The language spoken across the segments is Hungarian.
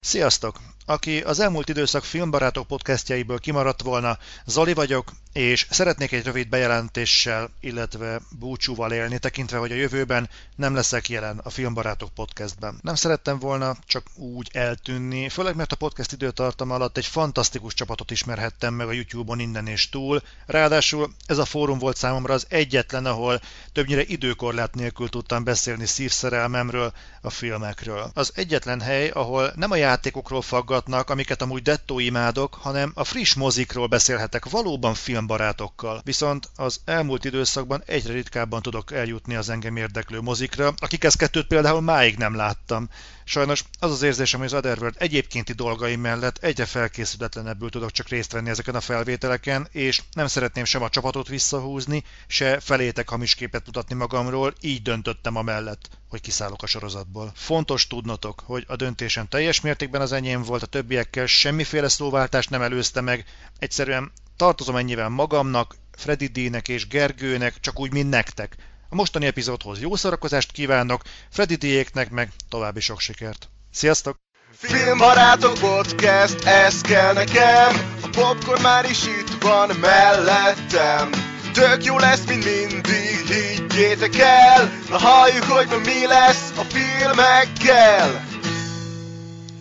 Sziasztok! Aki az elmúlt időszak filmbarátok podcastjaiből kimaradt volna, Zoli vagyok, és szeretnék egy rövid bejelentéssel, illetve búcsúval élni, tekintve, hogy a jövőben nem leszek jelen a Filmbarátok podcastben. Nem szerettem volna csak úgy eltűnni, főleg mert a podcast időtartam alatt egy fantasztikus csapatot ismerhettem meg a YouTube-on innen és túl, ráadásul ez a fórum volt számomra az egyetlen, ahol többnyire időkorlát nélkül tudtam beszélni szívszerelmemről, a filmekről. Az egyetlen hely, ahol nem a játékokról faggatnak, amiket amúgy dettó imádok, hanem a friss mozikról beszélhetek valóban filmbarátokkal. Viszont az elmúlt időszakban egyre ritkábban tudok eljutni az engem érdeklő mozikra, akikhez kettőt például máig nem láttam. Sajnos az az érzésem, hogy az Otherworld egyébkénti dolgaim mellett egyre felkészületlenebbül tudok csak részt venni ezeken a felvételeken, és nem szeretném sem a csapatot visszahúzni, se felétek hamis képet mutatni magamról, így döntöttem a mellett, hogy kiszállok a sorozatból. Fontos tudnotok, hogy a döntésem teljes mértékben az enyém volt, a többiekkel semmiféle szóváltást nem előzte meg, egyszerűen tartozom ennyivel magamnak, Freddy D-nek és Gergőnek, csak úgy, mint nektek. A mostani epizódhoz jó szórakozást kívánok, Freddy D-éknek meg további sok sikert. Sziasztok! Filmbarátok podcast, ez kell nekem A popcorn már is itt van mellettem Tök jó lesz, mint mindig, higgyétek el Na halljuk, hogy mi lesz a filmekkel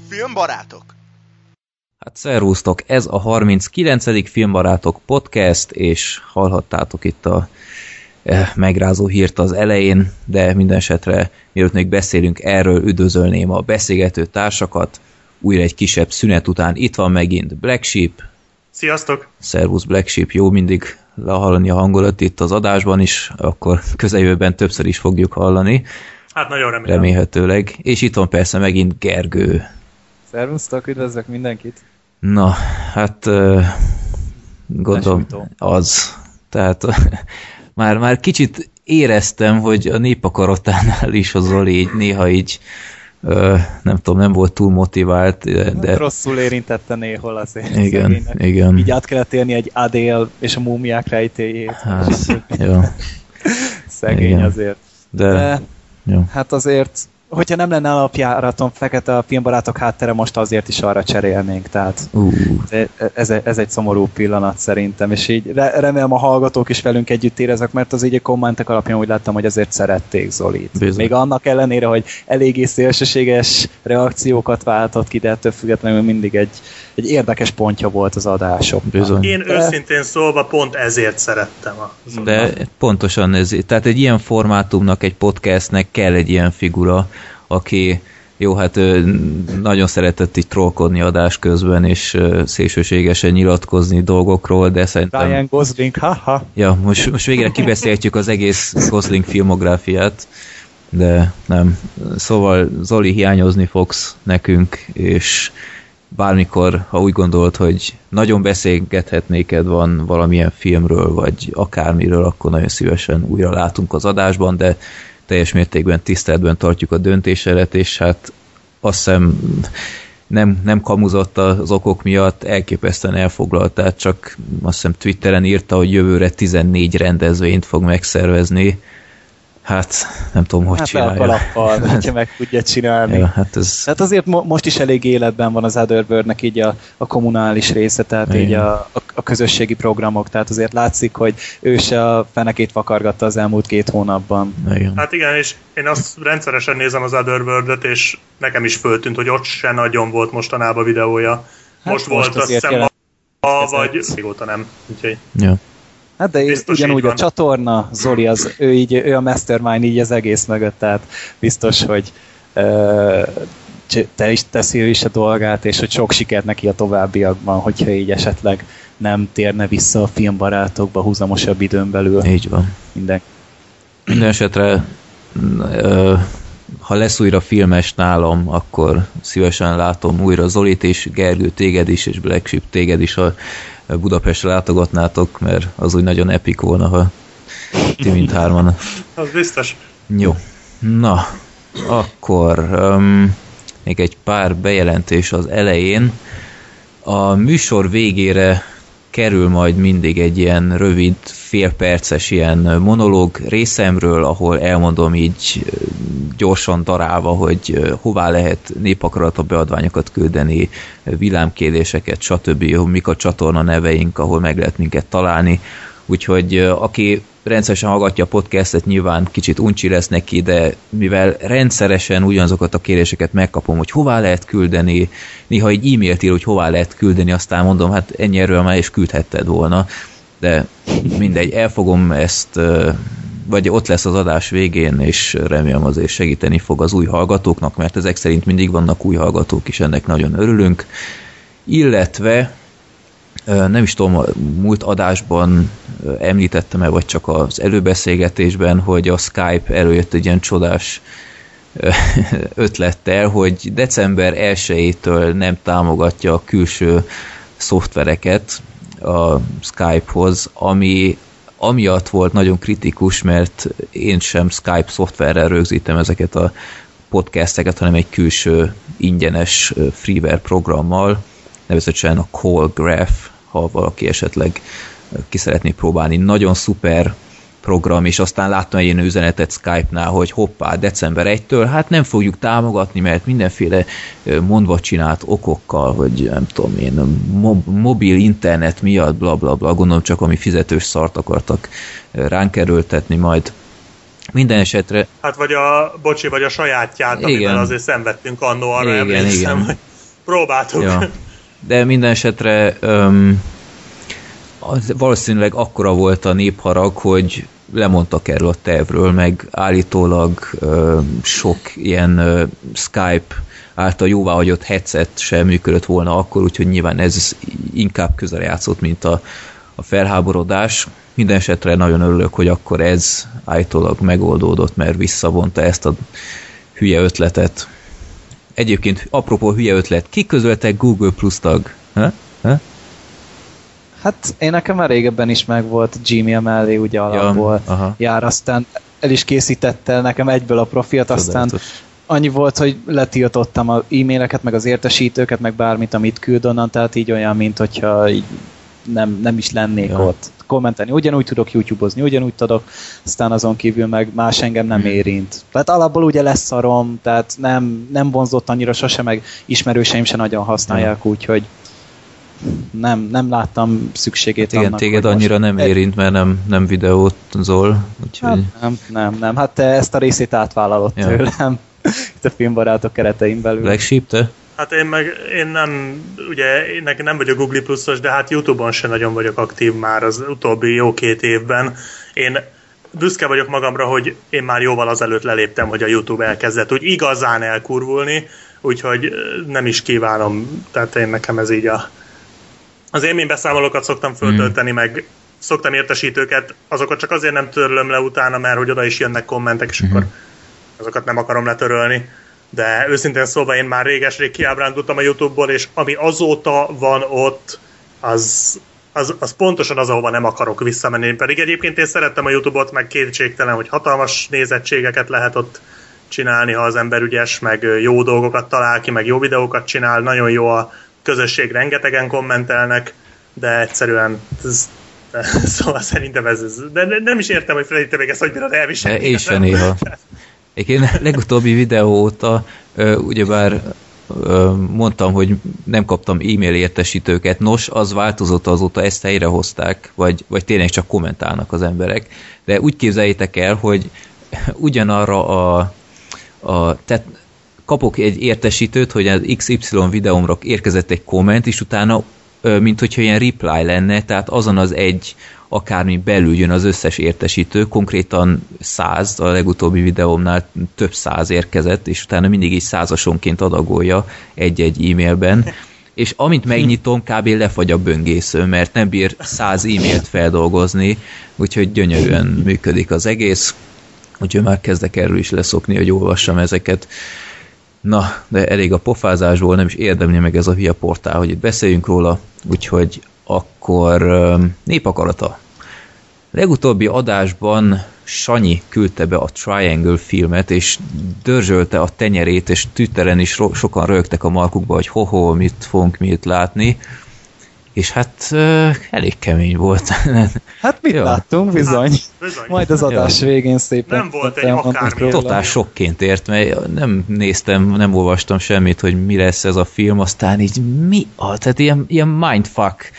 Filmbarátok Hát szervusztok, ez a 39. Filmbarátok podcast, és hallhattátok itt a eh, megrázó hírt az elején, de minden esetre, mielőtt még beszélünk erről, üdvözölném a beszélgető társakat. Újra egy kisebb szünet után itt van megint Black Sheep. Sziasztok! Szervusz Black Sheep, jó mindig lehallani a hangolat itt az adásban is, akkor közeljövőben többször is fogjuk hallani. Hát nagyon remélem. Remélhetőleg. És itt van persze megint Gergő. Szervusztok, üdvözlök mindenkit! Na, hát gondolom az. Tehát már, már kicsit éreztem, hogy a népakarotánál is az Zoli így néha így nem tudom, nem volt túl motivált, de, de Rosszul érintette néhol azért. igen, szegénynek. igen. Így át kellett érni egy Adél és a múmiák rejtéjét. Hát, jó, Szegény igen. azért. de, De jó. hát azért, hogyha nem lenne alapjáraton fekete a filmbarátok háttere, most azért is arra cserélnénk. Tehát Ú, ez, ez egy szomorú pillanat szerintem, és így re- remélem a hallgatók is velünk együtt érezek, mert az így a kommentek alapján úgy láttam, hogy azért szerették Zolit. Bizony. Még annak ellenére, hogy eléggé szélsőséges reakciókat váltott ki, de ettől függetlenül mindig egy, egy érdekes pontja volt az adások. bizony. Én őszintén szólva pont ezért szerettem a Zolit. De pontosan ez, tehát egy ilyen formátumnak, egy podcastnek kell egy ilyen figura, aki jó, hát ő nagyon szeretett így trollkodni adás közben, és szélsőségesen nyilatkozni dolgokról, de szerintem... Ryan Gosling, haha. Ja, most, most végre kibeszéltjük az egész Gosling filmográfiát, de nem. Szóval Zoli hiányozni fogsz nekünk, és bármikor, ha úgy gondolod, hogy nagyon beszélgethetnéked van valamilyen filmről, vagy akármiről, akkor nagyon szívesen újra látunk az adásban, de teljes mértékben tiszteletben tartjuk a döntésedet, és hát azt hiszem nem, nem kamuzott az okok miatt, elképesztően elfoglalt, tehát csak azt hiszem Twitteren írta, hogy jövőre 14 rendezvényt fog megszervezni. Hát nem tudom, hogy Hát a csinálja. kalappal, hogyha meg tudja csinálni. Ja, hát ez Hát azért mo- most is elég életben van az Otherworld-nek így a, a kommunális része, tehát Igen. így a, a, a közösségi programok, tehát azért látszik, hogy ő se a fenekét vakargatta az elmúlt két hónapban. igen. Hát igen, és én azt rendszeresen nézem az otherworld és nekem is föltűnt, hogy ott se nagyon volt mostanában videója. Hát most, most volt, azt hiszem, ma, jelentkezett. vagy régóta nem. Úgyhogy Ja. Hát de Biztos ugyanúgy a csatorna, Zoli, az, ő, így, ő a mastermind így az egész mögött, tehát biztos, hogy ö, te is teszi ő is a dolgát, és hogy sok sikert neki a továbbiakban, hogyha így esetleg nem térne vissza a filmbarátokba húzamosabb időn belül Így van. minden. Minden esetre ö, ha lesz újra filmes nálam, akkor szívesen látom újra Zolit és Gergő téged is, és Black Sheep téged is, ha Budapestre látogatnátok, mert az úgy nagyon epik volna, ha ti mind hárman. az biztos. Jó. Na, akkor um, még egy pár bejelentés az elején. A műsor végére kerül majd mindig egy ilyen rövid, félperces ilyen monológ részemről, ahol elmondom így gyorsan darálva, hogy hová lehet népakarata beadványokat küldeni, villámkéréseket, stb. mik a csatorna neveink, ahol meg lehet minket találni. Úgyhogy aki rendszeresen hallgatja a podcastet, nyilván kicsit uncsi lesz neki, de mivel rendszeresen ugyanazokat a kéréseket megkapom, hogy hová lehet küldeni, néha egy e-mailt ír, hogy hová lehet küldeni, aztán mondom, hát ennyi erről már is küldhetted volna, de mindegy, elfogom ezt, vagy ott lesz az adás végén, és remélem azért segíteni fog az új hallgatóknak, mert ezek szerint mindig vannak új hallgatók is, ennek nagyon örülünk. Illetve nem is tudom, múlt adásban említettem-e, vagy csak az előbeszélgetésben, hogy a Skype előjött egy ilyen csodás ötlettel, hogy december 1-től nem támogatja a külső szoftvereket a Skype-hoz, ami amiatt volt nagyon kritikus, mert én sem Skype szoftverrel rögzítem ezeket a podcasteket, hanem egy külső ingyenes freeware programmal, nevezetesen a Call Graph ha valaki esetleg ki szeretné próbálni. Nagyon szuper program, és aztán láttam egy ilyen üzenetet Skype-nál, hogy hoppá, december 1-től, hát nem fogjuk támogatni, mert mindenféle mondva csinált okokkal, vagy nem tudom én, mob, mobil internet miatt, bla bla bla, gondolom csak ami fizetős szart akartak ránk erőltetni majd. Minden esetre... Hát vagy a, bocsi, vagy a sajátját, igen. amivel azért szenvedtünk annó, arra igen, emlékszem, igen. hogy próbáltuk. Ja de minden esetre um, az valószínűleg akkora volt a népharag, hogy lemondtak erről a tervről, meg állítólag uh, sok ilyen uh, Skype által jóváhagyott headset sem működött volna akkor, úgyhogy nyilván ez inkább közel játszott, mint a, a felháborodás. Minden esetre nagyon örülök, hogy akkor ez állítólag megoldódott, mert visszavonta ezt a hülye ötletet. Egyébként, apropó hülye ötlet, ki közölte Google Plus tag? Ha? Ha? Hát én nekem már régebben is meg volt Gmail mellé ugye alapból ja, jár, aztán el is készítette nekem egyből a profilt, aztán annyi volt, hogy letiltottam az e-maileket, meg az értesítőket, meg bármit, amit küld onnan, tehát így olyan, mint hogyha így nem, nem is lennék ja. ott kommentelni. Ugyanúgy tudok YouTube-ozni, ugyanúgy tudok, aztán azon kívül meg más engem nem hmm. érint. Tehát alapból ugye lesz szarom, tehát nem, nem vonzott annyira sose, meg ismerőseim se nagyon használják, hmm. úgyhogy nem, nem láttam szükségét Igen, annak, téged annyira nem érint, mert nem, nem videót zol. Úgyhogy... Hát, nem, nem, nem. Hát te ezt a részét átvállalod ja. tőlem. Itt a filmbarátok keretein belül. Sheep, te? Hát én meg, én nem, ugye én nem vagyok Google Plusos, de hát Youtube-on sem nagyon vagyok aktív már az utóbbi jó két évben. Én büszke vagyok magamra, hogy én már jóval azelőtt leléptem, hogy a YouTube elkezdett úgy igazán elkurvulni, úgyhogy nem is kívánom, tehát én nekem ez így a... Az élménybeszámolókat szoktam föltölteni, mm. meg szoktam értesítőket, azokat csak azért nem törlöm le utána, mert hogy oda is jönnek kommentek, és mm. akkor azokat nem akarom letörölni de őszintén szóval én már réges-rég kiábrándultam a YouTube-ból, és ami azóta van ott, az, az, az pontosan az, ahova nem akarok visszamenni. Pedig egyébként én szerettem a YouTube-ot, meg kétségtelen, hogy hatalmas nézettségeket lehet ott csinálni, ha az ember ügyes, meg jó dolgokat talál ki, meg jó videókat csinál, nagyon jó a közösség, rengetegen kommentelnek, de egyszerűen ez, szóval szerintem ez, ez de nem is értem, hogy Freddy, te még ezt hogy bírod elviselni. Én sem néha. Én legutóbbi videó óta ugyebár mondtam, hogy nem kaptam e-mail értesítőket, nos, az változott azóta, ezt helyrehozták, vagy, vagy tényleg csak kommentálnak az emberek. De úgy képzeljétek el, hogy ugyanarra a, a tehát kapok egy értesítőt, hogy az XY videómra érkezett egy komment, és utána mint hogyha ilyen reply lenne, tehát azon az egy akármi belül jön az összes értesítő, konkrétan száz, a legutóbbi videómnál több száz érkezett, és utána mindig így százasonként adagolja egy-egy e-mailben, és amint megnyitom, kb. lefagy a böngésző, mert nem bír száz e-mailt feldolgozni, úgyhogy gyönyörűen működik az egész, úgyhogy már kezdek erről is leszokni, hogy olvassam ezeket. Na, de elég a pofázásból, nem is érdemli meg ez a hülye portál, hogy itt beszéljünk róla, úgyhogy akkor népakarata. Legutóbbi adásban Sanyi küldte be a Triangle filmet, és dörzsölte a tenyerét, és Twitteren is sokan rögtek a markukba, hogy hoho, mit fogunk mi itt látni. És hát uh, elég kemény volt. Hát mit Jó. láttunk, bizony. Hát, bizony. Majd az adás végén szépen Nem volt egy elmondunk akármi. róla. Totál sokként ért, mert nem néztem, nem olvastam semmit, hogy mi lesz ez a film, aztán így mi? Ah, tehát ilyen, ilyen mindfuck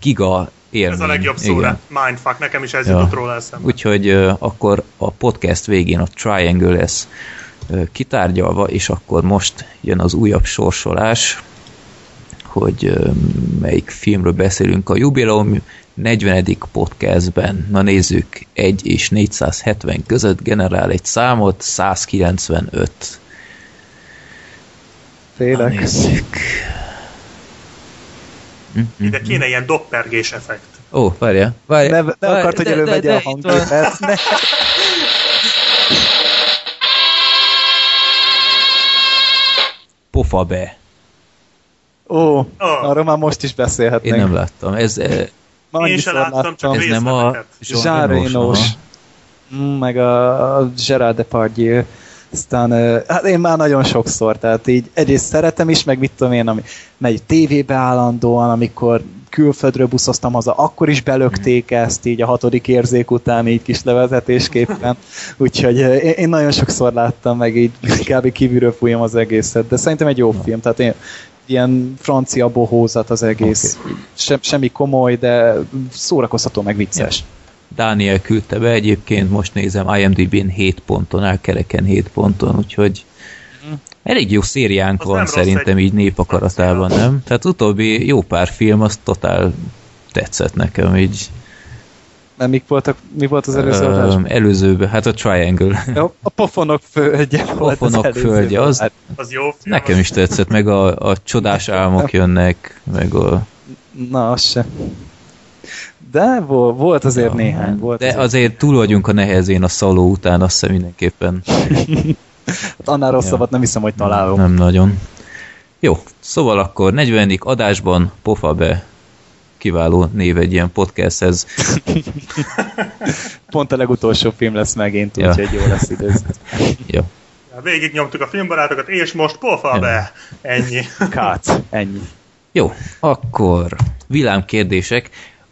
giga élmény. Ez a legjobb szó Igen. rá. Mindfuck, nekem is ez Ja. jutott róla eszembe. Úgyhogy ö, akkor a podcast végén a Triangle lesz ö, kitárgyalva, és akkor most jön az újabb sorsolás, hogy melyik filmről beszélünk a jubileum 40. podcastben. Na nézzük, 1 és 470 között generál egy számot, 195. Na Félek. nézzük. Mhm. Ide kéne ilyen doppergés effekt. Ó, várja, várja. Ne, ne várja, akart, hogy elővegye a hangképet. Ne. Pofa be. Ó, Oh. arról már most is Én beszélhetnénk. nem láttam. Ez, eh, Én annyiszor se láttam, csak ez nem a aha. Mm, meg a, Gerard Depardieu. Aztán, ö, hát én már nagyon sokszor, tehát így egyrészt szeretem is, meg mit tudom én, ami megy tévébe állandóan, amikor külföldről buszoztam haza, akkor is belökték ezt így a hatodik érzék után így kis levezetésképpen. Úgyhogy ö, én, én nagyon sokszor láttam, meg így kb. kívülről fújom az egészet, de szerintem egy jó film, tehát én ilyen francia bohózat az egész. Okay. Sem, semmi komoly, de szórakoztató, meg vicces. Dániel küldte be, egyébként most nézem IMDb-n 7 ponton, áll kereken 7 ponton, úgyhogy elég jó szériánk Az van szerintem egy így népakaratában, nem? Tehát utóbbi jó pár film, az totál tetszett nekem így. Mert mik voltak, mi volt az előző Öm, adásban? előzőben, hát a Triangle. Ja, A pofonok földje volt az Pofonok előzőben. földje, az Hát, Az jó film. nekem is tetszett, meg a, a csodás álmok jönnek, meg a... Na, az se. De volt, volt azért Ja, néhány. Volt De azért. azért túl vagyunk a nehezén a szaló után, azt hiszem mindenképpen Hát annál rosszabbat nem hiszem, hogy találok. nem nagyon. Jó, szóval akkor 40. adásban pofa be kiváló név egy ilyen podcasthez. Pont a legutolsó film lesz megint, Ja. úgyhogy jó lesz idéz. Jó. Végig nyomtuk a filmbarátokat, és most pofa Ja. be! Ennyi. Kát, ennyi. Jó, akkor villámkérdések.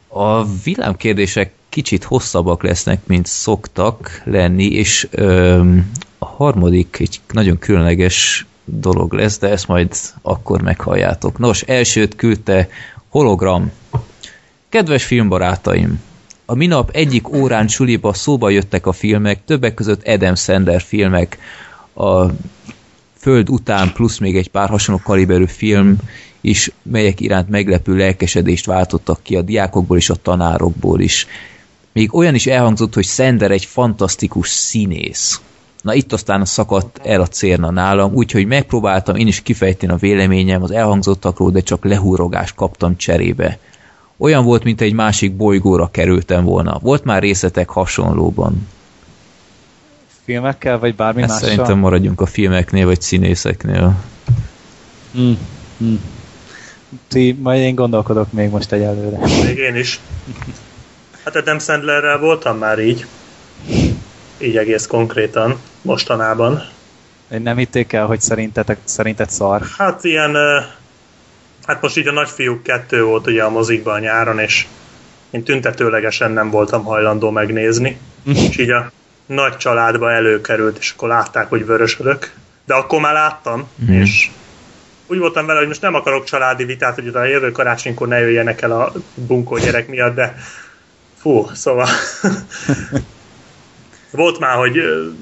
A villámkérdések kicsit hosszabbak lesznek, mint szoktak lenni, és öm, a harmadik egy nagyon különleges dolog lesz, de ezt majd akkor meghalljátok. Nos, elsőt küldte hologram. Kedves filmbarátaim! A minap egyik órán suliba szóba jöttek a filmek, többek között Adam Sandler filmek, a Föld után plusz még egy pár hasonló kaliberű film is, melyek iránt meglepő lelkesedést váltottak ki a diákokból és a tanárokból is. Még olyan is elhangzott, hogy Sender egy fantasztikus színész. Na itt aztán szakadt el a cérna nálam, úgyhogy megpróbáltam én is kifejteni a véleményem az elhangzottakról, de csak lehúrogást kaptam cserébe. Olyan volt, mint egy másik bolygóra kerültem volna. Volt már részletek hasonlóban. Filmekkel, vagy bármi Ezt mással? szerintem maradjunk a filmeknél, vagy színészeknél. Hmm. Hmm. Ti, majd én gondolkodok még most egyelőre. Még én is. Hát Adam Sandlerrel voltam már így. Így egész konkrétan, mostanában. Hogy nem hitték el, hogy szerintetek, szerinted szar. Hát ilyen, hát most így a nagyfiúk kettő volt ugye a mozikban nyáron, és én tüntetőlegesen nem voltam hajlandó megnézni. és így a nagy családba előkerült, és akkor látták, hogy vörösödök. De akkor már láttam, Mhm. és úgy voltam vele, hogy most nem akarok családi vitát, hogy a jövő karácsonykor ne jöjjenek el a bunkó gyerek miatt, de fú, szóval volt már, hogy,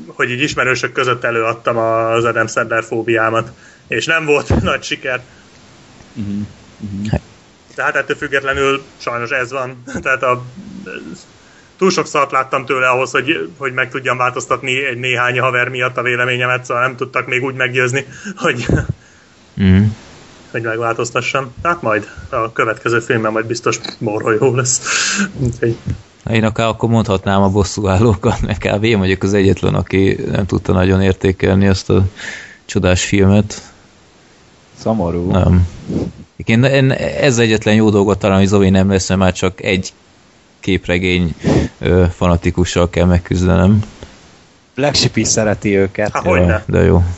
hogy így ismerősök között előadtam az Adam Sandler fóbiámat, és nem volt nagy siker. De hát ettől függetlenül sajnos ez van. Tehát a, túl sok szart láttam tőle ahhoz, hogy, hogy meg tudjam változtatni egy néhány haver miatt a véleményemet, szóval nem tudtak még úgy meggyőzni, hogy, Mm. hogy megváltoztassam. Tehát majd a következő filmben majd biztos morha jó lesz. Úgyhogy Én akár akkor mondhatnám a bosszúállókat, mert kb. én vagyok az egyetlen, aki nem tudta nagyon értékelni azt a csodás filmet. Szomorú. Nem. Én, én ez egyetlen jó dolgot talán, hogy Zoe nem lesz, mert már csak egy képregény ö, fanatikussal kell megküzdenem. Black Sheep is szereti őket. Hát hogyne. de jó.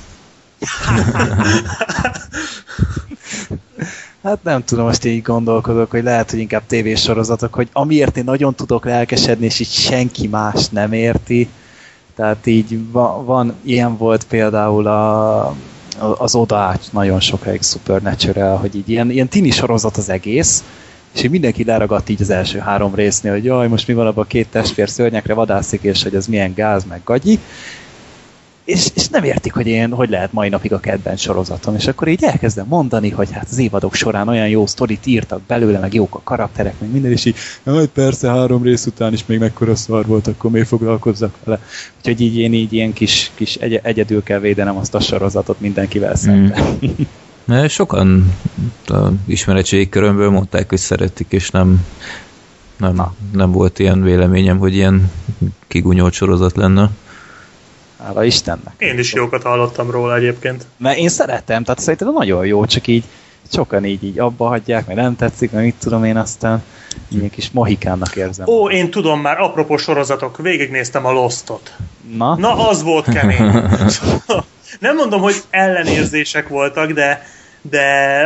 Hát nem tudom, most így gondolkodok, hogy lehet, hogy inkább tévésorozatok, hogy amiért én nagyon tudok lelkesedni, és így senki más nem érti. Tehát így van, van ilyen volt például a, az Odaács nagyon sokáig Supernatural, hogy így ilyen, ilyen tini sorozat az egész, és így mindenki leragadt így az első három résznél, hogy jaj, most mi van abban a két testvér szörnyekre vadászik, és hogy ez milyen gáz, meg gagyi, és, és nem értik, hogy én hogy lehet mai napig a kedvenc sorozatom, és akkor így elkezdem mondani, hogy hát az évadok során olyan jó sztorit írtak belőle, meg jók a karakterek, meg minden, és így, hogy persze három rész után is még mekkora szar volt, akkor miért foglalkozzak vele. Úgyhogy így én így ilyen kis, kis egy, egyedül kell védenem azt a sorozatot mindenkivel szemben. Mm. Sokan a ismeretségi körömből mondták, hogy szeretik, és nem, nem, nem volt ilyen véleményem, hogy ilyen kigunyólt sorozat lenne. Hála Istennek. Én is jókat hallottam róla egyébként. Mert én szeretem, tehát szerintem nagyon jó, csak így sokan így, így abba hagyják, mert nem tetszik, mert mit tudom én aztán ilyen kis mohikánnak érzem. Ó, én tudom már, apropó sorozatok, végignéztem a Lostot. Na? Na, az volt kemény. nem mondom, hogy ellenérzések voltak, de, de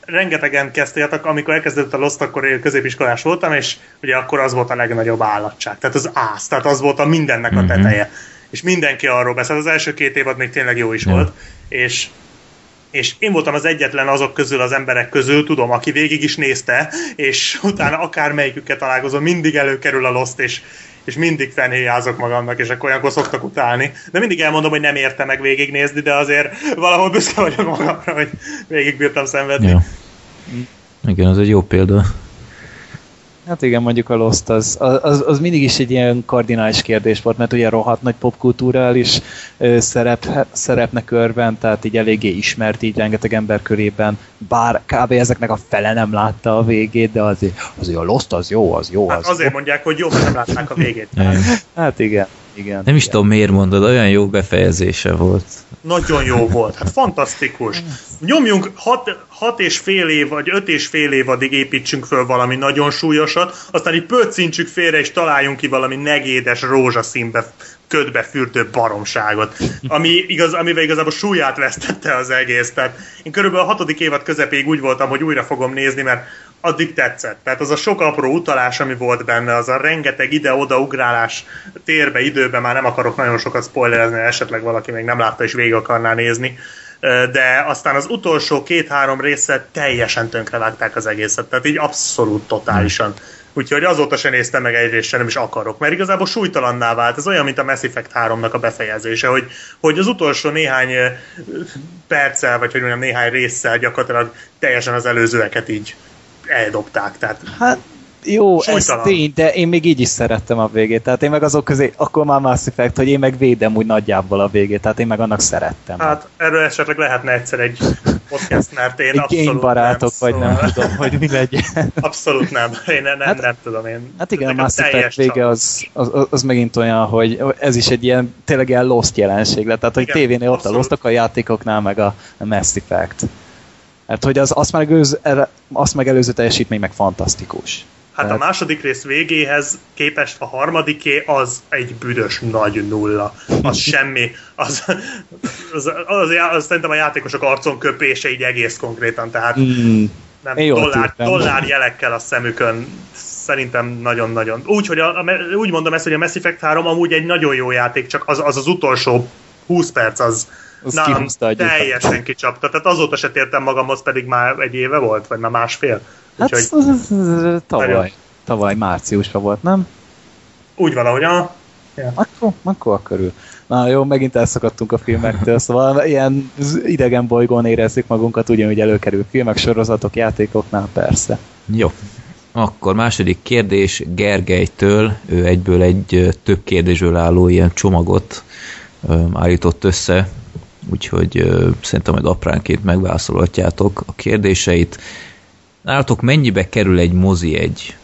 rengetegen kezdtétek, amikor elkezdődött a Lost, akkor én középiskolás voltam, és ugye akkor az volt a legnagyobb állatság. Tehát az ász, tehát az volt a mindennek a teteje és mindenki arról beszélt. Az első két évad még tényleg jó is ja. volt, és és én voltam az egyetlen azok közül, az emberek közül, tudom, aki végig is nézte, és utána akármelyikükkel találkozom, mindig előkerül a Lost, és, és mindig fenhéjázok magamnak, és akkor olyankor szoktak utálni. De mindig elmondom, hogy nem érte meg végignézni, de azért valahol büszke vagyok magamra, hogy végig bírtam szenvedni. Ja. Igen, az egy jó példa. Hát igen, mondjuk a Lost az, az, az mindig is egy ilyen kardinális kérdés volt, mert ugye rohadt nagy popkulturális szerep, szerepnek örven, tehát így eléggé ismert így rengeteg ember körében, bár kb. ezeknek a fele nem látta a végét, de azért, azért a Lost az jó, az jó. Hát az azért mondják, hogy jó, mert nem látták a végét. hát igen. Igen, nem is igen. tudom miért mondod, olyan jó befejezése volt. Nagyon jó volt, hát fantasztikus. Nyomjunk hat, hat és fél év, vagy öt és fél évadig építsünk föl valami nagyon súlyosat, aztán így pöccintsük félre, és találjunk ki valami negédes rózsaszínbe ködbe fürdő baromságot, ami igaz, amivel igazából súlyát vesztette az egész. Tehát én körülbelül a hatodik évad közepéig úgy voltam, hogy újra fogom nézni, mert addig tetszett. Tehát az a sok apró utalás, ami volt benne, az a rengeteg ide-oda ugrálás térbe, időbe, már nem akarok nagyon sokat spoilerezni, esetleg valaki még nem látta és végig akarná nézni, de aztán az utolsó két-három része teljesen tönkrevágták az egészet, tehát így abszolút totálisan. Úgyhogy azóta sem néztem meg egyrészt sem, nem is akarok, mert igazából súlytalanná vált. Ez olyan, mint a Mass Effect 3-nak a befejezése, hogy, hogy az utolsó néhány perccel, vagy hogy mondjam, néhány résszel gyakorlatilag teljesen az előzőeket így eldobták. Tehát hát jó, ez tény, de én még így is szerettem a végét. Tehát én meg azok közé, akkor már Mass Effect, hogy én meg védem úgy nagyjából a végét, tehát én meg annak szerettem. Hát erről esetleg lehetne egyszer egy podcast, mert én egy abszolút barátok, nem, vagy szóval... nem tudom, hogy mi legyen. Abszolút nem, én nem, hát, nem tudom. Én hát igen, a Mass Effect vége az, az, az, megint olyan, hogy ez is egy ilyen, tényleg ilyen Lost jelenség lett, tehát hogy igen, tévénél ott a Lost, a játékoknál meg a Mass Effect. Hát, hogy az, azt, megelőző, azt megelőző teljesítmény meg fantasztikus. Hát Tehát... a második rész végéhez képest a harmadiké az egy büdös nagy nulla. Az semmi. Az, az, az, az, az szerintem a játékosok arcon köpése így egész konkrétan. Tehát mm. nem, dollár, dollár jelekkel a szemükön szerintem nagyon-nagyon. Úgy, hogy a, a, úgy mondom ezt, hogy a Mass Effect 3 amúgy egy nagyon jó játék, csak az az, az utolsó 20 perc az, az nem, teljesen kicsapta. Tehát azóta se tértem magamhoz, pedig már egy éve volt, vagy már másfél. Hát Úgyhogy, tavaly, tavaly márciusban volt, nem? Úgy valahogy, ah. Ja. Akkor, akkor körül. Na jó, megint elszakadtunk a filmektől, szóval ilyen idegen bolygón érezzük magunkat, ugyanúgy előkerül filmek, sorozatok, játékoknál, persze. Jó. Akkor második kérdés Gergelytől, ő egyből egy több kérdésből álló ilyen csomagot állított össze, úgyhogy szerintem majd apránként megválaszolhatjátok a kérdéseit. Nálatok mennyibe kerül egy mozi egy?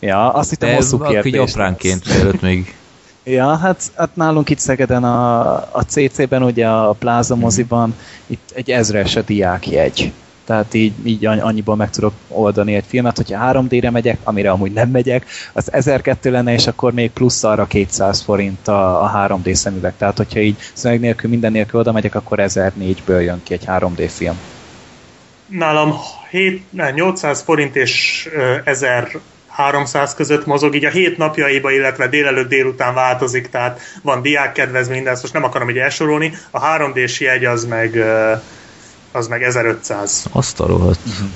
Ja, azt hittem hosszú kérdés. Így apránként, mielőtt még... Ja, hát, hát nálunk itt Szegeden a, a CC-ben, ugye a Pláza moziban, itt egy ezres a diákjegy. Tehát így, így annyiból meg tudok oldani egy filmet, hogyha 3D-re megyek, amire amúgy nem megyek, az 1002 lenne, és akkor még plusz arra 200 forint a, a 3D szemüveg. Tehát, hogyha így szemüveg nélkül, minden nélkül oda megyek, akkor 1004-ből jön ki egy 3D film. Nálam 7, ne, 800 forint és 1000 300 között mozog, így a hét napjaiba, illetve délelőtt délután változik, tehát van diák kedvezmény, de ezt most nem akarom így elsorolni. A 3D-s jegy az meg, az meg 1500. Azt a rohadt. Uh-huh.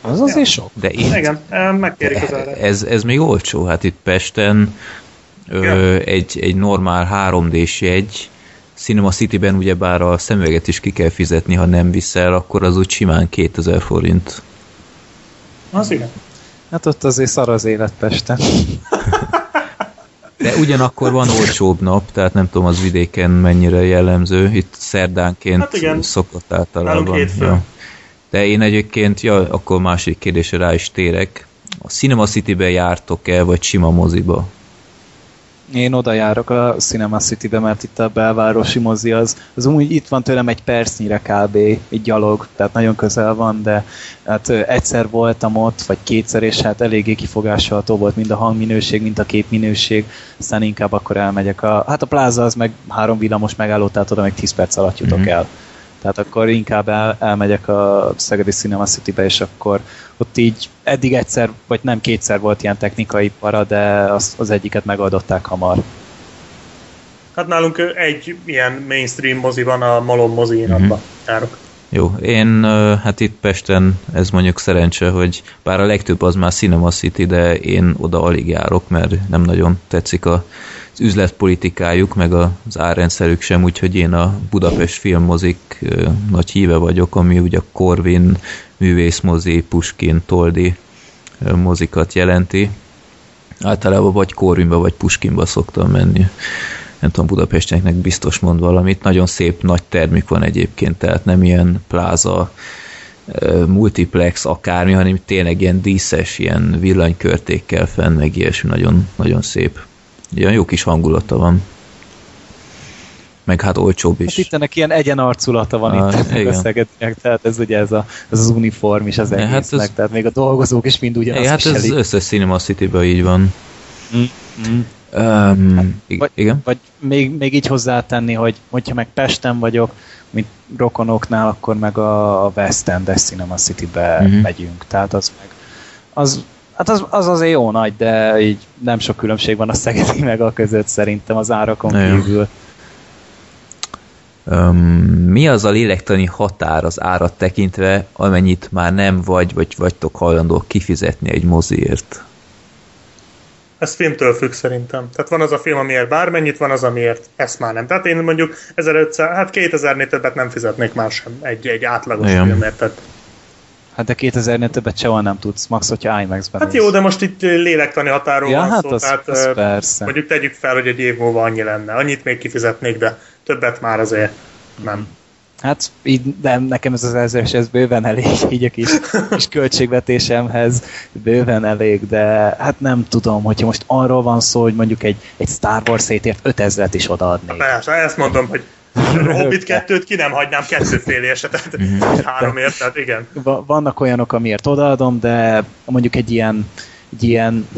Az azért ja. sok. De itt, Igen, megkérik az árat. Ez, ez még olcsó, hát itt Pesten ö, egy, egy normál 3D-s jegy, Cinema City-ben ugyebár a szemüveget is ki kell fizetni, ha nem viszel, akkor az úgy simán 2000 forint. Az igen. Hát ott azért szar az élet Pesten. De ugyanakkor van olcsóbb nap, tehát nem tudom az vidéken mennyire jellemző. Itt szerdánként hát igen. szokott általában. Ja. De én egyébként, ja, akkor másik kérdésre rá is térek. A Cinema City-be jártok-e, vagy sima moziba? Én oda járok a Cinema City-be, mert itt a belvárosi mozi az, az úgy itt van tőlem egy percnyire kb. egy gyalog, tehát nagyon közel van, de hát egyszer voltam ott, vagy kétszer, és hát eléggé kifogásolható volt mind a hangminőség, mind a képminőség, aztán inkább akkor elmegyek. A, hát a pláza az meg három villamos megálló, tehát oda meg 10 perc alatt jutok mm-hmm. el. Tehát akkor inkább el, elmegyek a Szegedi Cinema City-be, és akkor ott így eddig egyszer, vagy nem kétszer volt ilyen technikai para, de az, az egyiket megoldották hamar. Hát nálunk egy ilyen mainstream mozi van, a Malom mozi mm-hmm. járok. Jó, én hát itt Pesten ez mondjuk szerencse, hogy bár a legtöbb az már Cinema City, de én oda alig járok, mert nem nagyon tetszik a üzletpolitikájuk, meg az árrendszerük sem, úgyhogy én a Budapest filmmozik nagy híve vagyok, ami ugye a Corvin, művészmozi, Puskin, Toldi mozikat jelenti. Általában vagy Corvinba, vagy Puskinba szoktam menni. Nem tudom, Budapestnek biztos mond valamit. Nagyon szép nagy termük van egyébként, tehát nem ilyen pláza, multiplex akármi, hanem tényleg ilyen díszes, ilyen villanykörtékkel fenn, meg ilyesmi, nagyon, nagyon szép. Ilyen jó kis hangulata van. Meg hát olcsóbb is. Hát itt ennek ilyen egyenarculata van ah, itt igen. a Szegedinek, tehát ez ugye ez, a, ez az uniform is az egésznek, hát ez, tehát még a dolgozók is mind ugyanazt Hát ez az összes Cinema city így van. Mm. Mm. Um, vagy, igen? Vagy még, még így hozzátenni, hogy hogyha meg Pesten vagyok, mint rokonoknál, akkor meg a West End Cinema City-be mm-hmm. megyünk. Tehát az meg az Hát az, az azért jó nagy, de így nem sok különbség van a szegedi meg a között szerintem az árakon Nagyon. kívül. Um, mi az a lélektani határ az árat tekintve, amennyit már nem vagy, vagy vagytok hajlandók kifizetni egy moziért? Ez filmtől függ szerintem. Tehát van az a film, amiért bármennyit, van az, amiért ezt már nem. Tehát én mondjuk 1500, hát 2000-nél többet nem fizetnék már sem egy, egy átlagos Igen. filmért. Tehát Hát de 2000-nél többet sehol nem tudsz, max, hogyha IMAX-ben Hát jó, de most itt lélektani határól ja, van hát szó, az, tehát az persze. mondjuk tegyük fel, hogy egy év múlva annyi lenne. Annyit még kifizetnék, de többet már azért nem. Hát így, de nekem ez az ezeres, ez bőven elég, így a kis, kis költségvetésemhez bőven elég, de hát nem tudom, hogyha most arról van szó, hogy mondjuk egy, egy Star Wars szétért 5000-et is odaadnék. Persze, ezt mondom, hogy Hobbit kettőt ki nem hagynám kettőfél esetet, mhm. háromért, tehát igen. Vannak olyanok, amiért odaadom, de mondjuk egy ilyen egy ilyen,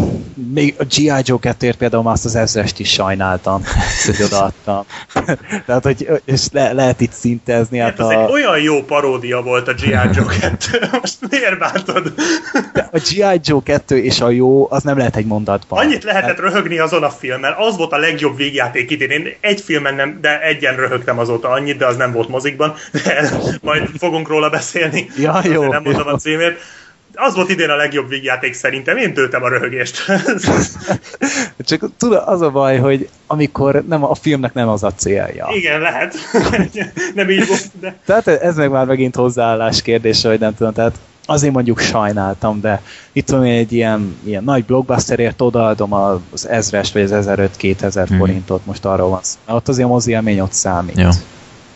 még a G.I. Joe 2 például azt az ezrest is sajnáltam, hogy odaadtam. Tehát, hogy és le, lehet itt szintezni. Hát, hát a... egy olyan jó paródia volt a G.I. Joe 2, most miért bántod? De a G.I. Joe 2 és a jó, az nem lehet egy mondatban. Annyit lehetett hát... röhögni azon a filmen, az volt a legjobb végjáték idén. Én egy filmen nem, de egyen röhögtem azóta annyit, de az nem volt mozikban, de majd fogunk róla beszélni. Ja, jó. Nem mondom jó. a címét az volt idén a legjobb vígjáték szerintem, én töltem a röhögést. Csak tudod, az a baj, hogy amikor nem, a filmnek nem az a célja. Igen, lehet. nem így volt, de... Tehát ez meg már megint hozzáállás kérdése, hogy nem tudom, tehát azért mondjuk sajnáltam, de itt tudom egy ilyen, ilyen nagy blockbusterért odaadom az ezrest, vagy az 1500-2000 hmm. forintot, most arról van szó. Ott azért a mozi élmény ott számít. Ja.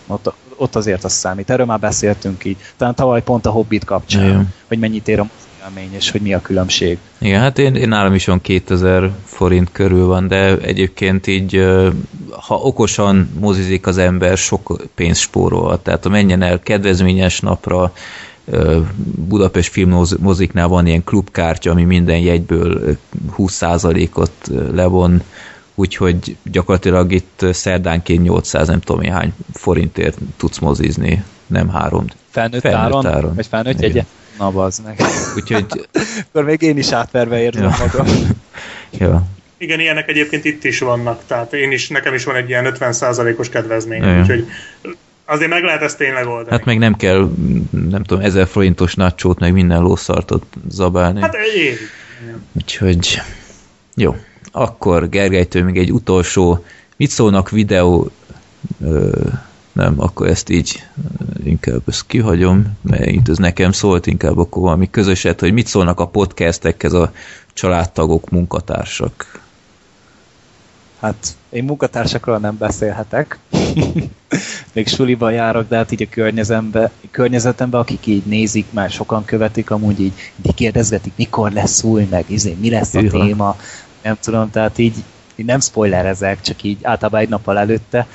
Ott, ott azért az számít. Erről már beszéltünk így. Talán tavaly pont a Hobbit kapcsán, Igen. hogy mennyit ér a élmény, és hogy mi a különbség. Igen, hát én, én nálam is van 2000 forint körül van, de egyébként így, ha okosan mozizik az ember, sok pénzt spórol. Tehát ha menjen el kedvezményes napra, Budapest filmmoziknál van ilyen klubkártya, ami minden jegyből 20%-ot levon, úgyhogy gyakorlatilag itt szerdánként 800 nem tudom hány forintért tudsz mozizni, nem három. Felnőtt, felnőtt áron? áron? Vagy felnőtt jegye? Na, bazd meg. Úgyhogy... Akkor még én is átverve érzem ja. magam. ja. Igen, ilyenek egyébként itt is vannak, tehát én is, nekem is van egy ilyen 50%-os kedvezmény, ja. úgyhogy azért meg lehet ezt tényleg oldani. Hát meg nem kell, nem tudom, ezer forintos nacsót, meg minden lószartot zabálni. Hát éri. Úgyhogy jó. Akkor Gergelytől még egy utolsó, mit szólnak videó ö, nem, akkor ezt így inkább ezt kihagyom, mert itt ez nekem szólt, inkább akkor valami közöset, hogy mit szólnak a podcastekhez a családtagok, munkatársak. Hát én munkatársakról nem beszélhetek. Még suliban járok, de hát így a környezetemben, környezetemben, akik így nézik, már sokan követik, amúgy így, így kérdezgetik, mikor lesz új, meg izé, mi lesz a Iha. téma, nem tudom, tehát így, így nem spoilerezek, csak így általában egy nappal előtte,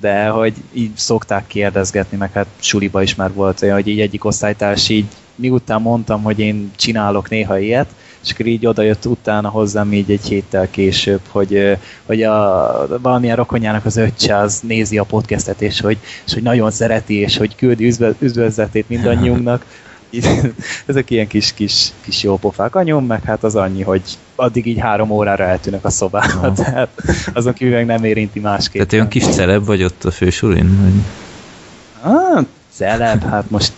de hogy így szokták kérdezgetni, meg hát suliba is már volt olyan, hogy így egyik osztálytárs így miután mondtam, hogy én csinálok néha ilyet, és akkor így odajött utána hozzám így egy héttel később, hogy, hogy a, valamilyen rokonjának az öccse az nézi a podcastet, és hogy, és hogy nagyon szereti, és hogy küldi üdvözletét mindannyiunknak. Ezek ilyen kis, kis, kis jó pofák. Anyom meg hát az annyi, hogy addig így három órára eltűnök a szobába, tehát azon kívül meg nem érinti másképp. Tehát olyan kis celeb vagy ott a fősulin? Ah, celeb, hát most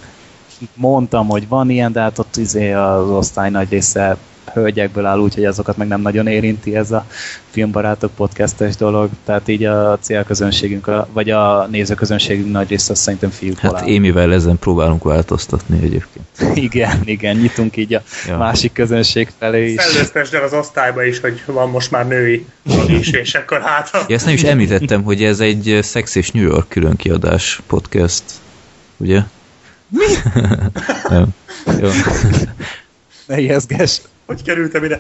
mondtam, hogy van ilyen, de hát ott izé az osztály nagy része hölgyekből áll, úgyhogy azokat meg nem nagyon érinti ez a filmbarátok podcastes dolog, tehát így a célközönségünk, vagy a nézőközönségünk nagy része szerintem fiúkból Hát Émivel ezen próbálunk változtatni egyébként. igen, igen, nyitunk így a ja. másik közönség felé is. Szellőztesd el az osztályba is, hogy van most már női is, és akkor hát... Ja, ezt nem is említettem, hogy ez egy Sex és New York különkiadás podcast, ugye? Mi? nem. Jó. Ne ijeszgess. Hogy kerültem ide?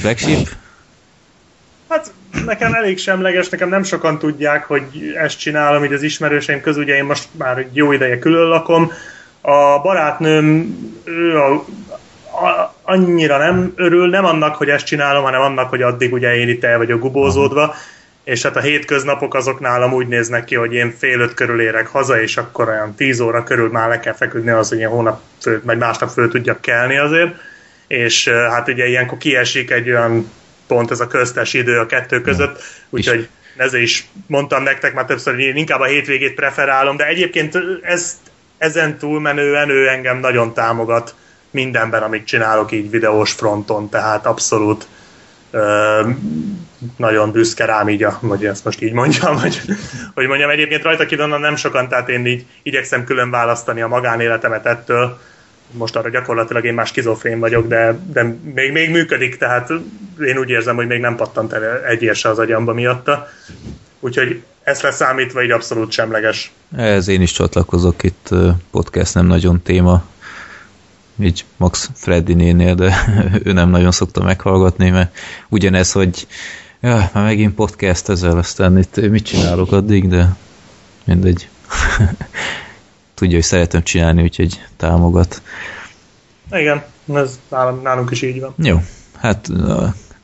Black Sheep? Hát nekem elég semleges, nekem nem sokan tudják, hogy ezt csinálom, így az ismerőseim közül, ugye én most már egy jó ideje külön lakom. A barátnőm, ő a, a, annyira nem örül, nem annak, hogy ezt csinálom, hanem annak, hogy addig ugye én itt el vagyok gubózódva, és hát a hétköznapok azok nálam úgy néznek ki, hogy én fél öt körül érek haza, és akkor olyan tíz óra körül már le kell feküdni az, hogy én hónap föl, vagy másnap föl tudjak kelni azért és hát ugye ilyenkor kiesik egy olyan pont ez a köztes idő a kettő között, úgyhogy ezért is mondtam nektek már többször, hogy én inkább a hétvégét preferálom, de egyébként ez, ezen túlmenően ő engem nagyon támogat mindenben, amit csinálok így videós fronton, tehát abszolút ö, nagyon büszke rám így, a, hogy ezt most így mondjam, hogy, hogy mondjam, egyébként rajta kidonnan nem sokan, tehát én így igyekszem külön választani a magánéletemet ettől, most arra gyakorlatilag én már skizofrén vagyok, de, de még, még működik, tehát én úgy érzem, hogy még nem pattant el egy se az agyamba miatta. Úgyhogy ezt leszámítva így abszolút semleges. Ez én is csatlakozok itt, podcast nem nagyon téma, így Max Freddy nénél, de ő nem nagyon szokta meghallgatni, mert ugyanez, hogy ja, már megint podcast ezzel, aztán itt mit csinálok addig, de mindegy. tudja, hogy szeretem csinálni, úgyhogy támogat. Igen, ez nálunk is így van. Jó, hát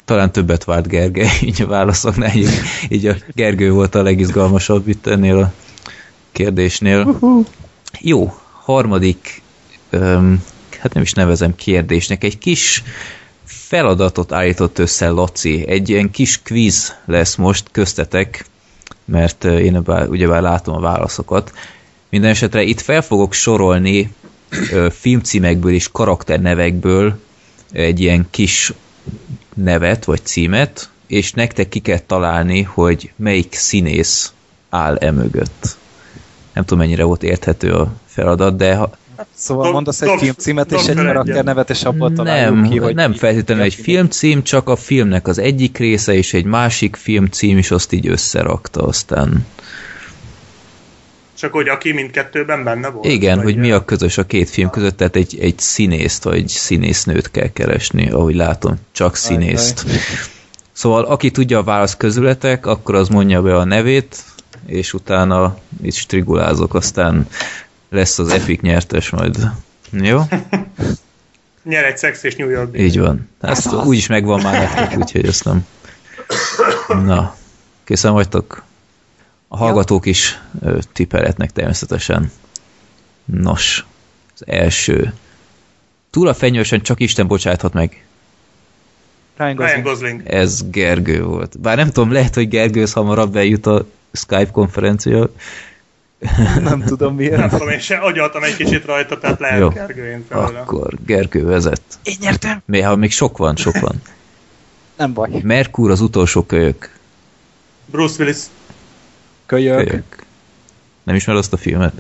talán többet várt Gergely, így a válaszoknál, így, így a Gergő volt a legizgalmasabb itt ennél a kérdésnél. Uh-huh. Jó, harmadik, um, hát nem is nevezem kérdésnek, egy kis feladatot állított össze Laci. Egy ilyen kis quiz lesz most köztetek, mert én ugyebár látom a válaszokat. Minden esetre itt fel fogok sorolni ö, filmcímekből és karakternevekből egy ilyen kis nevet vagy címet, és nektek ki kell találni, hogy melyik színész áll emögött. Nem tudom, mennyire volt érthető a feladat, de ha, Szóval mondasz egy filmcímet és egy karakternevet, és abból nem, ki, hogy... Nem feltétlenül egy filmcím, csak a filmnek az egyik része, és egy másik filmcím, és azt így összerakta aztán. Csak hogy aki mindkettőben benne volt? Igen, hogy mi a közös a két film között, tehát egy, egy színészt vagy színésznőt kell keresni, ahogy látom, csak színészt. Szóval aki tudja a válasz közületek, akkor az mondja be a nevét, és utána is trigulázok, aztán lesz az Epic nyertes majd. Jó? Nyer egy szex és New York. Így van. Ezt úgyis megvan már nektek, úgyhogy ezt nem. Na, készen vagytok? A hallgatók is ö, tippelhetnek természetesen. Nos, az első. Túl a fenyősen csak Isten bocsáthat meg. Ryan Ryan Gosling. Ez Gergő volt. Bár nem tudom, lehet, hogy Gergőhöz hamarabb eljut a Skype konferencia. Nem tudom Nem miért. tudom, én se agyaltam egy kicsit rajta, tehát lehet Jó. Gergő én felőle. Akkor Gergő vezet. Én nyertem. Még, ha még sok van, sok van. Nem baj. Merkur az utolsó kölyök. Bruce Willis. Kölyök. kölyök. Nem ismered azt a filmet?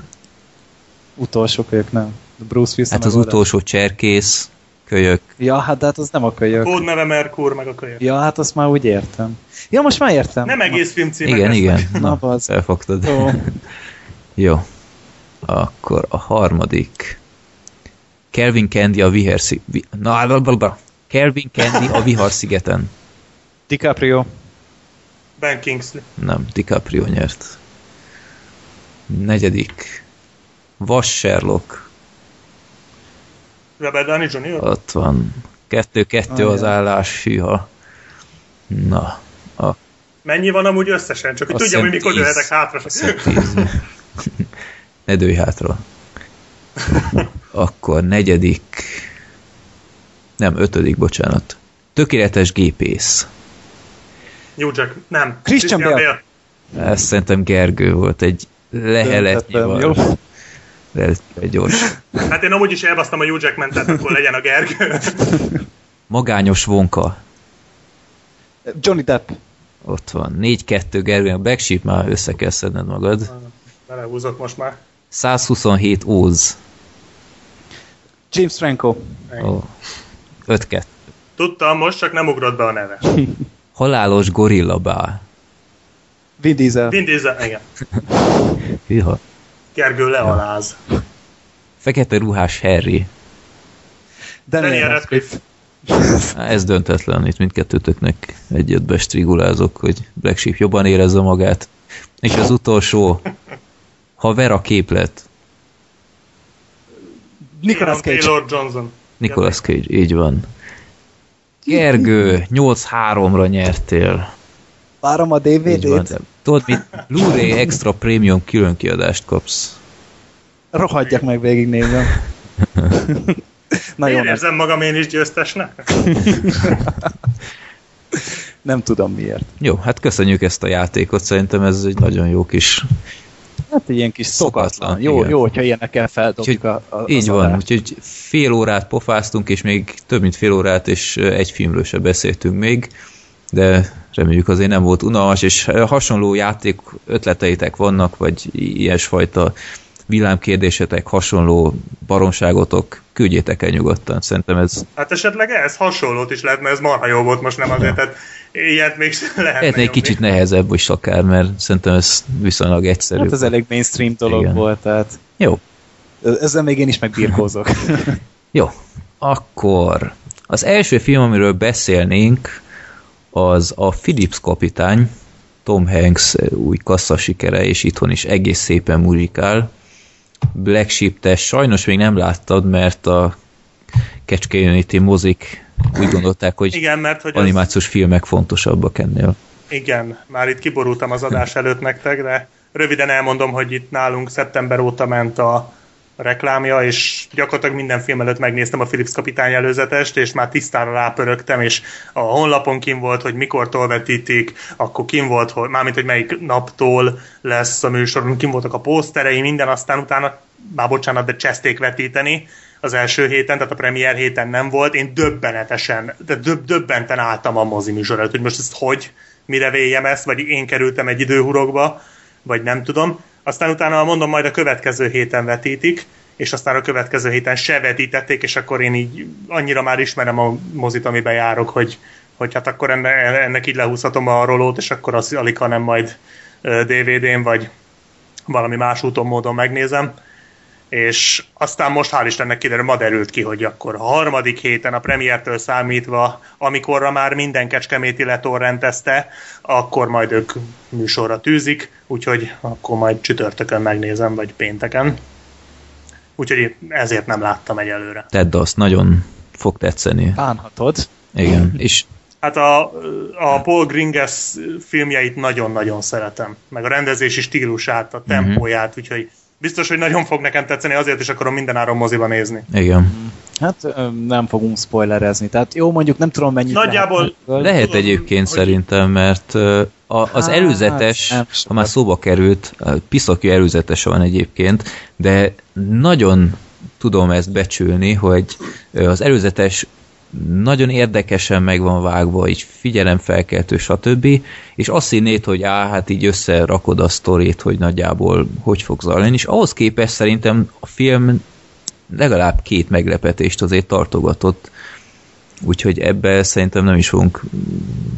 Utolsó kölyök, nem. Bruce Willis. Hát az utolsó cserkész, kölyök. Ja, hát de hát az nem a kölyök. Kód neve Merkur, meg a kölyök. Ja, hát azt már úgy értem. Ja, most már értem. Nem egész film címek Igen, igen. Na, Na, bazd. felfogtad. Jó. Jó. Akkor a harmadik. Kelvin Candy a Vihar szi... Vi... Na, blablabla. Kelvin Candy a Vihar szigeten. DiCaprio. Ben Kingsley. Nem, DiCaprio nyert. Negyedik. Vas Sherlock. Robert Downey Jr. Ott van. Kettő-kettő Ah, az ja. állás, hűha. Na, a, Mennyi van amúgy összesen? Csak hogy Azt tudjam, hogy mikor jöhetek hátra. tíz. Ne dőj hátra. Akkor negyedik. Nem, ötödik, bocsánat. Tökéletes gépész. New Jack. Nem. Christian Bale. Ez szerintem Gergő volt egy leheletnyi jó? Relatíve gyors. Hát én amúgy is elbasztam a Hugh Jackman, tehát akkor legyen a Gergő. Magányos vonka. Johnny Depp. Ott van. 4-2 Gergő. A Black Sheep már össze kell szedned magad. Belehúzott most már. 127 Óz. James Franco. Ó. 5-2. Tudtam, most csak nem ugrott be a neve. Halálos gorillabá. Vin Diesel. Vin Diesel, igen. Hűha. Gergő lealáz. Fekete ruhás Harry. Daniel, Daniel Radcliffe. Ez döntetlen, itt mindkettőtöknek egyet bestrigulázok, hogy Black Sheep jobban érezze magát. És az utolsó, ha Vera képlet, Nicolas Cage. Taylor Johnson. Nicolas Cage, így van. Gergő, 8-3-ra nyertél. Várom a. DVD-t. Tudod mit? Blu-ray extra premium külön kiadást kapsz. Rohadjak meg végignézem. Na jó, Én nem, érzem magam én is győztesnek. nem tudom miért. Jó, hát köszönjük ezt a játékot, szerintem ez egy nagyon jó kis... Hát egy ilyen kis szokatlan. Szokatlan, Jó, igen. jó, hogyha ilyenekkel feldobjuk a, a, Így van, adást. úgyhogy fél órát pofáztunk, és még több mint fél órát, és egy filmről se beszéltünk még, de reméljük azért nem volt unalmas, és hasonló játék ötleteitek vannak, vagy ilyesfajta villámkérdésetek, hasonló baromságotok, küldjétek el nyugodtan. Szerintem ez Hát esetleg ez hasonlót is lehet, mert ez marha jó volt most nem azért, tehát ilyet még lehetne lehetne egy kicsit nehezebb is akár, mert szerintem ez viszonylag egyszerű. Hát ez elég mainstream dolog Igen. volt, tehát Jó, ezzel még én is megbirkózok. Jó, akkor az első film, amiről beszélnénk, az a Philips kapitány, Tom Hanks új kassza sikere, és itthon is egész szépen muzsikál. Black Sheep, te sajnos még nem láttad, mert a Kecske mozik úgy gondolták, hogy Igen, mert hogy az, animációs filmek fontosabbak ennél. igen, már itt kiborultam az adás előtt nektek, de röviden elmondom, hogy itt nálunk szeptember óta ment a reklámja, és gyakorlatilag minden film előtt megnéztem a Philips kapitány előzetest, és már tisztára rápörögtem, és a honlapon kim volt, hogy mikortól vetítik, akkor kim volt, hogy, mármint, hogy melyik naptól lesz a műsoron, kim voltak a pószterei, minden, aztán utána, már bocsánat, de cseszték vetíteni az első héten, tehát a premier héten nem volt, én döbbenetesen, de döb, döbbenten álltam a mozi műsor hogy most ezt hogy, mire véljem ezt, vagy én kerültem egy időhurokba, vagy nem tudom. Aztán utána mondom, majd a következő héten vetítik, és aztán a következő héten se vetítették, és akkor én így annyira már ismerem a mozit, amiben járok, hogy, hogy hát akkor enne, ennek így lehúzhatom a rolót, és akkor az alig, nem majd DVD-n, vagy valami más úton, módon megnézem. És aztán most hál' Istennek kiderül, ma derült ki, hogy akkor a harmadik héten a premiertől számítva, amikorra már minden kecskeméti letorrentezte, akkor majd ők műsorra tűzik, úgyhogy akkor majd csütörtökön megnézem, vagy pénteken. úgyhogy ezért nem láttam egyelőre. Tedd azt, nagyon fog tetszeni. Bánhatod. Igen, és Hát a, a Paul Gringes filmjeit nagyon-nagyon szeretem, meg a rendezési stílusát, a tempóját, uh-huh. úgyhogy biztos, hogy nagyon fog nekem tetszeni, azért is akarom mindenáron moziba nézni. igen. Hát nem fogunk spoilerezni. Tehát jó, mondjuk nem tudom mennyit Nagyjából- lehet. Lehet Tudom, egyébként hogy- szerintem, mert a, az Hát, előzetes, nem ha már szóba került, piszaki előzetes van egyébként, de nagyon tudom ezt becsülni, hogy az előzetes nagyon érdekesen meg van vágva, így figyelemfelkeltő, stb. És azt hinnéd, hogy á, hát így összerakod a sztorit, hogy nagyjából hogy fog zajlani, és ahhoz képest szerintem a film legalább két meglepetést azért tartogatott, úgyhogy ebbe szerintem nem is fogunk,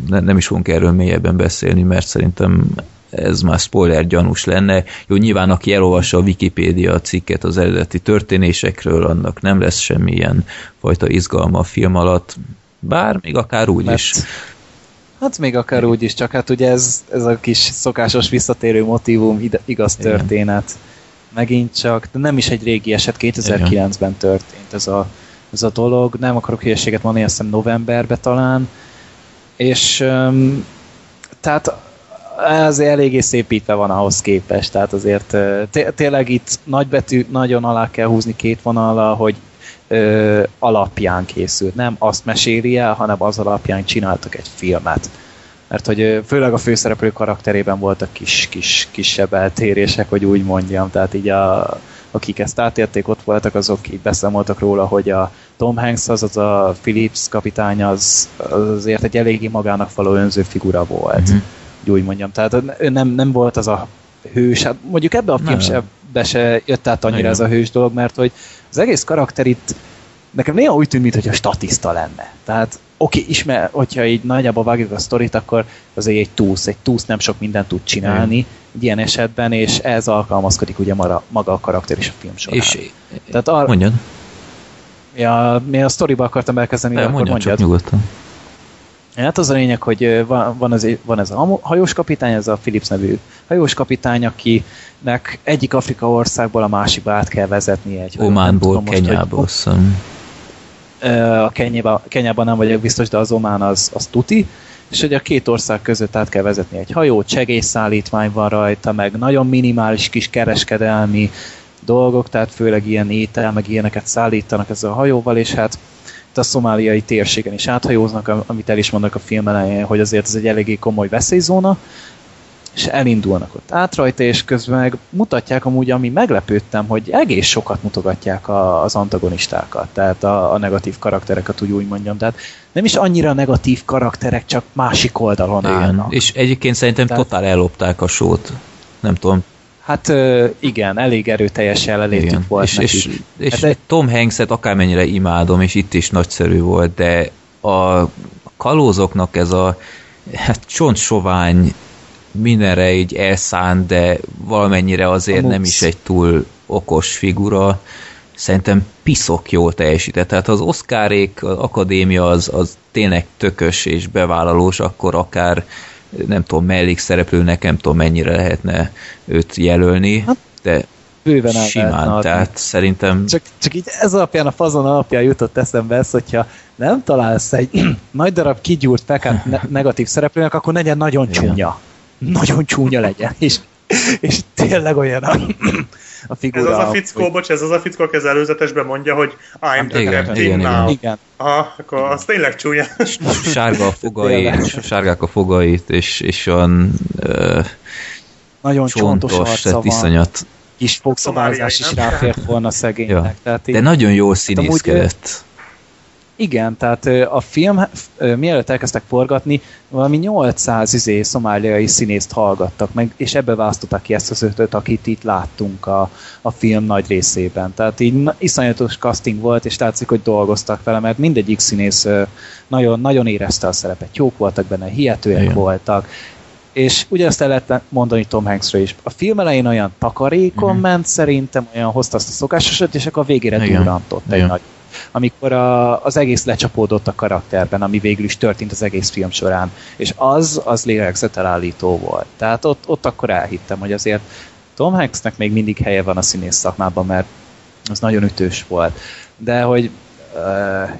ne, nem is fogunk erről mélyebben beszélni, mert szerintem ez már spoiler gyanús lenne. Jó, nyilván aki elolvassa a Wikipédia cikket az eredeti történésekről, annak nem lesz semmilyen fajta izgalma a film alatt, bár még akár úgy Mert- is. Hát még akár úgy is, csak hát ugye ez, ez a kis szokásos visszatérő motivum, igaz Igen. történet. Megint csak, de nem is egy régi eset, 2009-ben történt ez a, ez a dolog. Nem akarok hülyeséget mondani, azt hiszem novemberben talán. És um, tehát ez eléggé szépítve van ahhoz képest, tehát azért tényleg itt nagybetű, nagyon alá kell húzni két vonalra, hogy ö, alapján készült. Nem azt meséli el, hanem az alapján csináltak egy filmet. Mert hogy főleg a főszereplő karakterében voltak kis, kis, kisebb eltérések, hogy úgy mondjam. Tehát így a, akik ezt átérték, ott voltak, azok így beszámoltak róla, hogy a Tom Hanks, azaz a Phillips kapitány, az, az azért egy eléggé magának való önző figura volt. Mhm. Úgy, úgy mondjam. Tehát ő nem, nem volt az a hős, hát mondjuk ebbe a film Nem. se, jött át annyira Igen. ez a hős dolog, mert hogy az egész karakter itt nekem néha úgy tűnt, mintha statiszta lenne. Tehát oké, okay, ismer, hogyha így nagyjából vágjuk a sztorit, akkor azért egy túsz, egy túsz nem sok mindent tud csinálni egy ilyen esetben, és ez alkalmazkodik ugye maga, maga a karakter is a film során. És Tehát ar- mondjad, ja, mi a sztoriba akartam elkezdeni, de akkor mondjad mondjad. csak nyugodtan. Hát az a lényeg, hogy van, van, az, van ez a hajós kapitány, ez a Philips nevű hajós kapitány, akinek egyik Afrika országból a másikba át kell vezetnie egy hajót. Ománból, Kenyából, azt a Kenyában, Kenyában nem vagyok biztos, de az Omán az, az tuti, és hogy a két ország között át kell vezetni egy hajót, segélyszállítmány van rajta, meg nagyon minimális kis kereskedelmi dolgok, tehát főleg ilyen étel, meg ilyeneket szállítanak ezzel a hajóval, és hát a szomáliai térségen is áthajóznak, am- amit el is mondnak a film elején, hogy azért ez egy eléggé komoly veszélyzóna, és elindulnak ott át rajta, és közben meg mutatják amúgy, ami meglepődtem, hogy egész sokat mutogatják a, az antagonistákat, tehát a, a negatív karaktereket, úgy úgy mondjam. Tehát nem is annyira negatív karakterek, csak másik oldalon Igen. állnak. És egyébként szerintem Tehát- totál ellopták a sót. Nem tudom. Hát igen, elég erőteljes jelenlétük Igen. volt És, és, és Hát egy- Tom Hanks-et akármennyire imádom, és itt is nagyszerű volt, de a kalózoknak ez a hát csontsovány mindenre így elszánt, de valamennyire azért nem is egy túl okos figura. Szerintem piszok jól teljesített. Tehát az Oscarék, az akadémia az, az tényleg tökös és bevállalós, akkor akár nem tudom, mellékszereplőnek nem tudom mennyire lehetne őt jelölni, Hát, de Bőven el simán, adni. tehát szerintem Csak, csak így ez alapján, a fazon alapján jutott eszembe ez, hogyha nem találsz egy nagy darab kigyúrt fekát ne- negatív szereplőnek, akkor legyen nagyon csúnya. Nagyon csúnya legyen. És, és tényleg olyan a, a Ez figura. az a fickó, bocs, ez az a fickó, aki az előzetesben mondja, hogy I'm the Igen, captain igen, igen. now. hogy, igen. Aha, akkor az tényleg csúnya. sárga a fogai, sárgák a fogait, és, és olyan ö, Nagyon csontos, csontos, arca tehát van. iszonyat. Kis fogszabályzás is ráfért volna szegénynek. Ja. Tehát így, De nagyon jól amúgy, színészkedett. Igen, tehát a film, mielőtt elkezdtek forgatni, valami 800 izé, szomáliai színészt hallgattak meg, és ebbe választották ki ezt az ötöt, akit itt láttunk a, a film nagy részében. Tehát így iszonyatos casting volt, és látszik, hogy dolgoztak vele, mert mindegyik színész nagyon, nagyon érezte a szerepet. Jók voltak benne, hihetőek Igen. voltak. És ugyanezt el lehet mondani Tom Hanksről is. A film elején olyan takarékon Mhm. ment, szerintem olyan hozta azt a szokásosat, és akkor a végére durrantott egy nagy amikor a, az egész lecsapódott a karakterben, ami végül is történt az egész film során. És az, az lélegzetelállító volt. Tehát ott, ott akkor elhittem, hogy azért Tom Hanksnek még mindig helye van a színész szakmában, mert az nagyon ütős volt. De hogy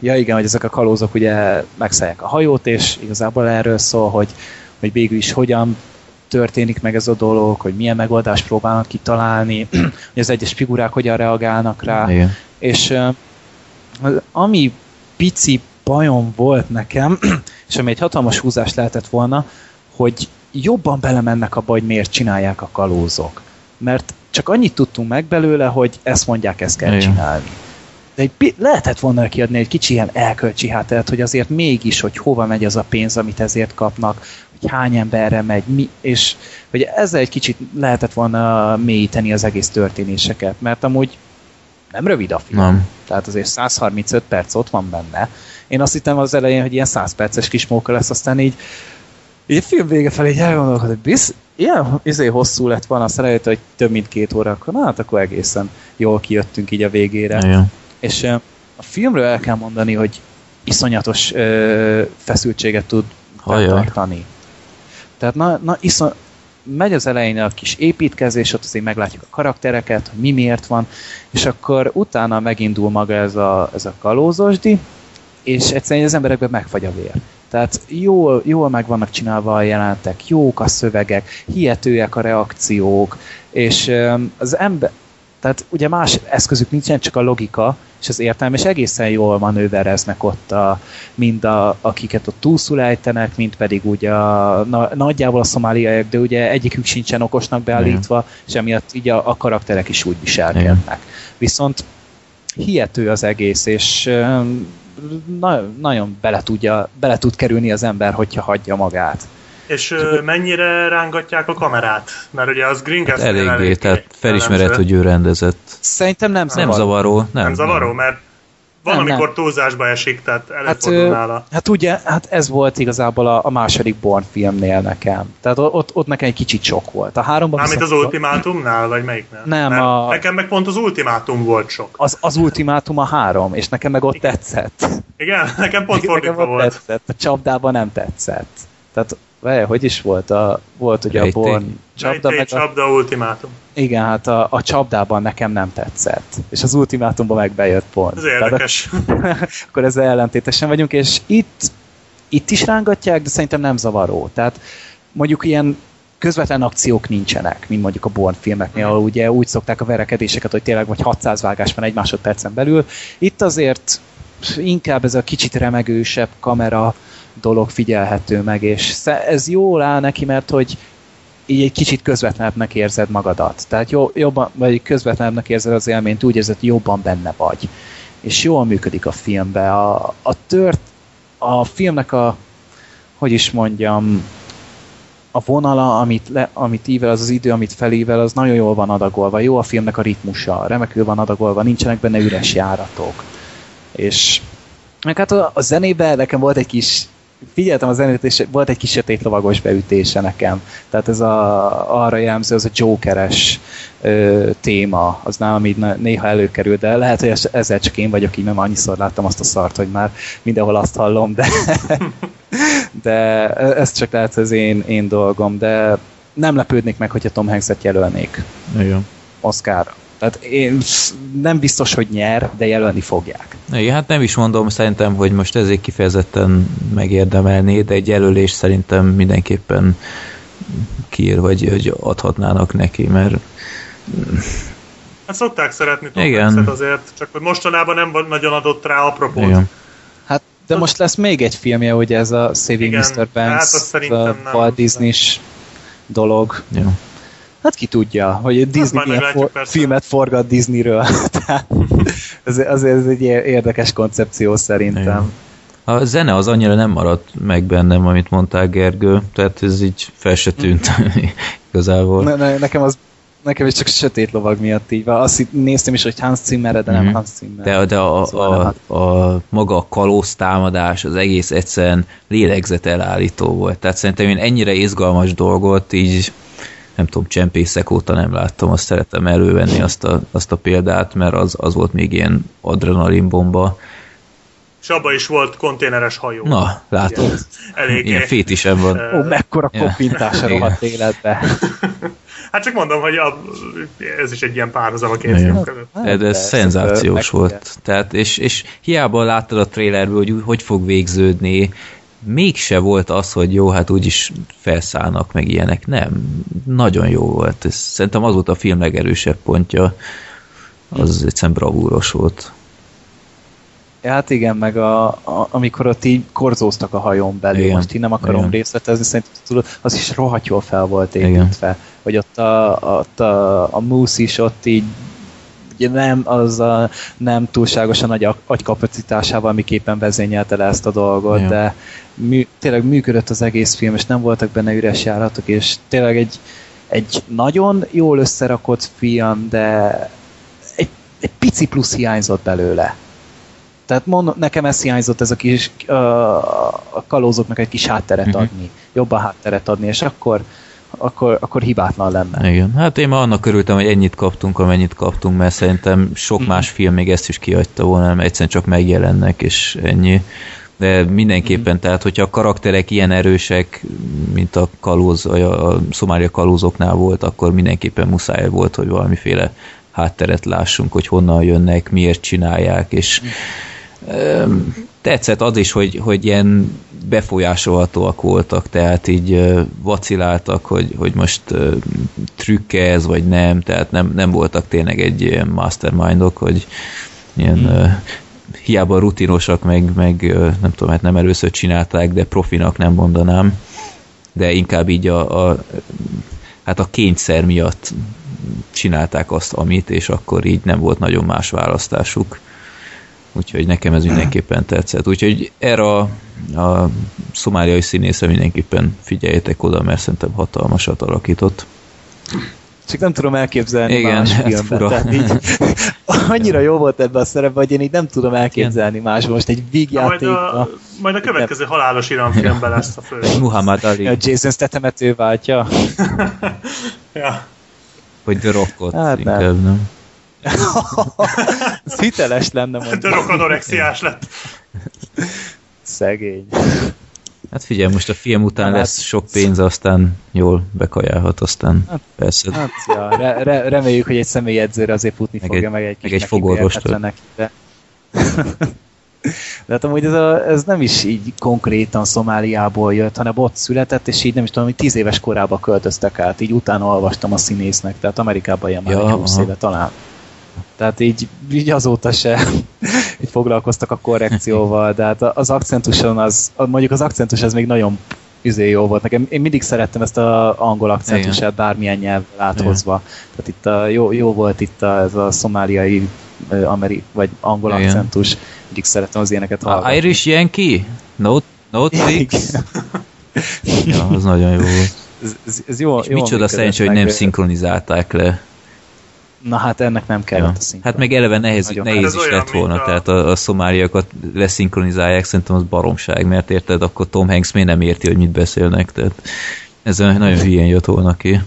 ja igen, hogy ezek a kalózok ugye megszállják a hajót, és igazából erről szól, hogy, hogy végül is hogyan történik meg ez a dolog, hogy milyen megoldást próbálnak kitalálni, hogy az egyes figurák hogyan reagálnak rá. Igen. És ami pici bajom volt nekem, és ami egy hatalmas húzás lehetett volna, hogy jobban belemennek abba, hogy miért csinálják a kalózok. Mert csak annyit tudtunk meg belőle, hogy ezt mondják, ezt kell Igen. csinálni. De egy, lehetett volna kiadni egy kicsi ilyen elkölcsi hátteret, hogy azért mégis, hogy hova megy az a pénz, amit ezért kapnak, hogy hány emberre megy, mi, és hogy ezzel egy kicsit lehetett volna mélyíteni az egész történéseket, mert amúgy nem rövid a film. Nem. Tehát azért 135 perc ott van benne. Én azt hittem az elején, hogy ilyen 100 perces kis móka lesz, aztán így, így a film vége felé így elgondolkodom, hogy bisz, ilyen izé hosszú lett volna, azt elejött, hogy több mint két óra, akkor na, hát akkor egészen jól kijöttünk így a végére. Igen. És a filmről el kell mondani, hogy iszonyatos ö, feszültséget tud tartani. Tehát na, na iszon, megy az elején a kis építkezés, ott azért meglátjuk a karaktereket, hogy mi miért van, és akkor utána megindul maga ez a, ez a kalózosdi, és egyszerűen az emberekben megfagy a vér. Tehát jól, jól meg vannak csinálva a jelentek, jók a szövegek, hihetőek a reakciók, és az ember, tehát ugye más eszközük nincsen, csak a logika és az értelme, és egészen jól manővereznek ott a, mind a, akiket ott túlszul ejtenek, mind pedig ugye a, na, nagyjából a szomáliaiak, de ugye egyikük sincsen okosnak beállítva, és emiatt így a, a karakterek is úgy viselkednek. Viszont hihető az egész, és na, nagyon bele, tudja, bele tud kerülni az ember, hogyha hagyja magát. És ö, mennyire rángatják a kamerát? Mert ugye az Green Hát eléggé, eléggé tehát felismered, hogy ő rendezett. Szerintem nem Nem zavaró. Nem, Nem zavaró, mert van, Nem, amikor nem. túlzásba esik, tehát Hát, előfordul ö, nála. hát ugye, hát ez volt igazából a, a második Born filmnél nekem. Tehát ott, ott nekem egy kicsit sok volt. A háromban Mármint az ultimátumnál, vagy melyiknél? Nem, Mert a- Nekem meg pont az ultimátum volt sok. Az, az ultimátum a három, és nekem meg ott tetszett. Igen, nekem pont nekem fordítva ott volt. tetszett. A csapdában nem tetszett. Tehát, várj, hogy is volt? A, volt ugye a Rejtély. Born csapda, Rejtély, meg a, csapda, ultimátum. igen, hát a, a csapdában nekem nem tetszett. És az ultimátumban meg bejött pont. Ez Tehát érdekes. akkor ezzel ellentétesen vagyunk, és itt, itt is rángatják, de szerintem nem zavaró. Tehát mondjuk ilyen közvetlen akciók nincsenek, mint mondjuk a Born filmeknél, ahol ugye úgy szokták a verekedéseket, hogy tényleg vagy 600 vágás van egy másodpercen belül. Itt azért inkább ez a kicsit remegősebb kamera dolog figyelhető meg, és ez jól áll neki, mert hogy így egy kicsit közvetlenebbnek érzed magadat. Tehát jó, jobban, vagy közvetlenebbnek érzed az élményt, úgy érzed, jobban benne vagy. És jól működik a filmbe. A, a tört, a filmnek a, hogy is mondjam, a vonala, amit, le, amit ível, az az idő, amit felível, az nagyon jól van adagolva. Jó a filmnek a ritmusa, remekül van adagolva, nincsenek benne üres járatok. És meg hát a, a zenében nekem volt egy kis figyeltem a zenét, és volt egy kis sötét lovagos beütése nekem. Tehát ez a, arra jellemző, az a Jokeres ö, téma, az nálam így néha előkerül, de lehet, hogy ez- ezzel csak én vagyok így, mert már annyiszor láttam azt a szart, hogy már mindenhol azt hallom, de, de ez csak lehet az én, én dolgom, de nem lepődnék meg, hogyha Tom Hanks-et jelölnék Igen. Oscarra. Tehát én nem biztos, hogy nyer, de jelölni fogják. Igen, hát nem is mondom szerintem, hogy most ezért kifejezetten megérdemelné, de egy jelölés szerintem mindenképpen kiír, vagy hogy adhatnának neki, mert Hát szokták szeretni Tom Igen. Azért, csak hogy mostanában nem nagyon adott rá apropót. igen. Hát, de most lesz még egy filmje, ugye ez a Saving Igen, Mr. Banks, hát azt szerintem a. Walt Disney-s dolog. Ja. Hát ki tudja, hogy Disney majd milyen for- persze. filmet forgat Disneyről. Tehát ez, azért ez egy érdekes koncepció szerintem. Igen. A zene az annyira nem maradt meg bennem, amit mondtál Gergő, tehát ez így fel se tűnt igazából. Ne, ne, nekem az nekem is csak sötét lovag miatt így van. Azt néztem is, hogy Hans Zimmer, de nem Mhm. Hans Zimmer. De, de a, Szóval nem a, hát- a, maga a kalóz támadás az egész egyszerűen lélegzet elállító volt. Tehát szerintem én ennyire izgalmas dolgot így nem tudom, csempészek óta nem láttam, azt szeretem elővenni azt a, azt a példát, mert az, az volt még ilyen adrenalinbomba. És abban is volt konténeres hajó. Na, látod, Ugye, Eléggé. ilyen fétisem van. Ó, mekkora Ja. koppintás a életbe. Hát csak mondom, hogy a, ez is egy ilyen párhuzam a két film között. De, de ez szenzációs volt. Tehát, és, és hiába láttad a trailerből, hogy hogy fog végződni, mégse volt az, hogy jó, hát úgyis felszállnak meg ilyenek. Nem. Nagyon jó volt. Ez, szerintem az volt a film legerősebb pontja. Az egyszerűen bravúros volt. Ja, Hát igen, meg a, a, amikor ott így korzóztak a hajón belül, Igen. igen. most így nem akarom Igen. igen. részletezni, szerintem tudod, az is rohadt jól fel volt Igen. építve, hogy ott a, ott a, a Moose is ott így nem, az a, nem túlságosan nagy a- agykapacitásával miképpen vezényelte le ezt a dolgot, Ja. de mű, tényleg működött az egész film, és nem voltak benne üres járatok, és tényleg egy, egy nagyon jól összerakott film, de egy, egy pici plusz hiányzott belőle. Tehát mondom, nekem ez hiányzott, ez a kis uh, a kalózoknak egy kis hátteret Mhm. adni, jobban hátteret adni, és akkor, akkor, akkor hibátlan lenne. Igen. Hát én már annak örültem, hogy ennyit kaptunk, amennyit kaptunk, mert szerintem sok Mhm. más film még ezt is kiadta volna, mert egyszerűen csak megjelennek, és ennyi. De mindenképpen, Mhm. tehát hogyha a karakterek ilyen erősek, mint a kalóz, a, szomália kalózoknál volt, akkor mindenképpen muszáj volt, hogy valamiféle hátteret lássunk, hogy honnan jönnek, miért csinálják, és Öm, tetszett az is, hogy, hogy ilyen befolyásolhatóak voltak, tehát így vaciláltak, hogy, hogy most trükke ez, vagy nem, tehát nem, nem voltak tényleg egy ilyen mastermindok, hogy ilyen ö, hiába rutinosak, meg, meg nem tudom, hát nem először csinálták, de profinak nem mondanám, de inkább így a, a hát a kényszer miatt csinálták azt, amit, és akkor így nem volt nagyon más választásuk. Úgyhogy nekem ez mindenképpen tetszett. Úgyhogy erre a, a szomáliai színészre mindenképpen figyeljetek oda, mert szerintem hatalmasat alakított. Csak nem tudom elképzelni Igen, más filmben. fura. Tehát így, annyira jó volt ebben a szerepben, hogy én így nem tudom elképzelni más. Most egy Majd vígjátékba. a, majd a következő halálos iramfilmben lesz a fő. Muhammad Ali, A Jason Stathamet ő váltja. Ja. vagy The Rockot, Hát nem. inkább nem. Ez hiteles lenne De mondjuk. rokonorexiás lett. Szegény. Hát figyelj, most a film után Hát- lesz sok pénz, aztán jól bekajálhat, aztán persze. Hát, ja, re, re, reméljük, hogy egy személyedzőre azért futni Meg fogja, egy- meg egy meg kis egy megígérhetetlenek, De... de hát amúgy ez, a, ez nem is így konkrétan Szomáliából jött, hanem ott született, és így nem is tudom, hogy tíz éves korában költöztek át, így utána olvastam a színésznek, tehát Amerikában ilyen már Ja, egy 20 aha. éve talán. Tehát így, így azóta se így foglalkoztak a korrekcióval, de hát az akcentuson az, mondjuk az akcentus az még nagyon üzé jó volt. Nekem, én mindig szerettem ezt az angol akcentusát bármilyen nyelv áthozva. Tehát itt a, jó, jó volt itt a, ez a szomáliai ameri, vagy angol Igen. akcentus. Mindig szerettem az ilyeneket A hallgatni. Irish Yankee? No, no tricks? ja, az nagyon jó volt. Ez, ez, ez jó, És jó micsoda szerencsé, hogy nem szinkronizálták le. Na hát ennek nem kellett Ja. a szinkron. Hát meg eleve nehéz, Nagyon. nehéz Hát ez is olyan, lett volna, a- tehát a, a szomáliakat leszinkronizálják, szerintem az baromság, mert érted, akkor Tom Hanks miért nem érti, hogy mit beszélnek, tehát ez olyan nagyon hülyén jött volna ki.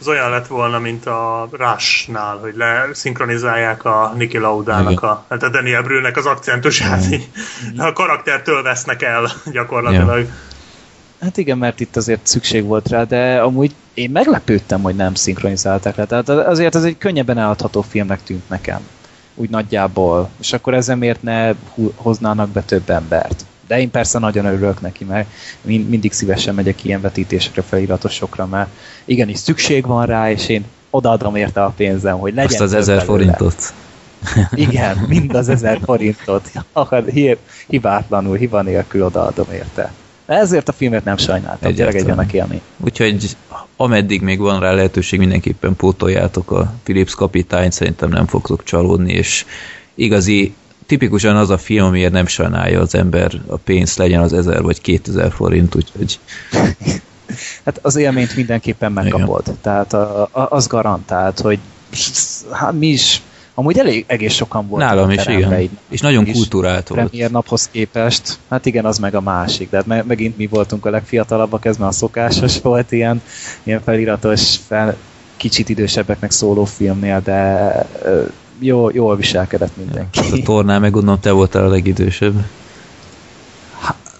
Az olyan lett volna, mint a Rush-nál, hogy leszinkronizálják a Niki Laudának, a, hát a Daniel Brühlnek az akcentusát, a karaktertől vesznek el gyakorlatilag. Hát igen, mert itt azért szükség volt rá, de amúgy én meglepődtem, hogy nem szinkronizálták le. Tehát azért ez egy könnyebben eladható filmnek tűnt nekem. Úgy nagyjából. És akkor ezzel miért ne hoznának be több embert? De én persze nagyon örülök neki, mert min- mindig szívesen megyek ilyen vetítésekre, feliratosokra, mert igenis szükség van rá, és én odaadom érte a pénzem, hogy legyen Azt az ezer forintot. Igen, mind az ezer forintot. Hi- Hibátlanul, hiba nélkül odaadom érte. Ezért a filmet nem sajnáltam, tényleg egy Egyáltalán. annak élmény. Úgyhogy ameddig még van rá lehetőség, mindenképpen pótoljátok a Philips kapitányt, szerintem nem fogtok csalódni, és igazi, tipikusan az a film, amiért nem sajnálja az ember a pénzt, legyen az 1000 vagy 2000 forint, úgyhogy Hát az élményt mindenképpen megkapod. Tehát a, a, az garantált, hogy hát mi is, amúgy elég egész sokan voltak nálam a is, igen. így És nagyon kultúrált volt. premier naphoz képest. Hát igen, az meg a másik. De hát me- megint mi voltunk a legfiatalabbak, ez már a szokásos volt ilyen, ilyen feliratos, fel, kicsit idősebbeknek szóló filmnél, de jó, jól viselkedett mindenki. A tornál meg gondolom te voltál a legidősebb.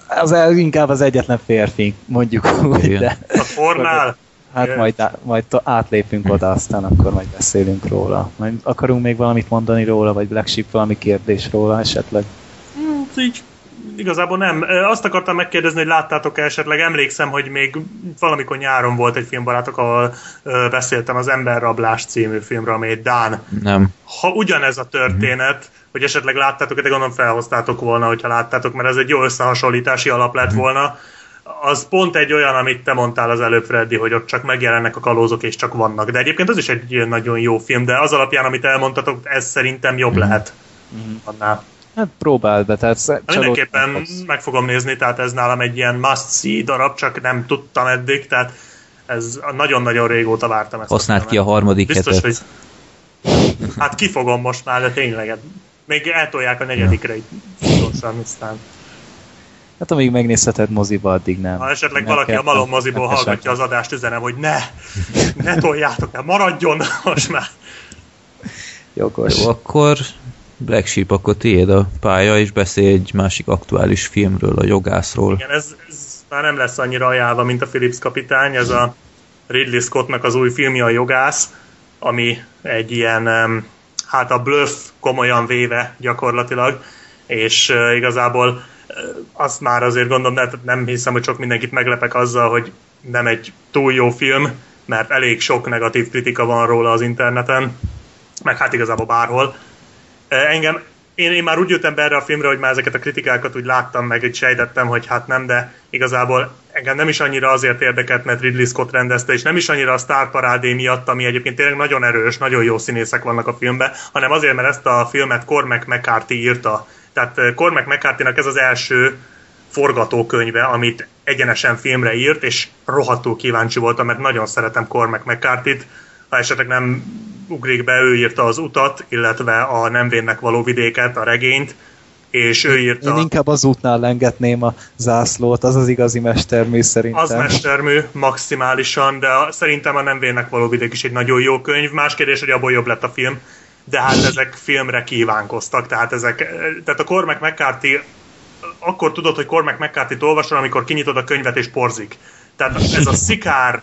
Az inkább az egyetlen férfi, mondjuk úgy, Igen. de A Fornál, Hát majd, majd átlépünk oda, aztán akkor majd beszélünk róla. Majd akarunk még valamit mondani róla, vagy Black Sheep valami kérdés róla esetleg? Hmm, így igazából nem. Azt akartam megkérdezni, hogy láttátok-e esetleg, emlékszem, hogy még valamikor nyáron volt egy filmbarátok, ahol beszéltem az Emberrablás című filmről, ami egy Dán. Nem. Ha ugyanez a történet, mm. hogy esetleg láttátok, de gondolom felhoztátok volna, hogyha láttátok, mert ez egy jó összehasonlítási alap lett mm. volna, az pont egy olyan, amit te mondtál az előbb, Freddy, hogy ott csak megjelennek a kalózok, és csak vannak. De egyébként az is egy nagyon jó film, de az alapján, amit elmondtatok, ez szerintem jobb mm. lehet mm. annál. Hát próbáld be, tehát csalód... Mindenképpen meg fogom nézni, tehát ez nálam egy ilyen must-see darab, csak nem tudtam eddig, tehát ez nagyon-nagyon régóta vártam ezt. Használd ki a harmadik Biztos, hetet. hogy... Hát kifogom most már, de tényleg. Hát még eltolják a negyedikre ja. gyorsan, aztán... Hát amíg megnézheted moziba, addig nem. Ha esetleg nem valaki a malom moziból hallgatja az adást, üzenem, hogy ne, ne toljátok el, maradjon most már. Jogos. Jó, akkor Black Sheep, akkor tiéd a pálya, és beszélj egy másik aktuális filmről, a jogászról. Igen, ez, ez már nem lesz annyira ajánlva, mint a Philips kapitány, ez a Ridley Scottnak az új filmje a jogász, ami egy ilyen, hát a bluff komolyan véve gyakorlatilag, és igazából azt már azért gondolom, de nem hiszem, hogy sok mindenkit meglepek azzal, hogy nem egy túl jó film, mert elég sok negatív kritika van róla az interneten, meg hát igazából bárhol, Engem, én, én már úgy jöttem be erre a filmre, hogy már ezeket a kritikákat úgy láttam, meg egy sejtettem, hogy hát nem, de igazából engem nem is annyira azért érdekelt, mert Ridley Scott rendezte, és nem is annyira a Star Parádé miatt, ami egyébként tényleg nagyon erős, nagyon jó színészek vannak a filmben, hanem azért, mert ezt a filmet Cormac McCarthy írta. Tehát Cormac mccarthy ez az első forgatókönyve, amit egyenesen filmre írt, és rohadtul kíváncsi voltam, mert nagyon szeretem Cormac McCarthy-t. Ha esetleg nem ugrik be, ő írta az utat, illetve a nem vénnek való vidéket, a regényt, és ő írta... Én inkább az útnál lengetném a zászlót, az az igazi mestermű szerintem. Az mestermű, maximálisan, de szerintem a nem vénnek való vidék is egy nagyon jó könyv. Más kérdés, hogy abból jobb lett a film, de hát ezek filmre kívánkoztak, tehát ezek, tehát a Cormac McCarthy akkor tudod, hogy Cormac McCarthy-t olvasol, amikor kinyitod a könyvet és porzik. Tehát ez a szikár,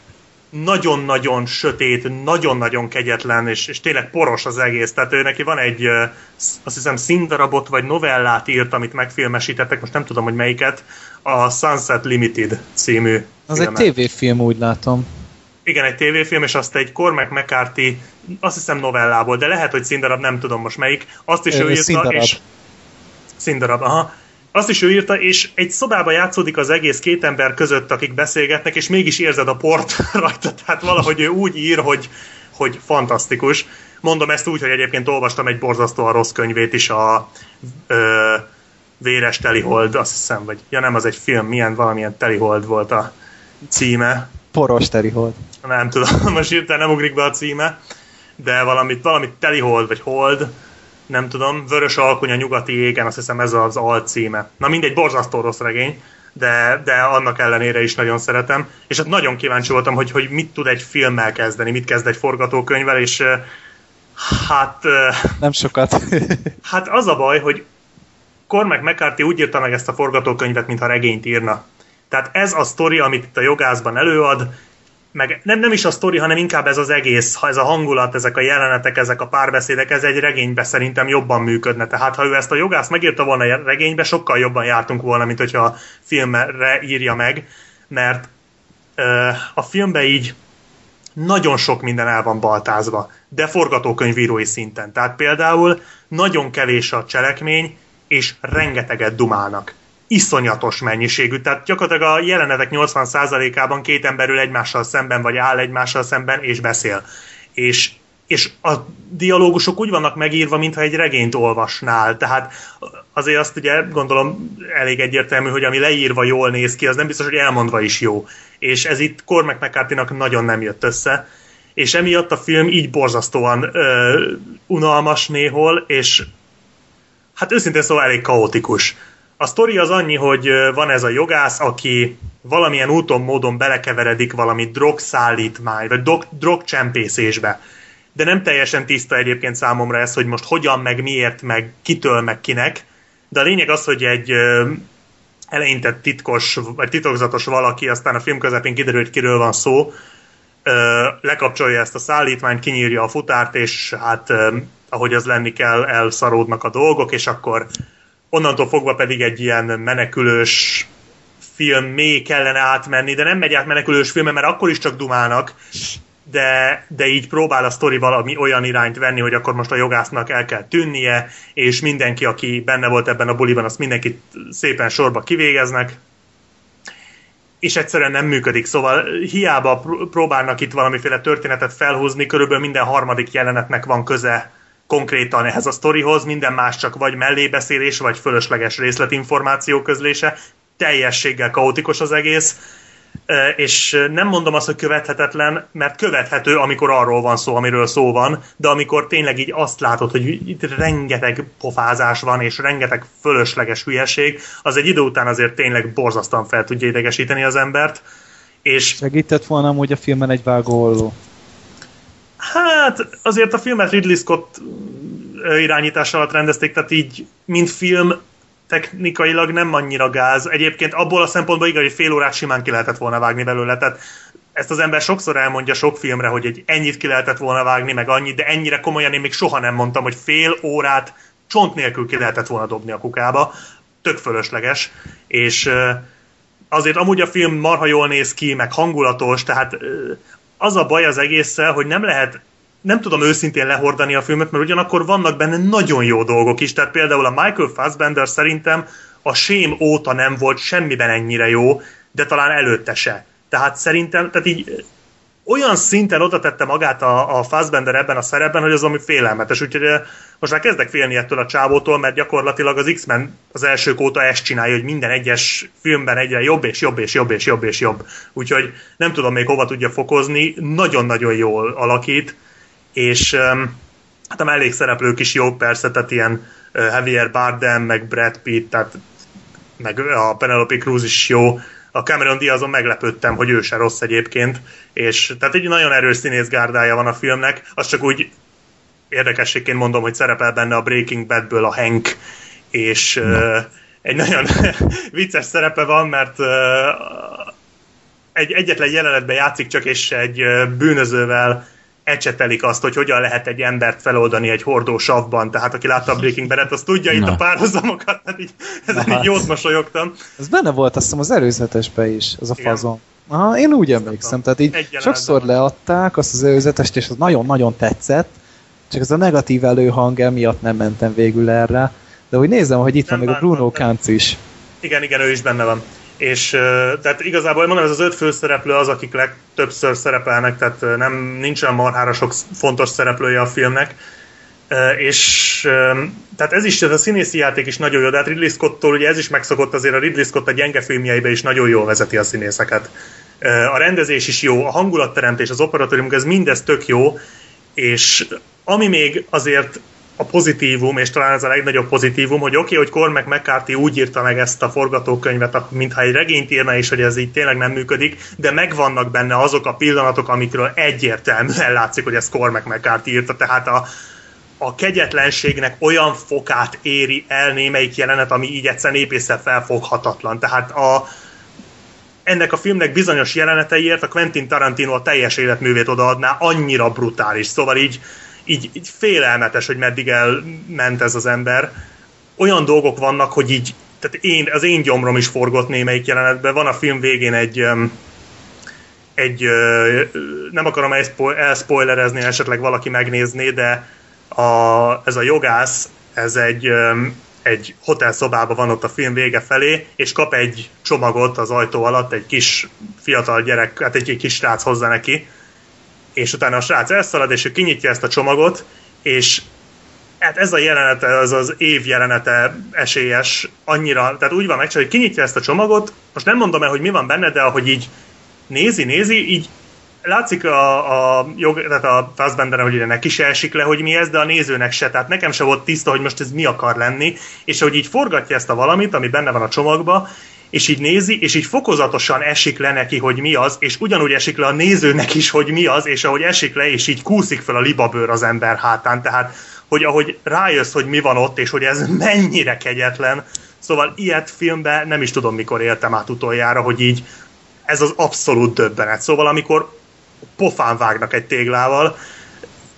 nagyon-nagyon sötét, nagyon-nagyon kegyetlen, és, és tényleg poros az egész. Tehát ő neki van egy, azt hiszem, színdarabot vagy novellát írt, amit megfilmesítettek, most nem tudom, hogy melyiket, a Sunset Limited című Az filmet. egy tévéfilm, úgy látom. Igen, egy tévéfilm, és azt egy Cormac McCarthy, azt hiszem novellából, de lehet, hogy színdarab, nem tudom most melyik. Azt is ő, ő írta, színdarab. és... Színdarab, aha azt is ő írta, és egy szobába játszódik az egész két ember között, akik beszélgetnek, és mégis érzed a port rajta, tehát valahogy ő úgy ír, hogy, hogy fantasztikus. Mondom ezt úgy, hogy egyébként olvastam egy borzasztóan rossz könyvét is, a ö, Véres Telihold, azt hiszem, vagy ja nem, az egy film, milyen valamilyen Telihold volt a címe. Poros Telihold. Nem tudom, most írtál, nem ugrik be a címe, de valamit, valamit Telihold, vagy Hold, nem tudom, Vörös alkony a nyugati égen, azt hiszem ez az alcíme. Na mindegy, borzasztó rossz regény, de, de annak ellenére is nagyon szeretem. És hát nagyon kíváncsi voltam, hogy, hogy mit tud egy filmmel kezdeni, mit kezd egy forgatókönyvvel, és hát... Nem sokat. hát az a baj, hogy Cormac McCarthy úgy írta meg ezt a forgatókönyvet, mintha regényt írna. Tehát ez a sztori, amit itt a jogászban előad, meg nem, nem is a sztori, hanem inkább ez az egész, ha ez a hangulat, ezek a jelenetek, ezek a párbeszédek, ez egy regénybe szerintem jobban működne. Tehát ha ő ezt a jogász megírta volna regénybe, sokkal jobban jártunk volna, mint hogyha a filmre írja meg, mert ö, a filmbe így nagyon sok minden el van baltázva, de forgatókönyvírói szinten. Tehát például nagyon kevés a cselekmény, és rengeteget dumálnak iszonyatos mennyiségű. Tehát gyakorlatilag a jelenetek 80%-ában két emberül egymással szemben, vagy áll egymással szemben, és beszél. És és a dialógusok úgy vannak megírva, mintha egy regényt olvasnál. Tehát azért azt ugye gondolom elég egyértelmű, hogy ami leírva jól néz ki, az nem biztos, hogy elmondva is jó. És ez itt Cormac mccarthy nagyon nem jött össze. És emiatt a film így borzasztóan ö, unalmas néhol, és hát őszintén szóval elég kaotikus. A sztori az annyi, hogy van ez a jogász, aki valamilyen úton, módon belekeveredik valami drogszállítmány, vagy drog, drogcsempészésbe. De nem teljesen tiszta egyébként számomra ez, hogy most hogyan, meg miért, meg kitől, meg kinek. De a lényeg az, hogy egy eleinte titkos, vagy titokzatos valaki, aztán a film közepén kiderült, kiről van szó, lekapcsolja ezt a szállítmányt, kinyírja a futárt, és hát ahogy az lenni kell, elszaródnak a dolgok, és akkor onnantól fogva pedig egy ilyen menekülős film még kellene átmenni, de nem megy át menekülős filme, mert akkor is csak dumálnak, de, de így próbál a sztori valami olyan irányt venni, hogy akkor most a jogásznak el kell tűnnie, és mindenki, aki benne volt ebben a buliban, azt mindenkit szépen sorba kivégeznek, és egyszerűen nem működik. Szóval hiába próbálnak itt valamiféle történetet felhúzni, körülbelül minden harmadik jelenetnek van köze konkrétan ehhez a sztorihoz, minden más csak vagy mellébeszélés, vagy fölösleges részletinformáció közlése, teljességgel kaotikus az egész, és nem mondom azt, hogy követhetetlen, mert követhető, amikor arról van szó, amiről szó van, de amikor tényleg így azt látod, hogy itt rengeteg pofázás van, és rengeteg fölösleges hülyeség, az egy idő után azért tényleg borzasztóan fel tudja idegesíteni az embert. És Segített volna amúgy a filmen egy vágóolló? Hát azért a filmet Ridley Scott irányítás alatt rendezték, tehát így, mint film, technikailag nem annyira gáz. Egyébként abból a szempontból igaz, hogy fél órát simán ki lehetett volna vágni belőle. Tehát ezt az ember sokszor elmondja sok filmre, hogy egy ennyit ki lehetett volna vágni, meg annyit, de ennyire komolyan én még soha nem mondtam, hogy fél órát csont nélkül ki lehetett volna dobni a kukába. Tök fölösleges. És azért amúgy a film marha jól néz ki, meg hangulatos, tehát az a baj az egésszel, hogy nem lehet nem tudom őszintén lehordani a filmet, mert ugyanakkor vannak benne nagyon jó dolgok is, tehát például a Michael Fassbender szerintem a Sém óta nem volt semmiben ennyire jó, de talán előtte se. Tehát szerintem, tehát így olyan szinten oda tette magát a, a Fassbender ebben a szerepben, hogy az ami félelmetes. Úgyhogy most már kezdek félni ettől a csávótól, mert gyakorlatilag az X-Men az első óta ezt csinálja, hogy minden egyes filmben egyre jobb és jobb és jobb és jobb és jobb. Úgyhogy nem tudom még hova tudja fokozni, nagyon-nagyon jól alakít és hát a mellékszereplők is jók persze, tehát ilyen Javier Bardem, meg Brad Pitt, tehát meg a Penelope Cruz is jó, a Cameron Diazon meglepődtem, hogy ő se rossz egyébként, és tehát egy nagyon erős színészgárdája van a filmnek, az csak úgy érdekességként mondom, hogy szerepel benne a Breaking Badből a Hank, és uh, egy nagyon vicces szerepe van, mert uh, egy egyetlen jelenetben játszik csak, és egy bűnözővel ecsetelik azt, hogy hogyan lehet egy embert feloldani egy hordó savban, tehát aki látta a Breaking Bad-et, az tudja Na. itt a párhuzamokat, tehát így, ezen így jót mosolyogtam. Ez benne volt azt hiszem az előzetesbe is, az a Igen. fazon. Aha, én úgy emlékszem, tehát így sokszor leadták azt az előzetest, és az nagyon-nagyon tetszett, csak ez a negatív előhang emiatt nem mentem végül erre, de úgy nézem, hogy itt nem van még a Bruno Kánc is. Igen, igen, ő is benne van és tehát igazából mondom, ez az öt főszereplő az, akik legtöbbször szerepelnek, tehát nem nincsen marhára sok fontos szereplője a filmnek, és tehát ez is, ez a színészi játék is nagyon jó, de hát Ridley Scott-tól ugye ez is megszokott, azért a Ridley Scott a gyenge filmjeibe is nagyon jól vezeti a színészeket. A rendezés is jó, a hangulatteremtés, az operatórium, ez mindez tök jó, és ami még azért a pozitívum, és talán ez a legnagyobb pozitívum, hogy oké, okay, hogy Cormac McCarthy úgy írta meg ezt a forgatókönyvet, mintha egy regényt írna, és hogy ez így tényleg nem működik, de megvannak benne azok a pillanatok, amikről egyértelműen látszik, hogy ez Cormac McCarthy írta, tehát a, a kegyetlenségnek olyan fokát éri el némelyik jelenet, ami így egyszerűen épészel felfoghatatlan. Tehát a, ennek a filmnek bizonyos jeleneteiért a Quentin Tarantino a teljes életművét odaadná, annyira brutális. Szóval így így, így félelmetes, hogy meddig elment ez az ember. Olyan dolgok vannak, hogy így, tehát én, az én gyomrom is forgott némelyik jelenetben. Van a film végén egy, egy nem akarom elspoilerezni, esetleg valaki megnézné, de a, ez a jogász, ez egy, egy hotelszobában van ott a film vége felé, és kap egy csomagot az ajtó alatt, egy kis fiatal gyerek, hát egy, egy kis srác hozzá neki, és utána a srác elszalad, és ő kinyitja ezt a csomagot, és hát ez a jelenete, az az év jelenete esélyes annyira, tehát úgy van meg, hogy kinyitja ezt a csomagot, most nem mondom el, hogy mi van benne, de ahogy így nézi, nézi, így látszik a, a, jog, tehát a Fassbender, hogy neki se esik le, hogy mi ez, de a nézőnek se, tehát nekem se volt tiszta, hogy most ez mi akar lenni, és hogy így forgatja ezt a valamit, ami benne van a csomagba, és így nézi, és így fokozatosan esik le neki, hogy mi az, és ugyanúgy esik le a nézőnek is, hogy mi az, és ahogy esik le, és így kúszik fel a libabőr az ember hátán, tehát hogy ahogy rájössz, hogy mi van ott, és hogy ez mennyire kegyetlen, szóval ilyet filmben nem is tudom, mikor éltem át utoljára, hogy így ez az abszolút döbbenet. Szóval amikor pofán vágnak egy téglával,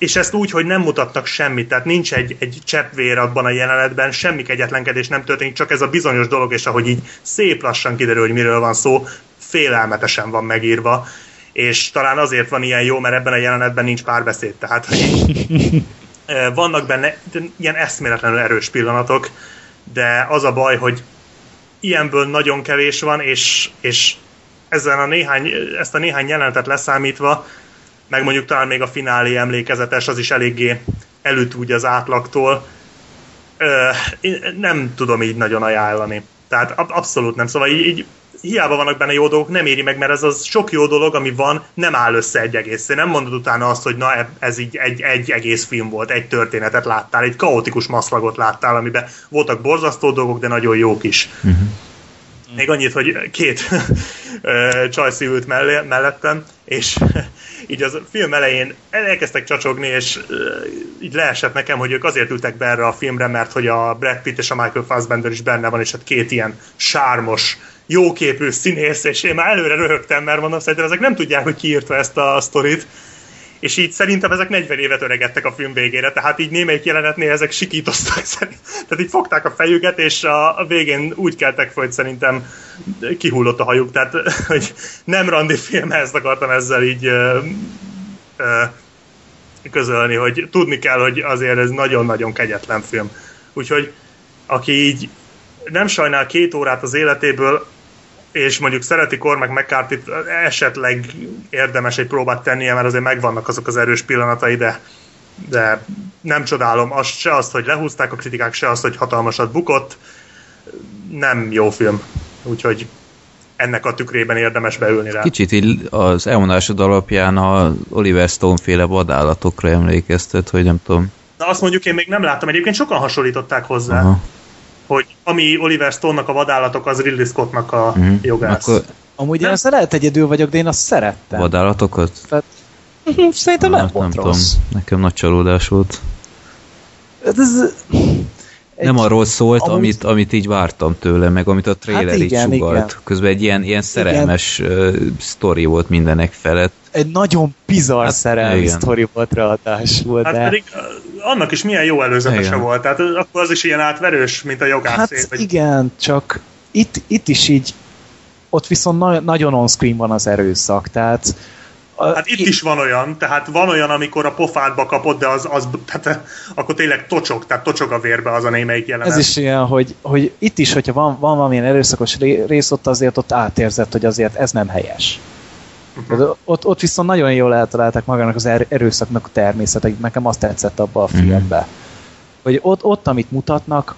és ezt úgy, hogy nem mutatnak semmit, tehát nincs egy, egy cseppvér abban a jelenetben, semmi kegyetlenkedés nem történik, csak ez a bizonyos dolog, és ahogy így szép lassan kiderül, hogy miről van szó, félelmetesen van megírva, és talán azért van ilyen jó, mert ebben a jelenetben nincs párbeszéd, tehát hogy vannak benne ilyen eszméletlenül erős pillanatok, de az a baj, hogy ilyenből nagyon kevés van, és, és ezen a néhány, ezt a néhány jelenetet leszámítva, meg mondjuk talán még a finálé emlékezetes, az is eléggé előtt úgy az átlagtól, nem tudom így nagyon ajánlani. Tehát abszolút nem. Szóval így, így hiába vannak benne jó dolgok, nem éri meg, mert ez az sok jó dolog, ami van, nem áll össze egy egész. Nem mondod utána azt, hogy na ez így egy, egy egész film volt, egy történetet láttál, egy kaotikus maszlagot láttál, amiben voltak borzasztó dolgok, de nagyon jók is. Uh-huh. Még annyit, hogy két csajszí ült mellé, mellettem, és így az film elején elkezdtek csacsogni, és így leesett nekem, hogy ők azért ültek be erre a filmre, mert hogy a Brad Pitt és a Michael Fassbender is benne van, és hát két ilyen sármos, jóképű színész, és én már előre röhögtem, mert mondom, szerintem ezek nem tudják, hogy kiírta ezt a sztorit, és így szerintem ezek 40 évet öregedtek a film végére, tehát így némelyik jelenetnél ezek sikítoztak szerint. Tehát így fogták a fejüket, és a, végén úgy keltek hogy szerintem kihullott a hajuk, tehát hogy nem randi film, ezt akartam ezzel így ö, ö, közölni, hogy tudni kell, hogy azért ez nagyon-nagyon kegyetlen film. Úgyhogy aki így nem sajnál két órát az életéből, és mondjuk szereti Cormac mccarthy esetleg érdemes egy próbát tennie, mert azért megvannak azok az erős pillanatai, de, de nem csodálom azt, se azt, hogy lehúzták a kritikák, se azt, hogy hatalmasat bukott. Nem jó film. Úgyhogy ennek a tükrében érdemes beülni rá. Kicsit így az elmondásod alapján a Oliver Stone féle vadállatokra emlékeztet, hogy nem tudom. Na azt mondjuk én még nem láttam, egyébként sokan hasonlították hozzá. Aha hogy ami Oliver Stone-nak a vadállatok, az Ridley Scottnak a mm. jogász. Akkor... Amúgy én azt lehet egyedül vagyok, de én azt szerettem. Vadállatokat? Tehát, szerintem nem, nem volt nem rossz. Tudom. Nekem nagy csalódás volt. Hát ez, egy, nem arról szólt, amúgy... amit, amit így vártam tőle, meg amit a trailer hát igen, így sugalt. Igen. Közben egy ilyen, ilyen szerelmes uh, sztori volt mindenek felett. Egy nagyon bizarr hát, szerelmi sztori volt ráadásul. Hát de... pedig annak is milyen jó előzetese igen. volt. Tehát akkor az is ilyen átverős, mint a jogász. Hát vagy... igen, csak itt, itt is így ott viszont na- nagyon on-screen van az erőszak, tehát Hát itt is van olyan, tehát van olyan, amikor a pofádba kapod, de az, az tehát, akkor tényleg tocsog, tehát tocsog a vérbe az a némelyik jelenet. Ez is ilyen, hogy, hogy itt is, hogyha van, van valamilyen erőszakos rész, ott azért ott átérzett, hogy azért ez nem helyes. Uh-huh. Ott, ott viszont nagyon jól eltalálták magának az er, erőszaknak a természetet, nekem azt tetszett abba a filmbe. Uh-huh. Hogy ott, ott, amit mutatnak,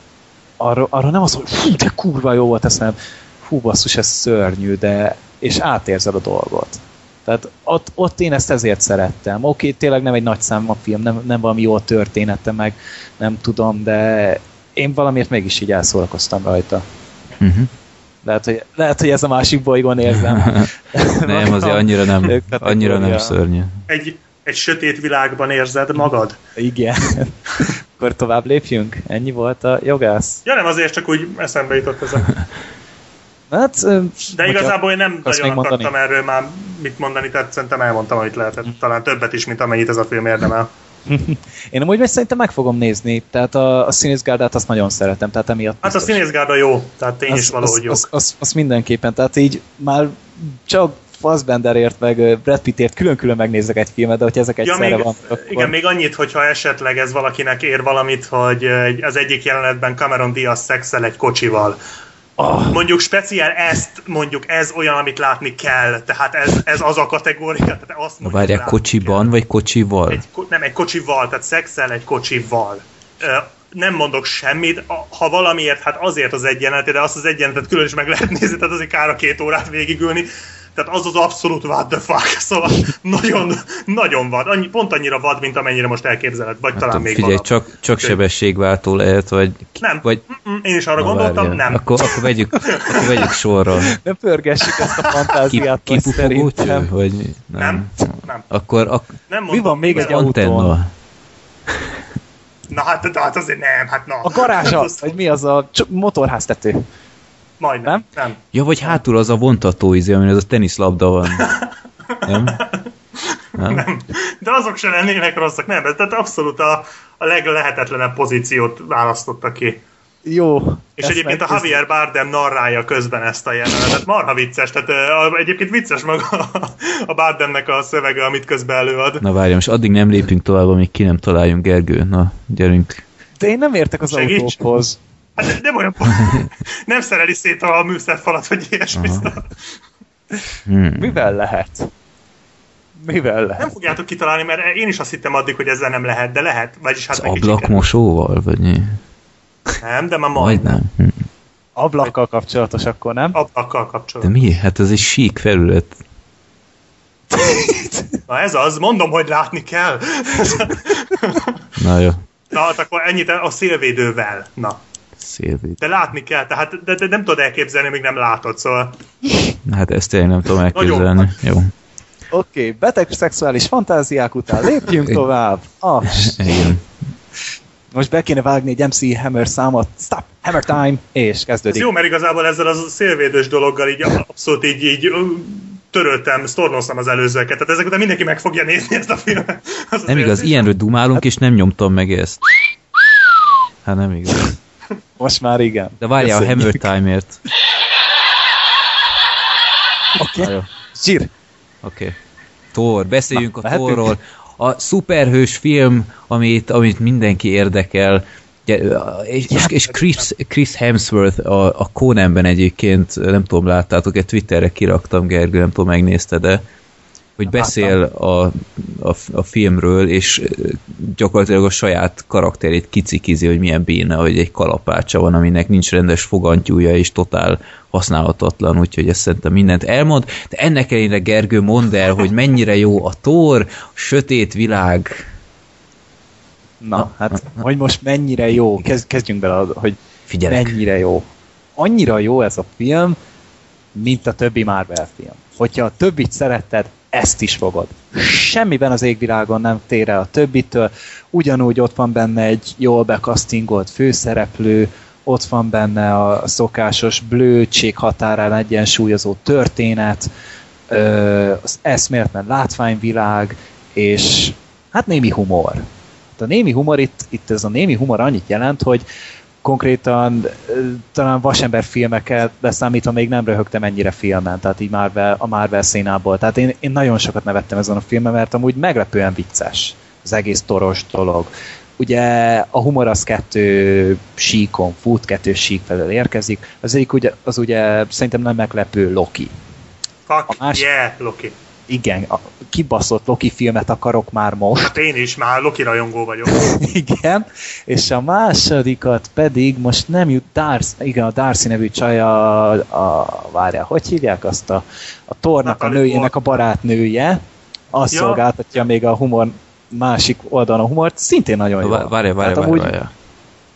arra, arra nem az, hogy fú, de kurva jó volt, ezt nem, fú, basszus, ez szörnyű, de és átérzed a dolgot. Tehát ott, ott én ezt ezért szerettem. Oké, okay, tényleg nem egy nagy szám a film, nem, nem valami jó története, meg nem tudom, de én valamiért mégis így elszórakoztam rajta. Uh-huh. Lehet, hogy, lehet, hogy ez a másik bolygón érzem. nem, azért annyira nem, annyira nem szörnyű. Egy, egy sötét világban érzed magad? Igen. Akkor tovább lépjünk? Ennyi volt a jogász? Ja nem, azért csak úgy eszembe jutott ez a... Hát, De igazából én nem nagyon akartam mondani? erről már mit mondani, tehát szerintem elmondtam, amit lehetett. Talán többet is, mint amennyit ez a film érdemel. Én amúgy meg szerintem meg fogom nézni, tehát a, a színészgárdát azt nagyon szeretem, tehát emiatt Hát a színészgárda jó, tehát én az, is valahogy jó. Az, az, az, mindenképpen, tehát így már csak Fassbenderért, meg Brad Pittért külön-külön megnézek egy filmet, de hogy ezek egyszerre ja, még, van. Akkor... Igen, még annyit, hogyha esetleg ez valakinek ér valamit, hogy az egyik jelenetben Cameron Diaz szexel egy kocsival, Oh. Mondjuk speciál ezt, mondjuk ez olyan, amit látni kell, tehát ez, ez az a kategória. Tehát azt mondjuk, Várják, kocsiban kell. vagy kocsival? Egy, nem, egy kocsival, tehát szexel egy kocsival. nem mondok semmit, ha valamiért, hát azért az egyenlet, de azt az egyenletet külön is meg lehet nézni, tehát azért kár a két órát végigülni, tehát az az abszolút what the fuck, szóval nagyon, nagyon vad, annyi, pont annyira vad, mint amennyire most elképzeled, vagy hát talán még figyelj, csak, csak sebességváltó lehet, vagy... Nem, vagy... én is arra Na, gondoltam, várja. nem. Akkor, akkor, vegyük, akkor vegyük sorra. Ne pörgessük ezt a fantáziát, Ki, szerintem. Vagy nem. nem. nem. Akkor, ak... nem mondom, Mi van még egy autón? Na hát, hát azért nem, hát na. A garázs az, vagy mi az a motorháztető. Majdnem. Nem? nem. Ja, vagy hátul az a vontató izé, amin ez a teniszlabda van. nem? Nem? nem. De azok se lennének rosszak, nem. Tehát abszolút a, a leglehetetlenebb pozíciót választotta ki. Jó. És egyébként a Javier Bardem narrálja közben ezt a jelenetet. Marha vicces, tehát egyébként vicces maga a Bardemnek a szövege, amit közben előad. Na várjam, és addig nem lépünk tovább, amíg ki nem találjunk Gergő. Na, gyerünk. De én nem értek az Segíts. autókhoz. Hát nem olyan... nem szereli szét a műszerfalat, hogy ilyesmi. Hmm. Mivel lehet? Mivel lehet? Nem fogjátok kitalálni, mert én is azt hittem addig, hogy ezzel nem lehet, de lehet. Vagyis hát Az ablakmosóval, vagy mi? Nem, de már majd Majdnem. Hm. Ablakkal kapcsolatos akkor, nem? ablakkal De kapcsolatban. mi? Hát ez egy sík felület. Na ez az, mondom, hogy látni kell. Na jó, Na, hát akkor ennyit a szélvédővel. Na, szélvéd. de látni kell, tehát de, de nem tudod elképzelni, még nem látod, szóval Hát ezt tényleg nem tudom elképzelni. Jó. Oké, okay, beteg szexuális fantáziák után lépjünk tovább. Ah, Igen. most be kéne vágni egy MC Hammer számot. Stop! Hammer time! És ez kezdődik. jó, mert igazából ezzel a szélvédős dologgal így abszolút így, így töröltem, sztornoztam az előzőket. Tehát ezek után mindenki meg fogja nézni ezt a filmet. Az Nem azért- igaz, ilyenről dumálunk, és nem nyomtam meg ezt. Hát nem igaz. Most már igen. De várjál a Hammer. Time-ért. Oké. Jó, Zsír. Oké. Okay. Thor, beszéljünk Na, a mehetünk? Thorról. A szuperhős film, amit, amit mindenki érdekel, és, és, és Chris, Chris Hemsworth a, a Conanben egyébként, nem tudom, láttátok-e, Twitterre kiraktam, Gergő, nem tudom, megnézte, de hogy beszél a, a, a filmről, és gyakorlatilag a saját karakterét kicikizi, hogy milyen béna, hogy egy kalapácsa van, aminek nincs rendes fogantyúja, és totál használhatatlan, úgyhogy ezt szerintem mindent elmond. De ennek ellenére Gergő, mondd el, hogy mennyire jó a tor, a sötét világ. Na, hát, hogy most mennyire jó. Kezd, kezdjünk bele, hogy Figyelek. mennyire jó. Annyira jó ez a film, mint a többi Marvel film. Hogyha a többit szeretted, ezt is fogod. Semmiben az égvilágon nem tér el a többitől, ugyanúgy ott van benne egy jól bekasztingolt főszereplő, ott van benne a szokásos blödség határán egyensúlyozó történet, az eszméletlen látványvilág, és hát némi humor. Hát a némi humor itt, itt ez a némi humor annyit jelent, hogy konkrétan talán vasember filmeket leszámítva még nem röhögtem ennyire filmen, tehát így Marvel, a Marvel szénából. Tehát én, én nagyon sokat nevettem ezen a filmen, mert amúgy meglepően vicces az egész toros dolog. Ugye a humor az kettő síkon fut, kettő sík felől érkezik. Az egyik ugye, az ugye szerintem nem meglepő Loki. Fuck, A más- yeah, Loki. Igen, a kibaszott Loki filmet akarok már most. Hát én is már Loki rajongó vagyok. Igen, és a másodikat pedig most nem jut Darcy, igen, a Darcy nevű csaj a, a várjál, hogy hívják azt a, a tornak a nőjének a barátnője, azt Ja. ja. szolgáltatja még a humor másik oldalon a humort, szintén nagyon jó. Várj, várj, várj, Tehát várj, amúgy- várj.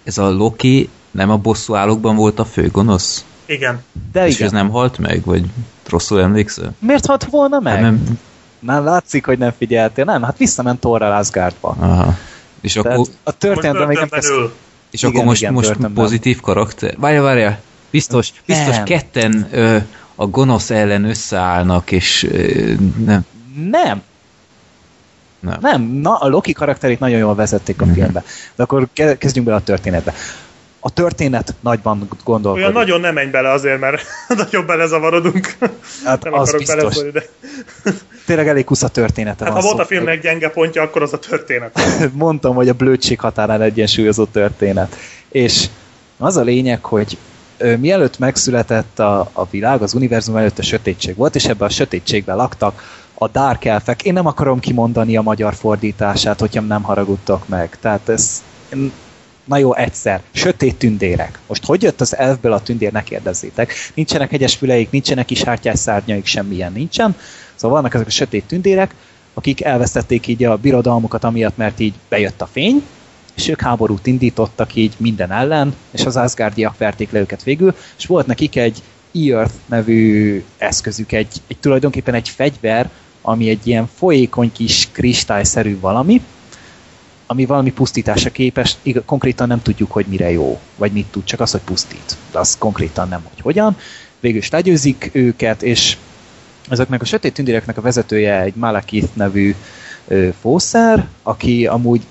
Ez a Loki nem a bosszú állókban volt a főgonosz? Igen. De És igen. ez nem halt meg? Vagy rosszul emlékszel? Miért halt volna meg? Hát Nem. nem, Már látszik, hogy nem figyeltél. Nem, hát visszament Thorral Asgardba. aha. És Tehát akkor, a Most történetben még nem kezd... és igen, akkor most, igen, most börtönben. pozitív karakter? Várja, várja. Biztos, biztos Nem. ketten ö, a gonosz ellen összeállnak, és ö, nem. Nem, Nem. Nem, na, a Loki karakterét nagyon jól vezették a Mhm. filmbe. De akkor ke- kezdjünk bele a történetbe. A történet nagyban gondolkodik. Olyan nagyon nem menj bele azért, mert nagyon belezavarodunk. Hát nem az akarok biztos. de... Tényleg elég kusza története Hát van ha volt a filmnek gyenge pontja, akkor az a történet. Mondtam, hogy a blödség határán egyensúlyozó történet. És az a lényeg, hogy mielőtt megszületett a, a világ, az univerzum előtt a sötétség volt, és ebben a sötétségben laktak a Dark Elfek. Én nem akarom kimondani a magyar fordítását, hogyha nem haragudtok meg. Tehát ez na jó, egyszer. Sötét tündérek. Most hogy jött az elfből a tündér, ne kérdezzétek. Nincsenek hegyes füleik, nincsenek kis hártyás szárnyaik, semmilyen nincsen. Szóval vannak ezek a sötét tündérek, akik elvesztették így a birodalmukat amiatt, mert így bejött a fény, és ők háborút indítottak így minden ellen, és az Asgardiak verték le őket végül, és volt nekik egy E-Earth nevű eszközük, egy, egy tulajdonképpen egy fegyver, ami egy ilyen folyékony kis kristályszerű valami, ami valami pusztításra képes, igaz, konkrétan nem tudjuk, hogy mire jó, vagy mit tud, csak az, hogy pusztít. De az konkrétan nem, hogy hogyan. Végül is legyőzik őket, és ezeknek a sötét tündéreknek a vezetője egy Malekith nevű ö, fószer, aki amúgy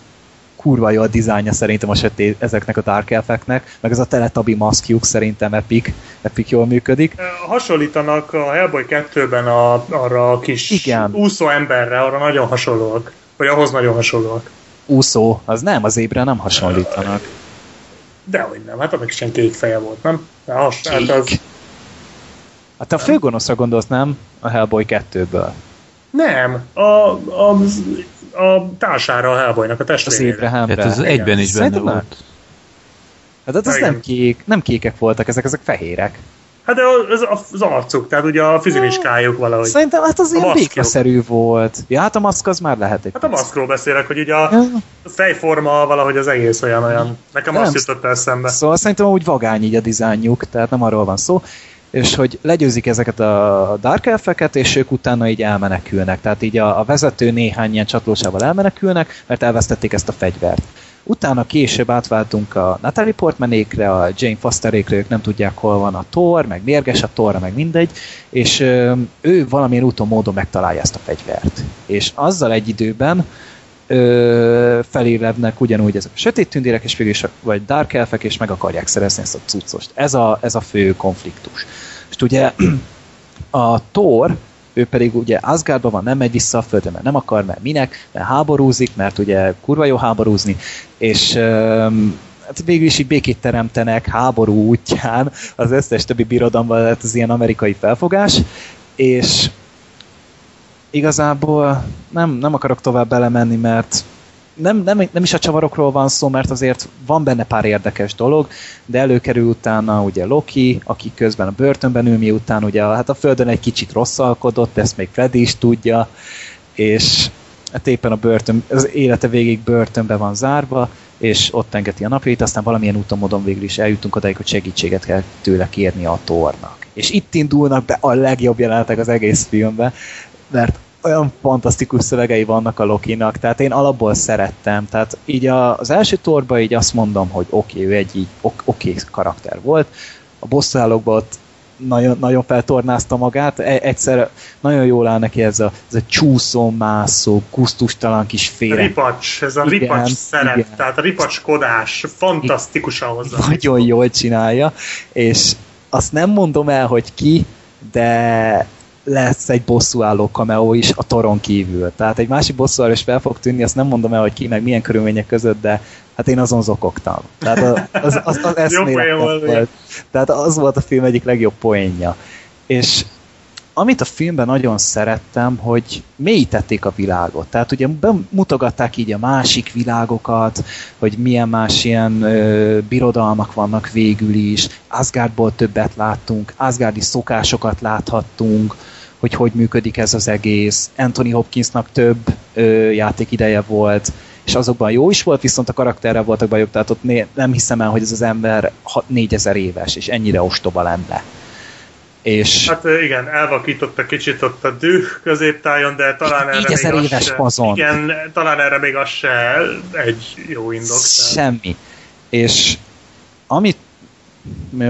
kurva jó a dizájnja szerintem a sötét, ezeknek a Dark Elfeknek, meg ez a Teletabi maszkjuk szerintem epic, epic jól működik. Hasonlítanak a Hellboy 2-ben a, arra a kis Igen. úszó emberre, arra nagyon hasonlóak. Vagy ahhoz nagyon hasonlóak. Úszó, az nem, az ébre nem hasonlítanak. Dehogy nem, hát annak ilyen kék feje volt, nem? De has, hát az, Kék. Hát te a főgonoszra gondolsz, nem? A Hellboy 2-ből. nem, a, a, a társára a Hellboynak, a Az testvérére. Abrahamre. Hát az egyben is benne Szerintem nem. volt. Hát az Igen. nem kék, nem kékek voltak, ezek, ezek fehérek. Hát de az, az arcuk, tehát ugye a fizimiskájuk valahogy. Szerintem hát az A ilyen békaszerű volt. Ja, hát a maszk az már lehet egy Hát a maszkról beszélek, hogy ugye a fejforma valahogy az egész olyan olyan. Nekem Nem. azt jutott eszembe. Szóval szerintem úgy vagány így a dizájnjuk, tehát nem arról van szó. És hogy legyőzik ezeket a Dark Elfeket, és ők utána így elmenekülnek. Tehát így a, a vezető néhány ilyen csatlósával elmenekülnek, mert elvesztették ezt a fegyvert. Utána később átváltunk a Natalie Portmanékre, a Jane Fosterékre, ők nem tudják, hol van a Thor, meg mérges a Thorra, meg mindegy, és ő valamilyen úton, módon megtalálja ezt a fegyvert. És azzal egy időben ö, ugyanúgy ezek a sötét tündérek, és végül is, vagy dark elfek, és meg akarják szerezni ezt a cuccost. Ez a, ez a fő konfliktus. És ugye a Thor, ő pedig ugye Asgardban van, nem megy vissza a földre, mert nem akar, mert minek, mert háborúzik, mert ugye kurva jó háborúzni, és hát végül is így békét teremtenek háború útján az összes többi birodalomban, lett az ilyen amerikai felfogás, és igazából nem, nem akarok tovább belemenni, mert nem, nem, nem is a csavarokról van szó, mert azért van benne pár érdekes dolog, de előkerül utána ugye Loki, aki közben a börtönben ül, miután ugye hát a Földön egy kicsit rosszalkodott, ezt még Freddy is tudja, és hát éppen a börtön, az élete végig börtönbe van zárva, és ott engedi a napjait, aztán valamilyen úton módon végül is eljutunk odáig, hogy segítséget kell tőle kérni a tornak. És itt indulnak be a legjobb jelenetek az egész filmben, mert olyan fantasztikus szövegei vannak a Lokinak, tehát én alapból szerettem, tehát így a, az első torban így azt mondom, hogy oké, okay, ő egy így ok, oké okay karakter volt, a bosszálókban ott nagyon, nagyon feltornázta magát, E- egyszer nagyon jól áll neki ez a, ez a csúszó, mászó, kusztustalan kis félre. Ripacs, ez a Igen, ripacs szeret, igen. tehát a ripacskodás fantasztikusan hozzá. nagyon jól csinálja, és azt nem mondom el, hogy ki, de lesz egy bosszúálló cameo is a toron kívül. Tehát egy másik bosszúálló is fel fog tűnni, azt nem mondom el, hogy ki, meg milyen körülmények között, de hát én azon zokogtam. Tehát az, az, az, az volt. Tehát az volt a film egyik legjobb poénja. És amit a filmben nagyon szerettem, hogy mélyítették a világot. Tehát ugye bemutogatták így a másik világokat, hogy milyen más ilyen ö, birodalmak vannak végül is. Asgardból többet láttunk, Asgardi szokásokat láthattunk, hogy hogy működik ez az egész. Anthony Hopkinsnak több ö, játékideje volt, és azokban jó is volt, viszont a karakterrel voltak bajok, tehát ott né- nem hiszem el, hogy ez az ember ha- 4000 éves, és ennyire ostoba lenne. És Hát igen, elvakította kicsit ott a düh középtájon, de talán erre még 4000 az éves se. Igen, talán erre még az se egy jó indok. tehát- Semmi. És amit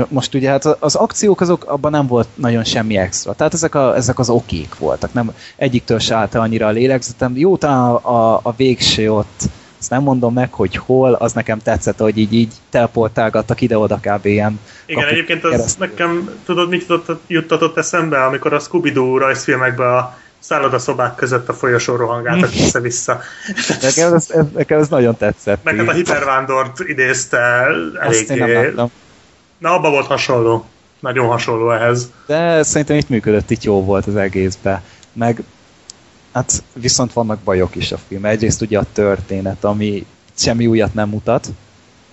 most ugye hát az akciók azok, abban nem volt nagyon semmi extra. Tehát ezek, a, ezek az okék voltak. Nem, egyiktől se állt annyira a lélegzetem. Jó, talán a, a, a végső ott, azt nem mondom meg, hogy hol, az nekem tetszett, hogy így, így telportálgattak ide-oda kb. ilyen Igen, egyébként az keresztül. nekem, tudod, mit jutott, juttatott eszembe, amikor a Scooby-Doo rajzfilmekben a szállodaszobák között a folyosón rohangáltak össze-vissza. Nekem ez, ez, nekem ez nagyon tetszett. Meg hát a hipervándort idézte Azt Na, abba volt hasonló. Nagyon hasonló ehhez. De szerintem itt működött, itt jó volt az egészben. Meg hát viszont vannak bajok is a film. Egyrészt ugye a történet, ami semmi újat nem mutat,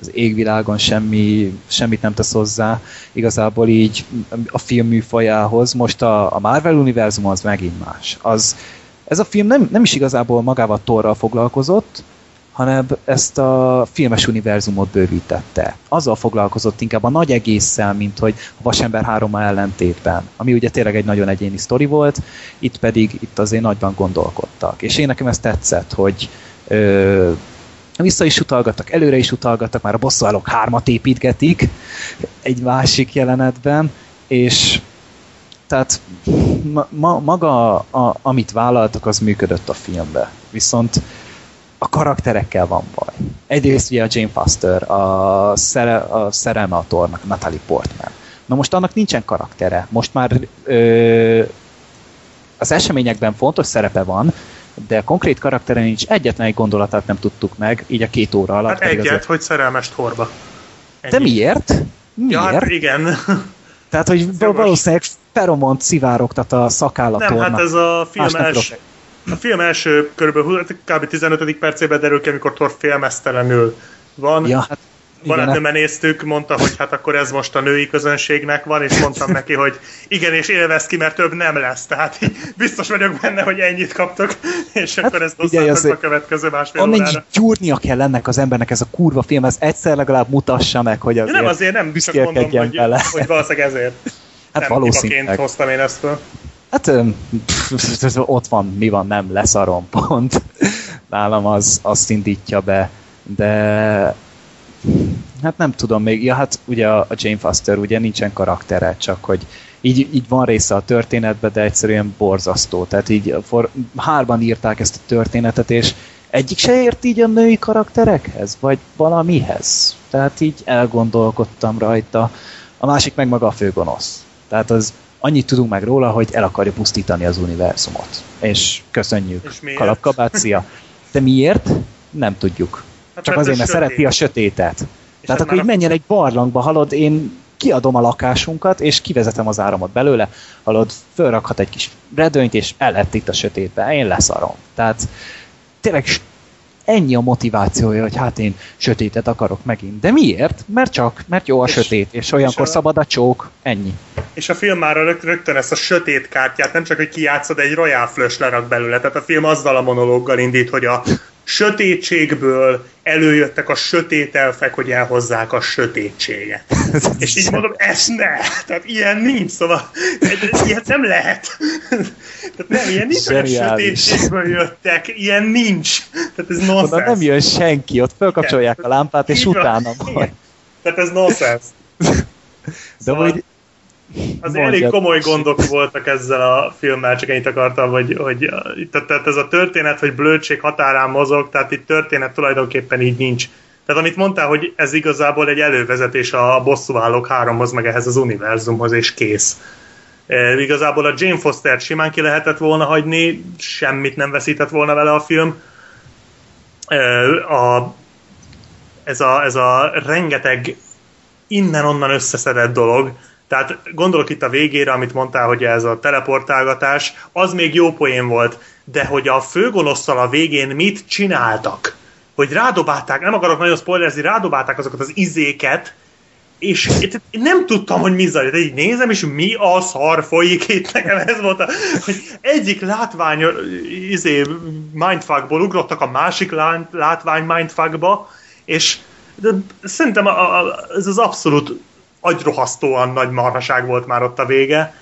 az égvilágon semmi, semmit nem tesz hozzá, igazából így a film műfajához. Most a, a Marvel univerzum az megint más. Az, ez a film nem, nem is igazából magával Torral foglalkozott, hanem ezt a filmes univerzumot bővítette. Azzal foglalkozott inkább a nagy egésszel, mint hogy a Vasember 3 ellentétben, ami ugye tényleg egy nagyon egyéni sztori volt, itt pedig itt azért nagyban gondolkodtak. És én nekem ez tetszett, hogy ö, vissza is utalgattak, előre is utalgattak, már a bosszúállók hármat építgetik egy másik jelenetben, és tehát ma, ma, maga, a, amit vállaltak, az működött a filmbe. Viszont a karakterekkel van baj. Egyrészt ugye a Jane Foster, a, szere, a szerelme a tornak, Natalie Portman. Na most annak nincsen karaktere. Most már ö, az eseményekben fontos szerepe van, de konkrét karaktere nincs, egyetlen egy gondolatát nem tudtuk meg, így a két óra alatt. Hát egyet, azért... hogy szerelmes torba. Ennyi. De miért? Miért? Ja, hát igen. Tehát, hogy Jó, valószínűleg feromont szivárogtat a szakállatornak. Nem, hát ez a film els... A film első kb. kb. 15. percében derül ki, amikor Thor félmeztelenül van. Ja, hát barátnőmmel néztük, mondta, hogy hát akkor ez most a női közönségnek van, és mondtam neki, hogy igen, és élvez ki, mert több nem lesz. Tehát biztos vagyok benne, hogy ennyit kaptok, és hát akkor ezt hozzátok a következő másfél Amennyi órára. gyúrnia kell ennek az embernek ez a kurva film, ez egyszer legalább mutassa meg, hogy azért Nem, azért nem, csak mondom, hogy, vele. hogy valószínűleg ezért. Hát nem valószínűleg. hoztam én ezt. Hát ott van, mi van, nem, leszarom, pont. Nálam az, azt indítja be, de hát nem tudom még, ja hát ugye a Jane Foster ugye nincsen karaktere, csak hogy így, így van része a történetben, de egyszerűen borzasztó. Tehát így for, hárban írták ezt a történetet, és egyik se ért így a női karakterekhez, vagy valamihez. Tehát így elgondolkodtam rajta. A másik meg maga a főgonosz. Tehát az annyit tudunk meg róla, hogy el akarja pusztítani az univerzumot. És köszönjük. És Kalapkabácia. De miért? Nem tudjuk. Hát Csak azért, mert szereti a sötétet. És Tehát akkor így menjen egy barlangba, halod, én kiadom a lakásunkat, és kivezetem az áramot belőle, halod, fölrakhat egy kis redőnyt, és el lett itt a sötétbe, én leszarom. Tehát tényleg ennyi a motivációja, hogy hát én sötétet akarok megint. De miért? Mert csak, mert jó a és, sötét, és olyankor és a, szabad a csók, ennyi. És a film már rögtön ezt a sötét kártyát, nem csak, hogy kijátszod, egy Royal Flush lerak belőle, tehát a film azzal a monológgal indít, hogy a sötétségből előjöttek a sötét elfek, hogy elhozzák a sötétséget. És így mondom, ez ne! Tehát ilyen nincs, szóval ilyet nem lehet. Tehát nem, ilyen nincs, hogy a sötétségből jöttek, ilyen nincs. Tehát ez nonsense. Oda nem jön senki, ott felkapcsolják a lámpát, és utána van. Tehát ez nonsense. De szóval... hogy az elég komoly gondok voltak ezzel a filmmel, csak ennyit akartam, hogy, hogy tehát ez a történet, hogy blödség határán mozog, tehát itt történet tulajdonképpen így nincs. Tehát amit mondtál, hogy ez igazából egy elővezetés a bosszúállók háromhoz, meg ehhez az univerzumhoz, és kész. E, igazából a Jane Foster simán ki lehetett volna hagyni, semmit nem veszített volna vele a film. E, a, ez, a, ez a rengeteg innen-onnan összeszedett dolog, tehát gondolok itt a végére, amit mondtál, hogy ez a teleportálgatás, az még jó poén volt, de hogy a főgonosszal a végén mit csináltak? Hogy rádobálták, nem akarok nagyon spoilerezni, rádobálták azokat az izéket, és nem tudtam, hogy mi zajlik. Így nézem, és mi a szar folyik itt nekem ez volt, a, hogy egyik látvány izé, mindfuckból ugrottak a másik látvány mindfuckba, és de szerintem a, a, ez az abszolút agyrohasztóan nagy marhaság volt már ott a vége.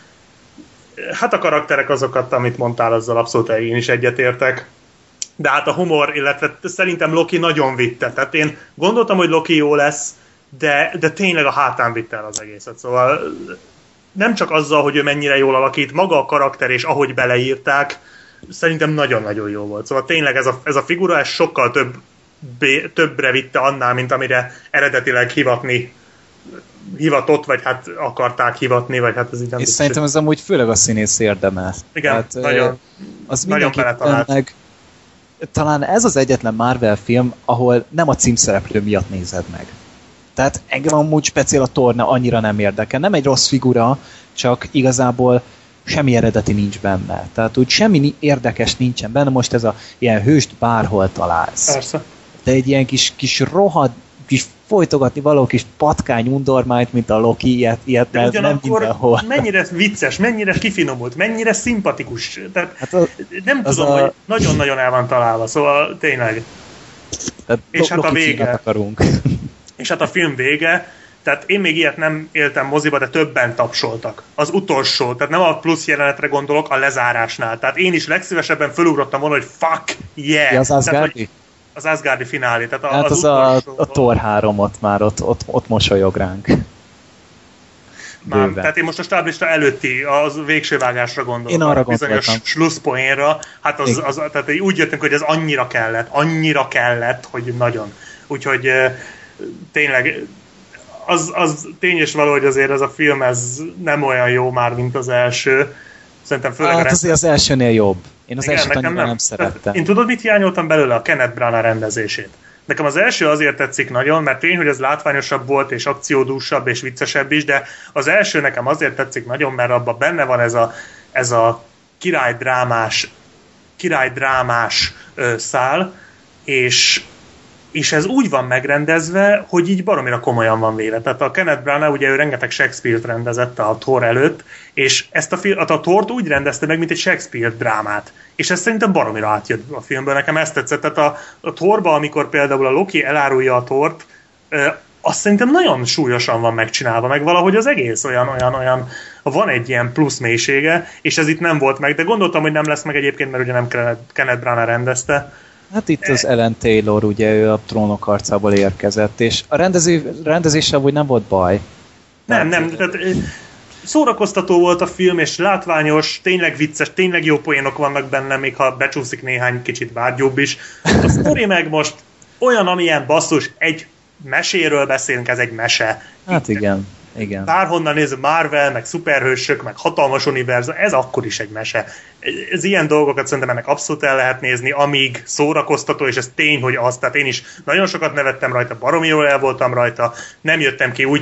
Hát a karakterek azokat, amit mondtál, azzal abszolút én is egyetértek. De hát a humor, illetve szerintem Loki nagyon vitte. Tehát én gondoltam, hogy Loki jó lesz, de, de tényleg a hátán vitte el az egészet. Szóval nem csak azzal, hogy ő mennyire jól alakít, maga a karakter és ahogy beleírták, szerintem nagyon-nagyon jó volt. Szóval tényleg ez a, ez a figura ez sokkal több, többre vitte annál, mint amire eredetileg hivatni hivatott, vagy hát akarták hivatni, vagy hát ez így nem És szerintem ez amúgy főleg a színész érdeme. Igen, hát, nagyon, az nagyon beletalált. Meg, talán ez az egyetlen Marvel film, ahol nem a címszereplő miatt nézed meg. Tehát engem amúgy speciál a torna annyira nem érdekel. Nem egy rossz figura, csak igazából semmi eredeti nincs benne. Tehát úgy semmi érdekes nincsen benne. Most ez a ilyen hőst bárhol találsz. Persze. De egy ilyen kis, kis rohad folytogatni való kis patkány undormányt, mint a Loki, ilyet, ilyet De nem mindenhol. mennyire vicces, mennyire kifinomult, mennyire szimpatikus. Tehát hát a, nem tudom, a... hogy nagyon-nagyon el van találva, szóval tényleg. Tehát és hát a vége. Akarunk. És hát a film vége, tehát én még ilyet nem éltem moziba, de többen tapsoltak. Az utolsó, tehát nem a plusz jelenetre gondolok, a lezárásnál. Tehát én is legszívesebben fölugrottam volna, hogy fuck yeah! Ja, az tehát, hogy, az Asgardi finálé. Tehát a, hát az, az a, a Thor 3 ott már ott, ott, ott mosolyog ránk. Már, tehát én most a stáblista előtti, az végső vágásra gondolok. Én arra a bizonyos slusszpoénra, hát az, az, tehát úgy jöttünk, hogy ez annyira kellett, annyira kellett, hogy nagyon. Úgyhogy tényleg az, az tény és való, hogy azért ez a film ez nem olyan jó már, mint az első. Szerintem főleg a Hát rend- azért az elsőnél jobb. Én az Igen, elsőt nekem nem, nem Tehát szerettem. Én tudod, mit hiányoltam belőle? A Kenneth Branagh rendezését. Nekem az első azért tetszik nagyon, mert tény, hogy ez látványosabb volt, és akciódúsabb, és viccesebb is, de az első nekem azért tetszik nagyon, mert abban benne van ez a, ez a királydrámás, királydrámás ö, szál, és és ez úgy van megrendezve, hogy így baromira komolyan van véve. Tehát a Kenneth Branagh, ugye ő rengeteg Shakespeare-t rendezett a Thor előtt, és ezt a, fil- a Thort úgy rendezte meg, mint egy Shakespeare drámát. És ez szerintem baromira átjött a filmből, nekem ezt tetszett. Tehát a, a Thorba, amikor például a Loki elárulja a Thort, ö, azt szerintem nagyon súlyosan van megcsinálva, meg valahogy az egész olyan, olyan, olyan, van egy ilyen plusz mélysége, és ez itt nem volt meg, de gondoltam, hogy nem lesz meg egyébként, mert ugye nem Kenneth Branagh rendezte, Hát itt az Ellen Taylor, ugye ő a trónok harcából érkezett, és a rendező, rendezéssel úgy nem volt baj. Nem, nem, tehát ö, szórakoztató volt a film, és látványos, tényleg vicces, tényleg jó poénok vannak benne, még ha becsúszik néhány kicsit bárgyóbb is. A sztori meg most olyan, amilyen basszus, egy meséről beszélünk, ez egy mese. Hát igen, igen. Bárhonnan nézve Marvel, meg szuperhősök, meg hatalmas univerzum, ez akkor is egy mese. Ez ilyen dolgokat szerintem ennek abszolút el lehet nézni, amíg szórakoztató, és ez tény, hogy az. Tehát én is nagyon sokat nevettem rajta, baromi jól el voltam rajta, nem jöttem ki úgy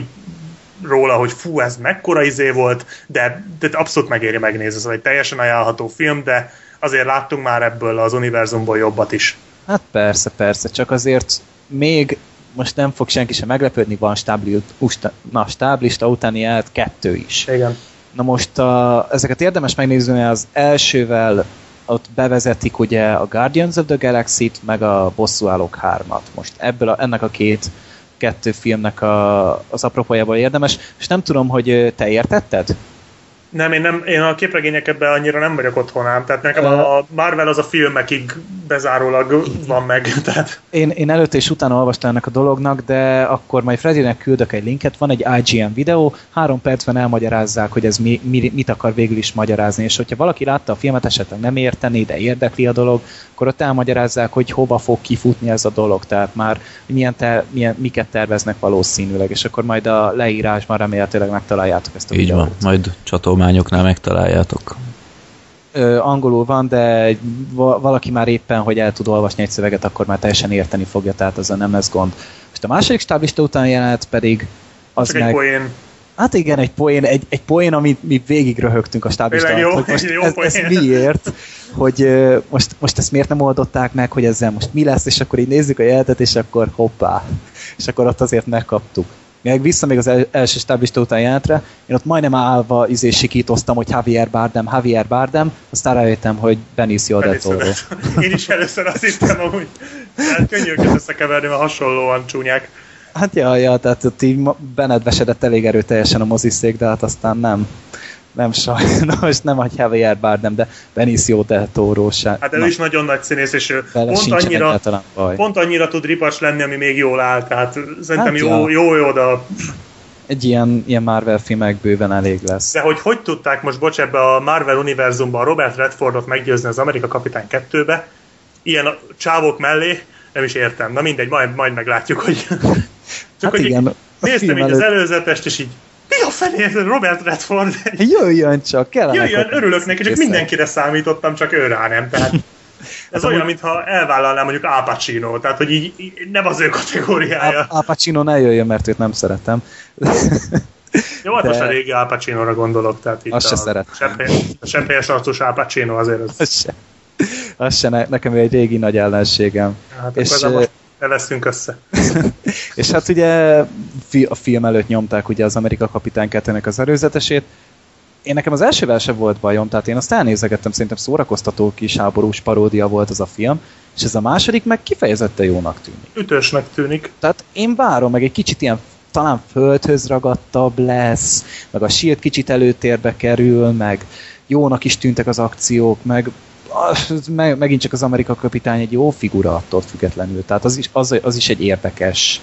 róla, hogy fú, ez mekkora izé volt, de, de abszolút megéri megnézni, szóval egy teljesen ajánlható film, de azért láttunk már ebből az univerzumból jobbat is. Hát persze, persze, csak azért még most nem fog senki sem meglepődni, van stábli, usta, na, stáblista utáni jelenet kettő is. Igen. Na most a, ezeket érdemes megnézni, az elsővel ott bevezetik ugye a Guardians of the Galaxy-t, meg a Bosszúállók 3-at. Most ebből a, ennek a két kettő filmnek a, az apropójából érdemes, és nem tudom, hogy te értetted? Nem, én, nem, én a képregényekben annyira nem vagyok otthon ám, tehát nekem a Marvel az a filmekig bezárólag van meg, tehát Én, én előtte és utána olvastam ennek a dolognak, de akkor majd Freddynek küldök egy linket, van egy IGN videó, három percben elmagyarázzák, hogy ez mi, mi, mit akar végül is magyarázni, és hogyha valaki látta a filmet, esetleg nem érteni, de érdekli a dolog, akkor ott elmagyarázzák, hogy hova fog kifutni ez a dolog, tehát már milyen, ter, milyen miket terveznek valószínűleg, és akkor majd a leírásban remélhetőleg megtaláljátok ezt a Így videót. van, majd csatolmányoknál megtaláljátok. Ö, angolul van, de va- valaki már éppen, hogy el tud olvasni egy szöveget, akkor már teljesen érteni fogja, tehát az nem lesz gond. Most a második stáblista után jelenet pedig az csak egy meg... poén. Hát igen, egy poén, egy, egy poén, amit mi végig röhögtünk a. Tényleg jó, hogy most jó ez, ez miért, hogy most, most ezt miért nem oldották meg, hogy ezzel most mi lesz, és akkor így nézzük a jelenetet, és akkor hoppá. És akkor ott azért megkaptuk. Még vissza még az el, első stáblista után jelenetre, én ott majdnem állva izé sikítoztam, hogy Javier Bardem, Javier Bardem, aztán rájöttem, hogy Benicio del Toro. Én is először azt hittem amúgy. Tehát könnyű őket összekeverni, mert hasonlóan csúnyák. Hát ja, ja, tehát ott így benedvesedett elég erőteljesen a moziszék, de hát aztán nem. Nem sajnos, nem a Javier Bardem, de Benicio del Toro se. Hát ő Na, is nagyon nagy színész, és ő pont annyira, pont annyira tud ripas lenni, ami még jól áll. Tehát szerintem Hát jó, ja. jó, jó, de, Egy ilyen, ilyen Marvel filmek bőven elég lesz. de hogy hogy tudták most, bocs, ebbe a Marvel univerzumban Robert Redfordot meggyőzni az Amerika Kapitány 2-be, ilyen csávok mellé, nem is értem. Na mindegy, majd, majd meglátjuk, hogy... Csak Hát hogy igen, néztem így az előtt- előzetest, és így mi a fené ez a Robert Redford? Jöjjön csak, kellene. Jöjjön, örülök neki, csak mindenkire számítottam, csak ő rá nem. Tehát ez olyan, mintha elvállalnám mondjuk Al Pacino, tehát hogy így, így nem az ő kategóriája. Al Pacino ne jöjjön, mert őt nem szeretem. Jó, hát de- most a régi Al Pacino-ra gondolok, tehát itt Azt se a, szeretem. sepphely- a sepphelyes arcos Al Pacino azért az, Az se. Az se, ne, nekem egy régi nagy ellenségem. hát És, akkor ö, most ne veszünk össze. És hát ugye a film előtt nyomták ugye az Amerika Kapitány 2 az előzetesét. Én nekem az elsővel sem volt bajom, tehát én azt elnézegettem, szerintem szórakoztató kis háborús paródia volt az a film, és ez a második meg kifejezetten jónak tűnik. Ütősnek tűnik. Tehát én várom, meg egy kicsit ilyen talán földhöz ragadtabb lesz, meg a shield kicsit előtérbe kerül, meg jónak is tűntek az akciók, meg meg, megint csak az Amerika kapitány egy jó figura attól függetlenül. Tehát az is, az, az is egy érdekes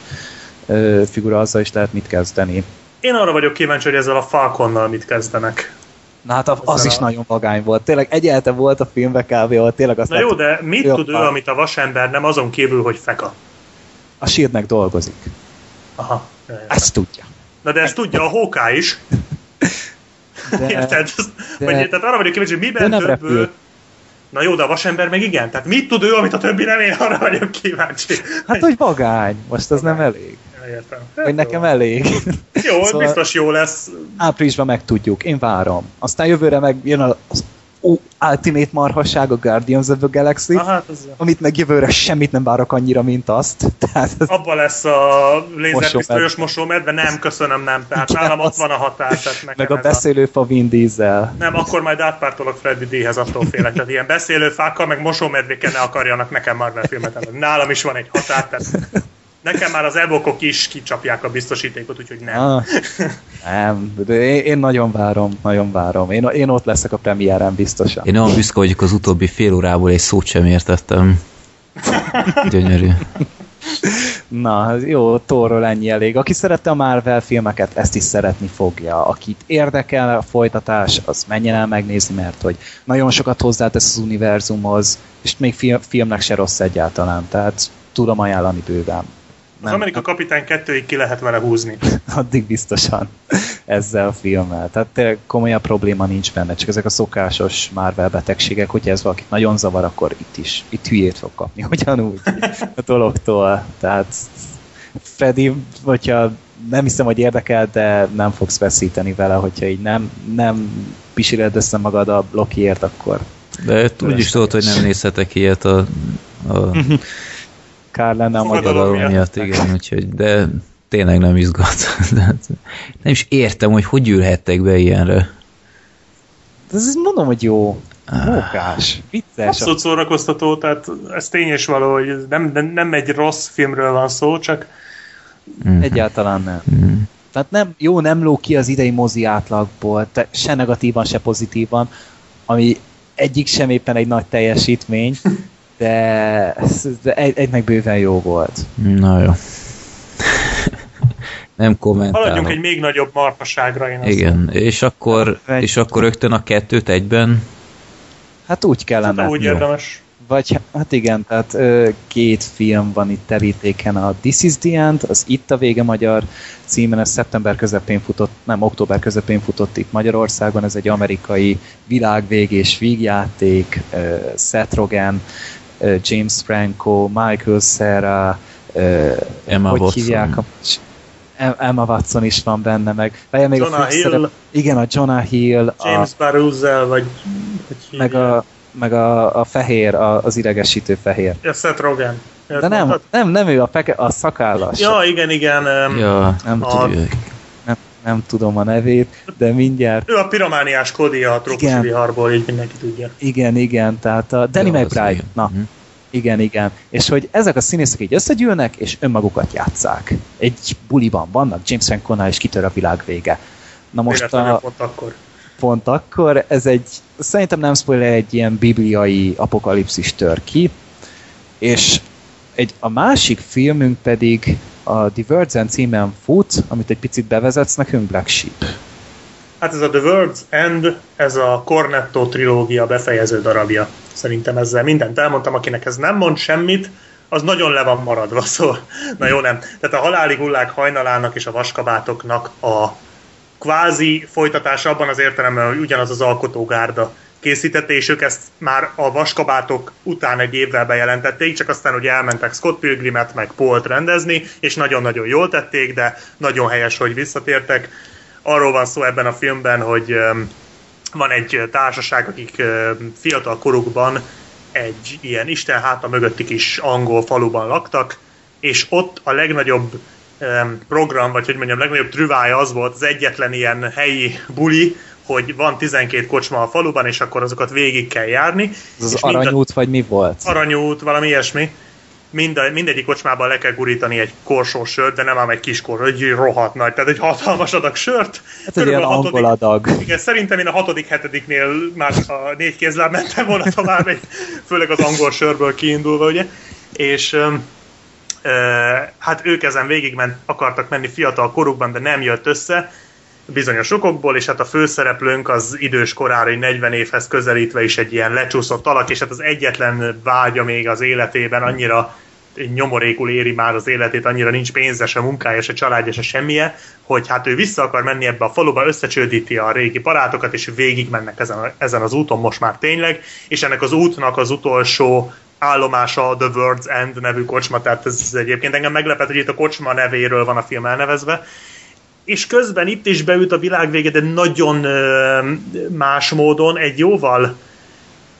ö, figura, azzal is lehet mit kezdeni. Én arra vagyok kíváncsi, hogy ezzel a Falconnal mit kezdenek. Na hát az Ezzel is a- nagyon vagány volt. Tényleg egyenlete volt a filmbe kb. ahol tényleg azt Na jó, de mit tud ő, amit a vasember nem, azon kívül, hogy feka? A Shieldnek dolgozik. Aha. Ezt tudja. Na de ezt tudja a Hóká is. De, Érted? de- Vagy, tehát arra vagyok kíváncsi, hogy de miben nem többől... repül. Na jó, de a vasember meg igen. Tehát mit tud ő, amit a többi nem, én arra vagyok kíváncsi. hát, hogy vagány. Most az nem elég. Értem. Vagy nekem elég. Jó, Szóval- biztos jó lesz. Áprilisban megtudjuk. Én várom. Aztán jövőre meg jön ó, Ultimate marhasság, a Guardians of the Galaxy, Na hát, az... amit meg jövőre semmit nem várok annyira, mint azt. Tehát Abba lesz a lézerpisztolyos mosómedve, nem, köszönöm, nem. Tehát Igen, nálam ott az- van a határ. Tehát nekem meg a beszélőfa Vin Diesel. Nem, akkor majd átpártolok Freddy D-hez, attól félek. Tehát ilyen beszélőfákkal, meg mosómedvékkel ne akarjanak nekem Marvel filmet eladni. Nálam is van egy határ, tehát nekem már az evokok is kicsapják a biztosítékot, úgyhogy nem. Ah, nem, de én, én nagyon várom, nagyon várom. Én, én ott leszek a premiéren biztosan. Én olyan büszke vagyok, az utóbbi fél órából egy szót sem értettem. Gyönyörű. Na, jó, Thorról ennyi elég. Aki szerette a Marvel filmeket, ezt is szeretni fogja. Akit érdekel a folytatás, az menjen el megnézni, mert hogy nagyon sokat hozzátesz az univerzumhoz, és még film, filmnek se rossz egyáltalán, tehát tudom ajánlani bőven. Az Amerika Kapitány 2-ig ki lehet vele húzni. addig biztosan ezzel a filmmel. Tehát tényleg komolyabb probléma nincs benne, csak ezek a szokásos Marvel betegségek, hogyha ez valakit nagyon zavar, akkor itt is, itt hülyét fog kapni, ugyanúgy a dologtól. Tehát Freddy, hogyha nem hiszem, hogy érdekel, de nem fogsz veszíteni vele, hogyha így nem, nem pisiled össze magad a Lokiért, akkor De úgy is tudod, hogy nem nézhetek ilyet a, a kár lenne a magyar miatt. igen, úgyhogy, de tényleg nem izgat. Hát nem is értem, hogy hogy ülhettek be ilyenre. De ez mondom, hogy jó. Mókás, vicces. Abszolút szórakoztató, tehát ez tény és való, hogy nem, nem egy rossz filmről van szó, csak Mm. Egyáltalán nem. Mm. Tehát nem, jó, nem ló ki az idei mozi átlagból, te, se negatívan, se pozitívan, ami egyik sem éppen egy nagy teljesítmény, de, de egy, egy meg bőven jó volt. Na jó. nem kommentálom. haladjunk egy még nagyobb marhaságra. Én azt Igen, és akkor, Egy- és akkor rögtön a kettőt egyben Hát úgy kellene. Szerintem úgy érdemes. Vagy hát igen, tehát ö, két film van itt terítéken, a This is the End, az Itt a vége magyar címen, ez szeptember közepén futott, nem, október közepén futott itt Magyarországon, ez egy amerikai világvégés vígjáték, ö, Seth Rogen, James Franco, Michael Cera, ö, Emma hogy Watson. hívják a Em- Emma Watson is van benne, meg várjál, még Jonah a Hill. igen, a Jonah Hill, James a, Baruzzel, vagy hogy meg, a, meg a, a fehér, a, az idegesítő fehér. Ja, Seth Rogen. De nem, nem, nem ő a, peke, a szakállas. Ja, igen, igen. Ja, Nem, a- tudom, nem, tudom a nevét, de mindjárt. Ő a piromániás Cody a trópusi Igen. viharból, így mindenki tudja. Igen, igen, tehát a Danny McBride. igen. Na, Mhm. igen, igen. És hogy ezek a színészek így összegyűlnek, és önmagukat játszák. Egy buliban vannak, James Franco-nál is kitör a világ vége. Na most Véletlenül a, pont akkor. pont akkor ez egy, szerintem nem spoiler, egy ilyen bibliai apokalipszis tör ki, és egy, a másik filmünk pedig a Divergent címen fut, amit egy picit bevezetsz nekünk, Black Sheep. Hát ez a The World's End, ez a Cornetto trilógia befejező darabja. Szerintem ezzel mindent elmondtam, akinek ez nem mond semmit, az nagyon le van maradva, szóval, na jó nem. Tehát a haláli hullák hajnalának és a vaskabátoknak a kvázi folytatása abban az értelemben, hogy ugyanaz az alkotógárda készítette, és ők ezt már a vaskabátok után egy évvel bejelentették, csak aztán ugye elmentek Scott Pilgrimet meg Paul-t rendezni, és nagyon-nagyon jól tették, de nagyon helyes, hogy visszatértek. Arról van szó ebben a filmben, hogy van egy társaság, akik fiatal korukban egy ilyen Isten háta mögötti kis angol faluban laktak, és ott a legnagyobb program, vagy hogy mondjam, legnagyobb trüvája az volt, az egyetlen ilyen helyi buli, hogy van 12 kocsma a faluban, és akkor azokat végig kell járni. Ez az mind a- aranyút, vagy mi volt? aranyút, valami ilyesmi. Mind, mindegyik kocsmában le kell gurítani egy korsó sört, de nem ám egy kis korsó, egy rohadt nagy, tehát egy hatalmas adag sört. Hát egy ilyen a hatodik- angol adag. Igen, szerintem én a hatodik, hetediknél már a négy kézláb mentem volna tovább, egy, főleg az angol sörből kiindulva, ugye. És hát ők ezen végig ment, akartak menni fiatal korukban, de nem jött össze bizonyos okokból, és hát a főszereplőnk az idős korára, 40 évhez közelítve is egy ilyen lecsúszott alak, és hát az egyetlen vágya még az életében annyira nyomorékul éri már az életét, annyira nincs pénze, se munkája, se családja, se semmije, hogy hát ő vissza akar menni ebbe a faluba, összecsődíti a régi parátokat, és végig mennek ezen, ezen az úton most már tényleg, és ennek az útnak az utolsó állomása The World's End nevű kocsma, tehát ez egyébként engem meglepett, hogy itt a kocsma nevéről van a film elnevezve, és közben itt is beült a világ vége, de nagyon más módon, egy jóval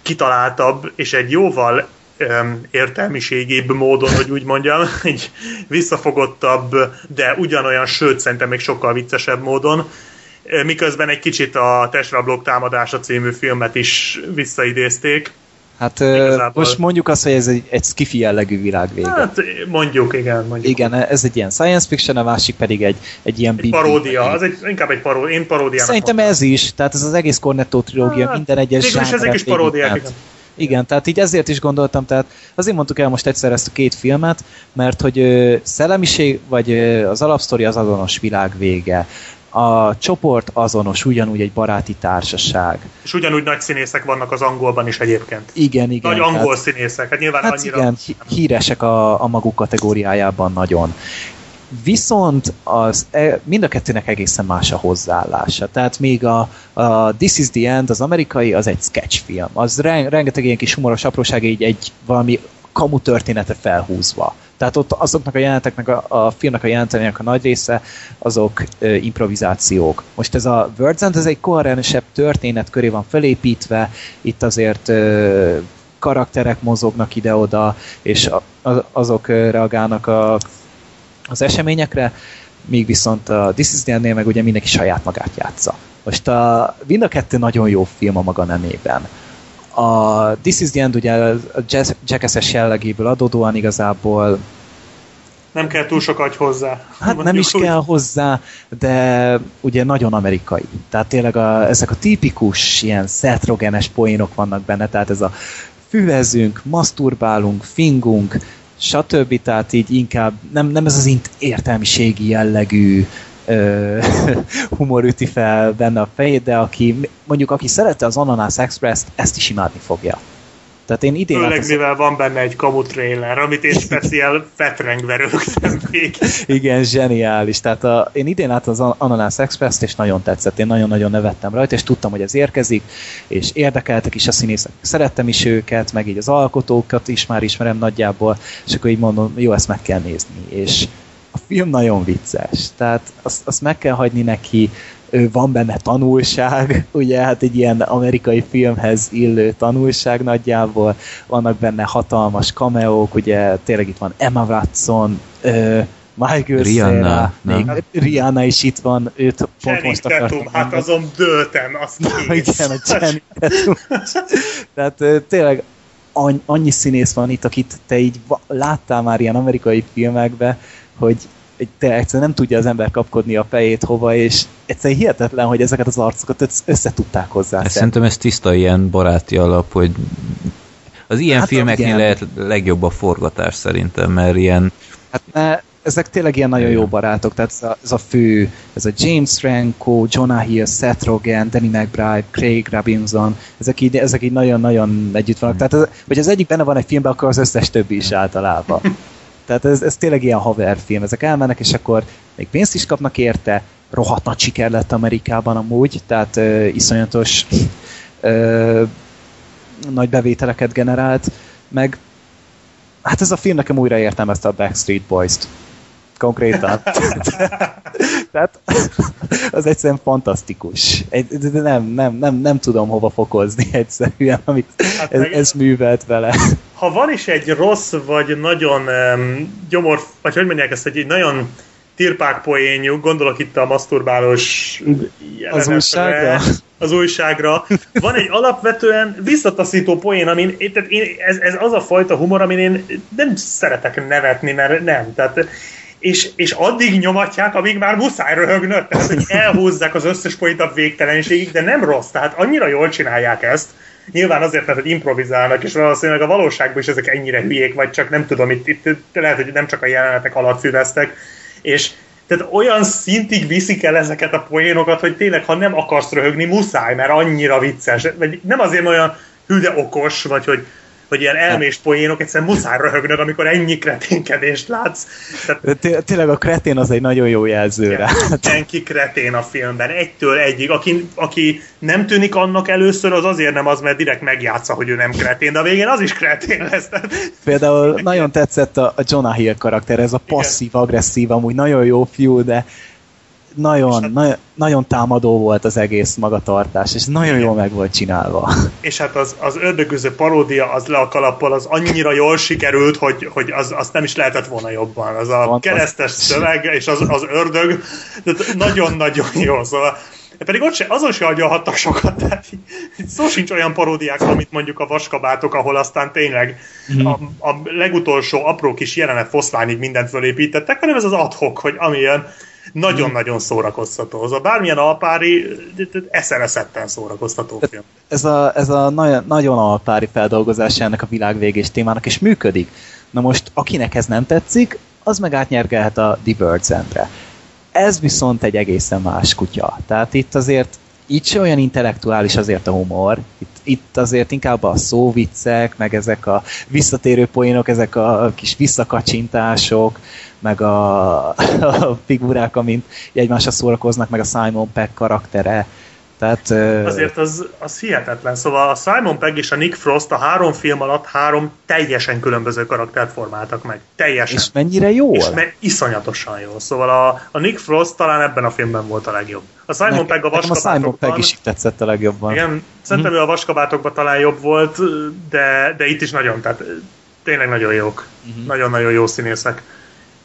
kitaláltabb és egy jóval értelmiségébb módon, hogy úgy mondjam, egy visszafogottabb, de ugyanolyan, sőt szerintem még sokkal viccesebb módon, miközben egy kicsit a Testrablók támadása című filmet is visszaidézték, Hát Igazából... most mondjuk azt, hogy ez egy, egy skifi jellegű világvége. Hát mondjuk, igen. Mondjuk. Igen, ez egy ilyen science fiction, a másik pedig egy, egy ilyen... Egy paródia, az egy, inkább egy paródia, én paródiának Szerintem mondom. ez is, tehát ez az egész Cornetto trilógia, hát, minden egyes is ezek is paródiák, igen. Igen, tehát így ezért is gondoltam, tehát azért mondtuk el most egyszer ezt a két filmet, mert hogy ö, szellemiség, vagy ö, az alapsztori az azonos világ vége a csoport azonos, ugyanúgy egy baráti társaság. És ugyanúgy nagy színészek vannak az angolban is egyébként. Igen, igen. Nagy angol hát, színészek, hát nyilván hát annyira... igen, híresek a, a maguk kategóriájában nagyon. Viszont az, e, mind a kettőnek egészen más a hozzáállása. Tehát még a, a This is the End, az amerikai, az egy sketchfilm. Az rengeteg ilyen kis humoros apróság, így egy valami kamu története felhúzva. Tehát ott azoknak a jeleneteknek, a, a filmnek a jelentenek a nagy része, azok ö, improvizációk. Most ez a Words End, ez egy koherensebb történet köré van felépítve, itt azért ö, karakterek mozognak ide-oda, és a, a, azok reagálnak a, az eseményekre, míg viszont a This is the meg ugye mindenki saját magát játsza. Most a, mind a kettő nagyon jó film a maga nemében. A This is the End ugye a Jackass-es jellegéből adódóan igazából nem kell túl sok agy hozzá. Hát nem is úgy. kell hozzá, de ugye nagyon amerikai. Tehát tényleg a, ezek a tipikus ilyen szetrogenes poénok vannak benne, tehát ez a füvezünk, masturbálunk, fingunk, stb. Tehát így inkább nem, nem ez az értelmiségi jellegű humor üti fel benne a fejét, de aki, mondjuk aki szerette az Ananas Express-t, ezt is imádni fogja. Tehát én idén Főleg, mivel van benne egy kamu trailer, amit én speciál fetrengve rögtem. Igen, zseniális. Tehát a, én idén láttam az Ananas Express-t, és nagyon tetszett. Én nagyon-nagyon nevettem rajta, és tudtam, hogy ez érkezik, és érdekeltek is a színészek. Szerettem is őket, meg így az alkotókat is már ismerem nagyjából, és akkor így mondom, jó, ezt meg kell nézni. És a film nagyon vicces, tehát azt, azt meg kell hagyni neki, van benne tanulság, ugye hát egy ilyen amerikai filmhez illő tanulság nagyjából, vannak benne hatalmas kameók, ugye tényleg itt van Emma Watson, Michael Rihanna, Cera, még Rihanna is itt van, őt pont Jenny most akartam. hát azon döltem, azt kész. Igen, a Jenny Tatum. Tehát tényleg annyi színész van itt, akit te így láttál már ilyen amerikai filmekbe, hogy te egyszerűen nem tudja az ember kapkodni a fejét hova, és egyszerűen hihetetlen, hogy ezeket az arcokat össze tudták hozzá. Szerintem ez tiszta ilyen baráti alap, hogy az ilyen hát, filmeknél igen. lehet legjobb a forgatás szerintem, mert ilyen... Hát ne, ezek tényleg ilyen nagyon jó barátok, tehát ez a, ez a fő, ez a James Franco, Jonah Hill, Seth Rogen, Danny McBride, Craig Robinson, ezek így, ezek így nagyon-nagyon együtt vannak. Tehát, ez, hogy az egyik benne van egy filmben, akkor az összes többi is általában. Tehát ez, ez tényleg ilyen haverfilm. Ezek elmennek, és akkor még pénzt is kapnak érte, rohadt nagy siker lett Amerikában amúgy, tehát ö, iszonyatos ö, nagy bevételeket generált, meg. Hát ez a film nekem újra értelmezte a Backstreet Boys-t konkrétan. Tehát az egyszerűen fantasztikus. De nem, nem, nem, nem tudom hova fokozni egyszerűen, amit hát ez, ez művelt vele. Ha van is egy rossz, vagy nagyon um, gyomor, vagy hogy mondják ezt, egy nagyon tirpák poénjuk, gondolok itt a maszturbálós az újságra? Az újságra. Van egy alapvetően visszataszító poén, amin tehát én, ez, ez az a fajta humor, amin én nem szeretek nevetni, mert nem. Tehát és, és addig nyomatják, amíg már muszáj röhögnöd, tehát hogy elhúzzák az összes poént a végtelenségig, de nem rossz, tehát annyira jól csinálják ezt, nyilván azért, mert hogy improvizálnak, és valószínűleg a valóságban is ezek ennyire hülyék, vagy csak nem tudom, itt, itt lehet, hogy nem csak a jelenetek alatt fűveztek, és tehát olyan szintig viszik el ezeket a poénokat, hogy tényleg, ha nem akarsz röhögni, muszáj, mert annyira vicces. Vagy nem azért olyan hű, de okos, vagy hogy hogy ilyen elmés poénok, egyszerűen muszáj röhögnöd, amikor ennyi kreténkedést látsz. Tehát... Tényleg a kretén az egy nagyon jó jelző rá. Senki kretén a filmben, egytől egyig. Aki, aki nem tűnik annak először, az azért nem az, mert direkt megjátsza, hogy ő nem kretén, de a végén az is kretén lesz. Például nagyon tetszett a, Jonah Hill karakter, ez a passzív, agresszív, amúgy nagyon jó fiú, de nagyon, hát, nagyon, nagyon támadó volt az egész magatartás, és nagyon jól meg volt csinálva. És hát az, az ördögűző paródia, az le a kalappal, az annyira jól sikerült, hogy, hogy az, azt nem is lehetett volna jobban. Az a keresztes szöveg és az, az ördög, nagyon-nagyon jó, szóval pedig ott se, azon se agyalhattak sokat, tehát szó sincs olyan paródiák, amit mondjuk a vaskabátok, ahol aztán tényleg mm. a, a legutolsó apró kis jelenet foszlányig mindent fölépítettek, hanem ez az adhok, hogy amilyen nagyon-nagyon szórakoztató. Az a bármilyen alpári, eszereszetten szórakoztató film. Ez a, ez a nagyon, nagyon alpári feldolgozása ennek a világvégés témának, és működik. Na most, akinek ez nem tetszik, az meg átnyergelhet a Divergent-re. Ez viszont egy egészen más kutya. Tehát itt azért itt se olyan intellektuális azért a humor, itt, itt azért inkább a szóviccek, meg ezek a visszatérő poénok, ezek a kis visszakacsintások, meg a, a figurák, amint egymásra szórakoznak, meg a Simon Peck karaktere. Tehát, Azért az, az hihetetlen. Szóval a Simon Pegg és a Nick Frost a három film alatt három teljesen különböző karaktert formáltak meg. Teljesen. És mennyire jó? És me- iszonyatosan jó. Szóval a, a Nick Frost talán ebben a filmben volt a legjobb. A Simon ne, Pegg a vaskabátokban... a Simon Pegg is tetszett a legjobban. Igen, szerintem uh-huh. ő a vaskabátokban talán jobb volt, de, de itt is nagyon, tehát tényleg nagyon jók. Uh-huh. Nagyon-nagyon jó színészek.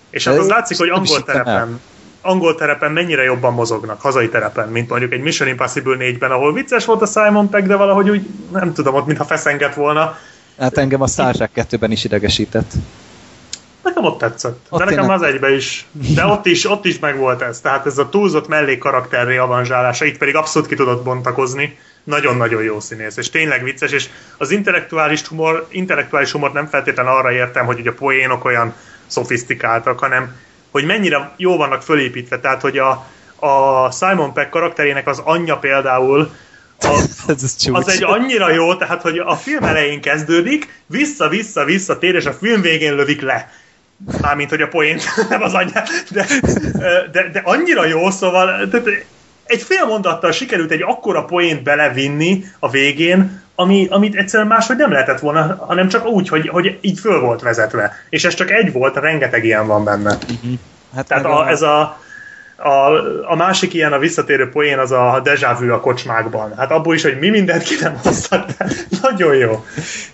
És hát az látszik, hogy angol terepen, angol terepen mennyire jobban mozognak, hazai terepen, mint mondjuk egy Mission Impossible 4-ben, ahol vicces volt a Simon Pegg, de valahogy úgy, nem tudom, ott mintha feszengett volna. Hát engem a Star Trek 2-ben is idegesített. Nekem ott tetszett. Ott de nekem az egybe is. De ott is, ott is megvolt ez. Tehát ez a túlzott mellék karakterré avanzsálása, itt pedig abszolút ki tudott bontakozni. Nagyon-nagyon jó színész, és tényleg vicces, és az intellektuális humor, intellektuális humor nem feltétlenül arra értem, hogy ugye a poénok olyan szofisztikáltak, hanem hogy mennyire jó vannak fölépítve. Tehát, hogy a, a Simon Peck karakterének az anyja például a, az egy annyira jó, tehát, hogy a film elején kezdődik, vissza-vissza-vissza tér, és a film végén lövik le. Mármint, hogy a poént nem az anyja, de, de, de annyira jó, szóval tehát egy fél mondattal sikerült egy akkora poént belevinni a végén, ami, amit egyszerűen máshogy nem lehetett volna, hanem csak úgy, hogy, hogy így föl volt vezetve. És ez csak egy volt, rengeteg ilyen van benne. Uh-huh. Hát Tehát a, ez a, a, a másik ilyen a visszatérő poén az a deja vu a kocsmákban. Hát abból is, hogy mi mindent ki nem hoztak, de nagyon jó.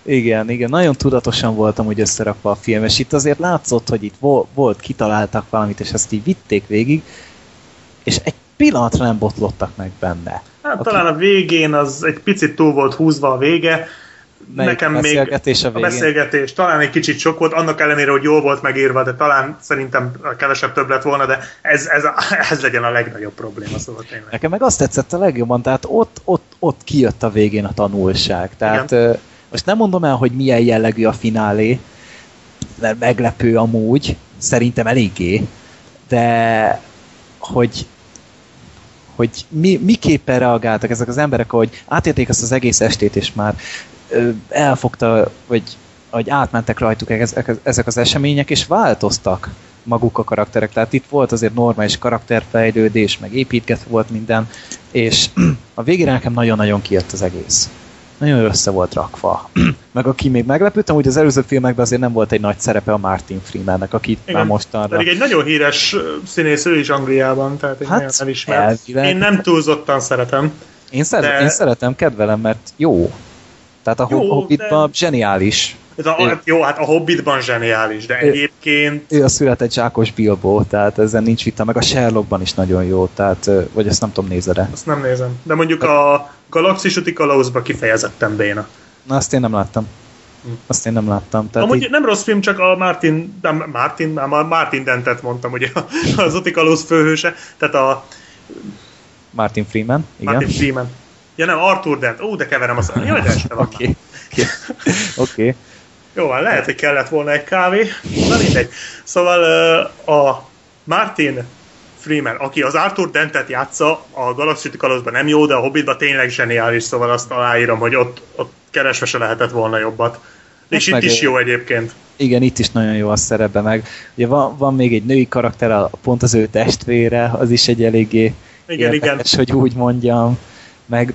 Igen, igen, nagyon tudatosan voltam úgy összerakva a film, és itt azért látszott, hogy itt volt, kitaláltak valamit, és ezt így vitték végig, és egy pillanatra nem botlottak meg benne. Hát Aki... talán a végén az egy picit túl volt húzva a vége, Melyik Nekem beszélgetés még a, a beszélgetés talán egy kicsit sok volt, annak ellenére, hogy jól volt megírva, de talán szerintem kevesebb több lett volna, de ez, ez, ez legyen a legnagyobb probléma, szóval tényleg. Nekem meg azt tetszett a legjobban, tehát ott, ott, ott kijött a végén a tanulság. Tehát Igen. most nem mondom el, hogy milyen jellegű a finálé, mert meglepő amúgy, szerintem eléggé, de hogy hogy mi, miképpen reagáltak ezek az emberek, hogy átérték azt az egész estét, és már elfogta, vagy hogy átmentek rajtuk ezek, ezek az események, és változtak maguk a karakterek. Tehát itt volt azért normális karakterfejlődés, meg építkezve volt minden, és a végére nekem nagyon-nagyon kijött az egész nagyon össze volt rakva. Meg aki még meglepődtem, hogy az előző filmekben azért nem volt egy nagy szerepe a Martin Freemannek, akit Igen, már mostanra... Pedig egy nagyon híres színész ő is Angliában, tehát egy hát, nagyon elismert. Elvileg, Én nem túlzottan szeretem. Én, szeret, de... én szeretem, kedvelem, mert jó. Tehát a jó, Hobbitban de... zseniális. Ez a, ő, jó, hát a Hobbitban zseniális, de egyébként... Ő a született zsákos Bilbo, tehát ezen nincs vita, meg a Sherlockban is nagyon jó, tehát, vagy ezt nem tudom, nézed-e? Azt nem nézem, de mondjuk a Galaxis Uti Kalauzba kifejezetten béna. Na, azt én nem láttam. Hm. Azt én nem láttam. Tehát Amúgy így... nem rossz film, csak a Martin, nem, Martin, nem, Martin Dentet mondtam, ugye az Uti Kalauz főhőse, tehát a... Martin Freeman, igen. Martin Freeman. Ja nem, Arthur Dent. Ó, de keverem azt. Jaj, de este van. Oké. Oké. Jó, van, lehet, hogy kellett volna egy kávé. Na mindegy. Szóval a Martin Freeman, aki az Arthur Dentet játsza, a Galactic Kalózban nem jó, de a Hobbitban tényleg zseniális, szóval azt aláírom, hogy ott, ott keresve se lehetett volna jobbat. És itt is jó egyébként. Igen, itt is nagyon jó a szerepe meg. Ugye van, van még egy női karakter, a- pont az ő testvére, az is egy eléggé Igen, igen. érdekes, hogy úgy mondjam. Meg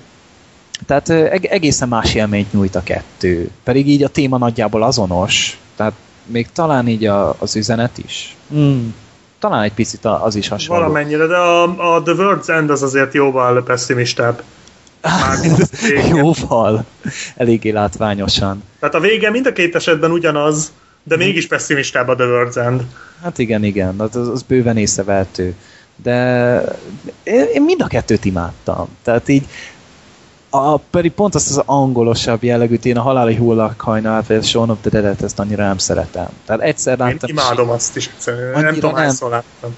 tehát egészen más élményt nyújt a kettő. Pedig így a téma nagyjából azonos. Tehát még talán így a, az üzenet is. Hmm. Talán egy picit az is hasonló. Valamennyire, de a, a The World's End az azért jóval pessimistább. Jóval. Eléggé látványosan. Tehát a vége mind a két esetben ugyanaz, de Mhm. mégis pessimistább a The World's End. Hát igen, igen, az, az az bőven észrevehető. De én, én mind a kettőt imádtam. Tehát így a, pedig pont azt az angolosabb jellegűt, én a haláli hullakhajnalt, vagy a Shaun of the Dead-et, ezt annyira nem szeretem. Tehát egyszer Én láttam, imádom azt is. egyszerűen. Nem tudom, nem. láttam.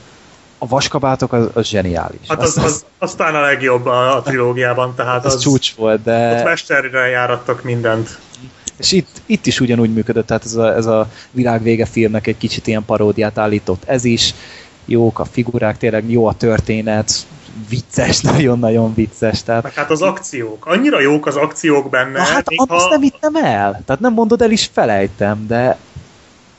a vaskabátok az, az zseniális. Hát az, az, az talán a legjobb a, a trilógiában, tehát az, az, csúcs volt, ott de mesterre járattak mindent. és itt, itt is ugyanúgy működött, tehát ez a, ez a világvége filmnek egy kicsit ilyen paródiát állított. Ez is jók a figurák, tényleg jó a történet, vicces, nagyon-nagyon vicces. Tehát Meg hát az akciók. Annyira jók az akciók benne. Na hát még azt nem hittem el. Tehát nem mondod el is felejtem, de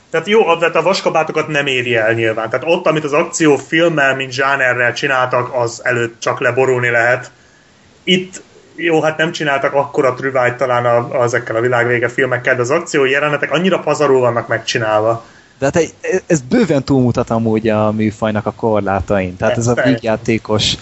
Tehát jó, tehát a vaskabátokat nem éri el nyilván. Tehát ott, amit az akció filmmel, mint zsánerrel csináltak, az előtt csak leborulni lehet. Itt jó, hát nem csináltak akkora trüvájt talán a, a, ezekkel a világvége filmekkel, de az akció jelenetek annyira pazarul vannak megcsinálva. De hát egy- ez bőven túlmutat amúgy a műfajnak a korlátain. Tehát ez a Persze. vígjátékos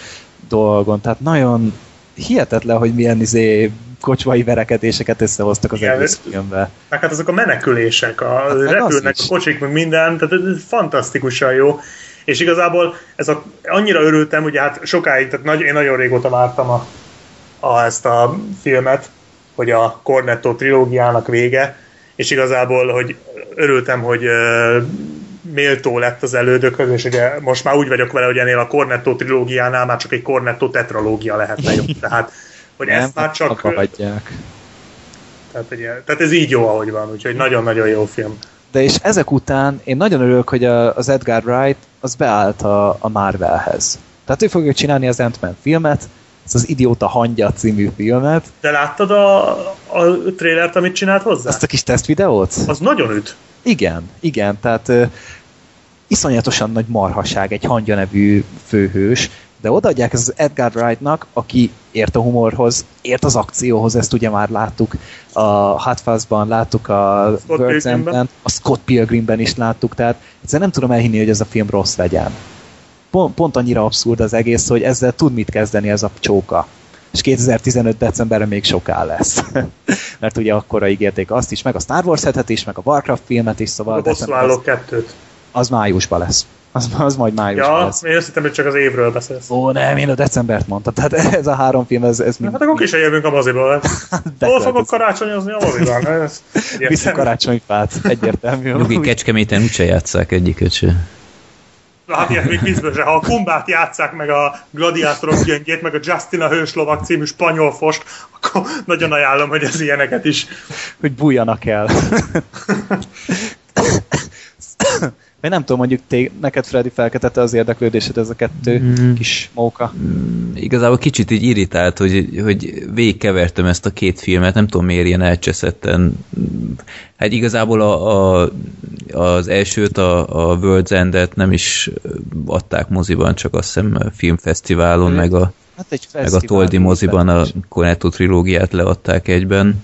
dolgon. Tehát nagyon hihetetlen, hogy milyen izé kocsmai verekedéseket összehoztak az Igen, egész ez- filmbe. Meg hát azok a menekülések, a Hát repülnek a kocsik, meg minden, tehát ez ez fantasztikusan jó. És igazából ez a, annyira örültem, ugye hát sokáig, tehát nagy, én nagyon régóta vártam a, a, ezt a filmet, hogy a Cornetto trilógiának vége, és igazából, hogy örültem, hogy méltó lett az elődökhöz, és ugye most már úgy vagyok vele, hogy ennél a Cornetto trilógiánál már csak egy Cornetto tetralógia lehetne jobb. Tehát, hogy Nem, ezt már csak... hagyják. Tehát, ugye, tehát ez így jó, ahogy van, úgyhogy nagyon-nagyon jó film. De és ezek után én nagyon örülök, hogy a, az Edgar Wright az beállt a, a Marvelhez. Tehát ő fogja csinálni az Ant-Man filmet, ez az Idióta Hangya című filmet. De láttad a, a trailert, amit csinált hozzá? Azt a kis tesztvideót? Az nagyon üt. Igen, igen, tehát ö, iszonyatosan nagy marhaság egy hangya nevű főhős, de odaadják ez az Edgar Wrightnak, aki ért a humorhoz, ért az akcióhoz, ezt ugye már láttuk a Hot Fuzz-ban, láttuk a Scott Pilgrimben. End-ben, a Scott Pilgrimben is láttuk, tehát egyszerűen nem tudom elhinni, hogy ez a film rossz legyen. Pont, pont annyira abszurd az egész, hogy ezzel tud mit kezdeni ez a csóka. És 2015. decemberre még soká lesz. Mert ugye akkora ígérték azt is, meg a Star Wars hetet is, meg a Warcraft filmet is, szóval A december- bosszúállók kettőt. az májusban lesz. Az, az majd májusban Ja, lesz. én azt hittem, hogy csak az évről beszélsz. Ó, nem, én a decembert mondtam. Tehát ez a három film, ez, ez mind... Hát akkor kis jövünk a moziból. Hol fogok karácsonyozni a moziban? Ez Vissza egyértelmű. karácsonyfát, egyértelmű. Nyugi Kecskeméten úgyse játsszák egyiket se. Hát ilyet még se. Ha a Kumbát játszák meg a Gladiátorok gyöngyét, meg a Justin a hőslovak című spanyol fost, akkor nagyon ajánlom, hogy ez ilyeneket is. hogy bújjanak el. Én nem tudom, mondjuk té, neked Freddy felkeltette az érdeklődésed ez a kettő Mm. kis móka. Igazából kicsit így irritált, hogy, hogy végigkevertem ezt a két filmet, nem tudom miért ilyen elcseszetten. Hát igazából a, a, az elsőt, a, a World's End-et nem is adták moziban, csak azt hiszem filmfesztiválon, Mm. meg a, Hát egy meg a Toldi moziban a. Cornetto trilógiát leadták egyben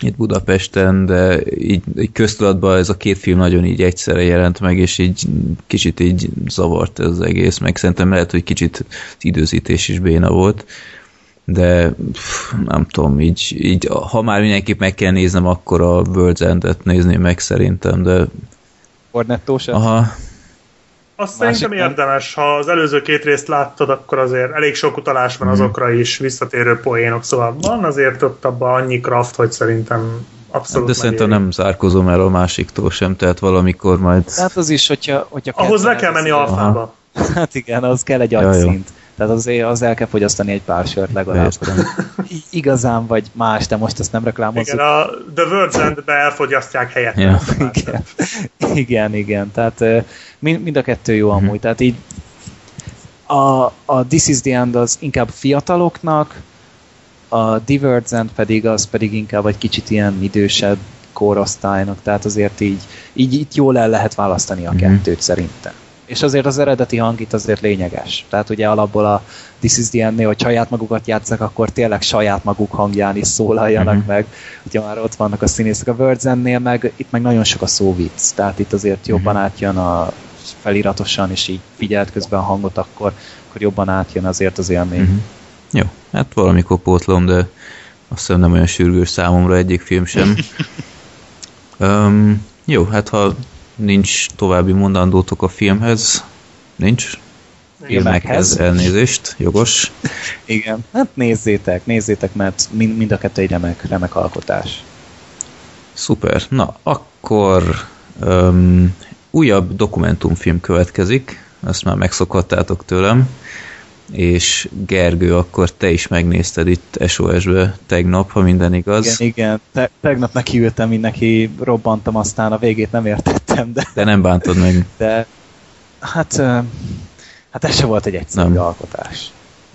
itt Budapesten, de így, így köztudatban ez a két film nagyon így egyszerre jelent meg, és így kicsit így zavart ez az egész, meg szerintem lehet, hogy kicsit az időzítés is béna volt, de pff, nem tudom, így, így ha már mindenképp meg kell néznem, akkor a World's End-et nézném meg szerintem, de Cornetto se? aha, Azt Másik szerintem érdemes, ha az előző két részt láttad, akkor azért elég sok utalás van azokra is, visszatérő poénok, szóval van azért ott abban annyi kraft, hogy szerintem abszolút de szerintem nem zárkozom el a másiktól sem, tehát valamikor majd Hát az is, hogyha... hogyha Ahhoz le kell menni alfába. Hát igen, az kell egy agyszint. Tehát azért az el kell fogyasztani egy pár sört legalább. Igazán vagy más, de most ezt nem reklámozzuk. Igen, a The World's End-be elfogyasztják helyette. Ja. Igen, igen, igen. Tehát mind, mind a kettő jó Mhm. amúgy. Tehát így a, a This is the End az inkább fiataloknak, a Divergent pedig az pedig inkább egy kicsit ilyen idősebb korosztálynak, tehát azért így, így itt jól el lehet választani a Mhm. kettőt szerintem. És azért az eredeti hang itt azért lényeges. Tehát ugye alapból a This is the End-nél, hogy saját magukat játszak, akkor tényleg saját maguk hangján is szólaljanak Mhm. meg. Ugye már ott vannak a színészek a Words meg itt meg nagyon sok a szóvic. Tehát itt azért jobban Mhm. átjön a feliratosan, és így figyelt közben a hangot, akkor, akkor jobban átjön azért az élmény. Mhm. Jó, hát valamikor pótlom, de azt hiszem nem olyan sürgős számomra egyik film sem. um, jó, hát ha nincs további mondandótok a filmhez, nincs? Filmekhez elnézést, jogos. Igen. Hát nézzétek, nézzétek, mert mind, mind a kettő egy remek, remek alkotás. Szuper. Na, akkor um, újabb dokumentumfilm következik, ezt már megszokhattátok tőlem, és Gergő, akkor te is megnézted itt SOS-be tegnap, ha minden igaz. Igen, igen. Te, tegnap nekiültem, mint neki robbantam, aztán a végét nem értettem, de, De nem bántod meg. de hát, hát ez se volt egy egyszerű Nem. nem. alkotás.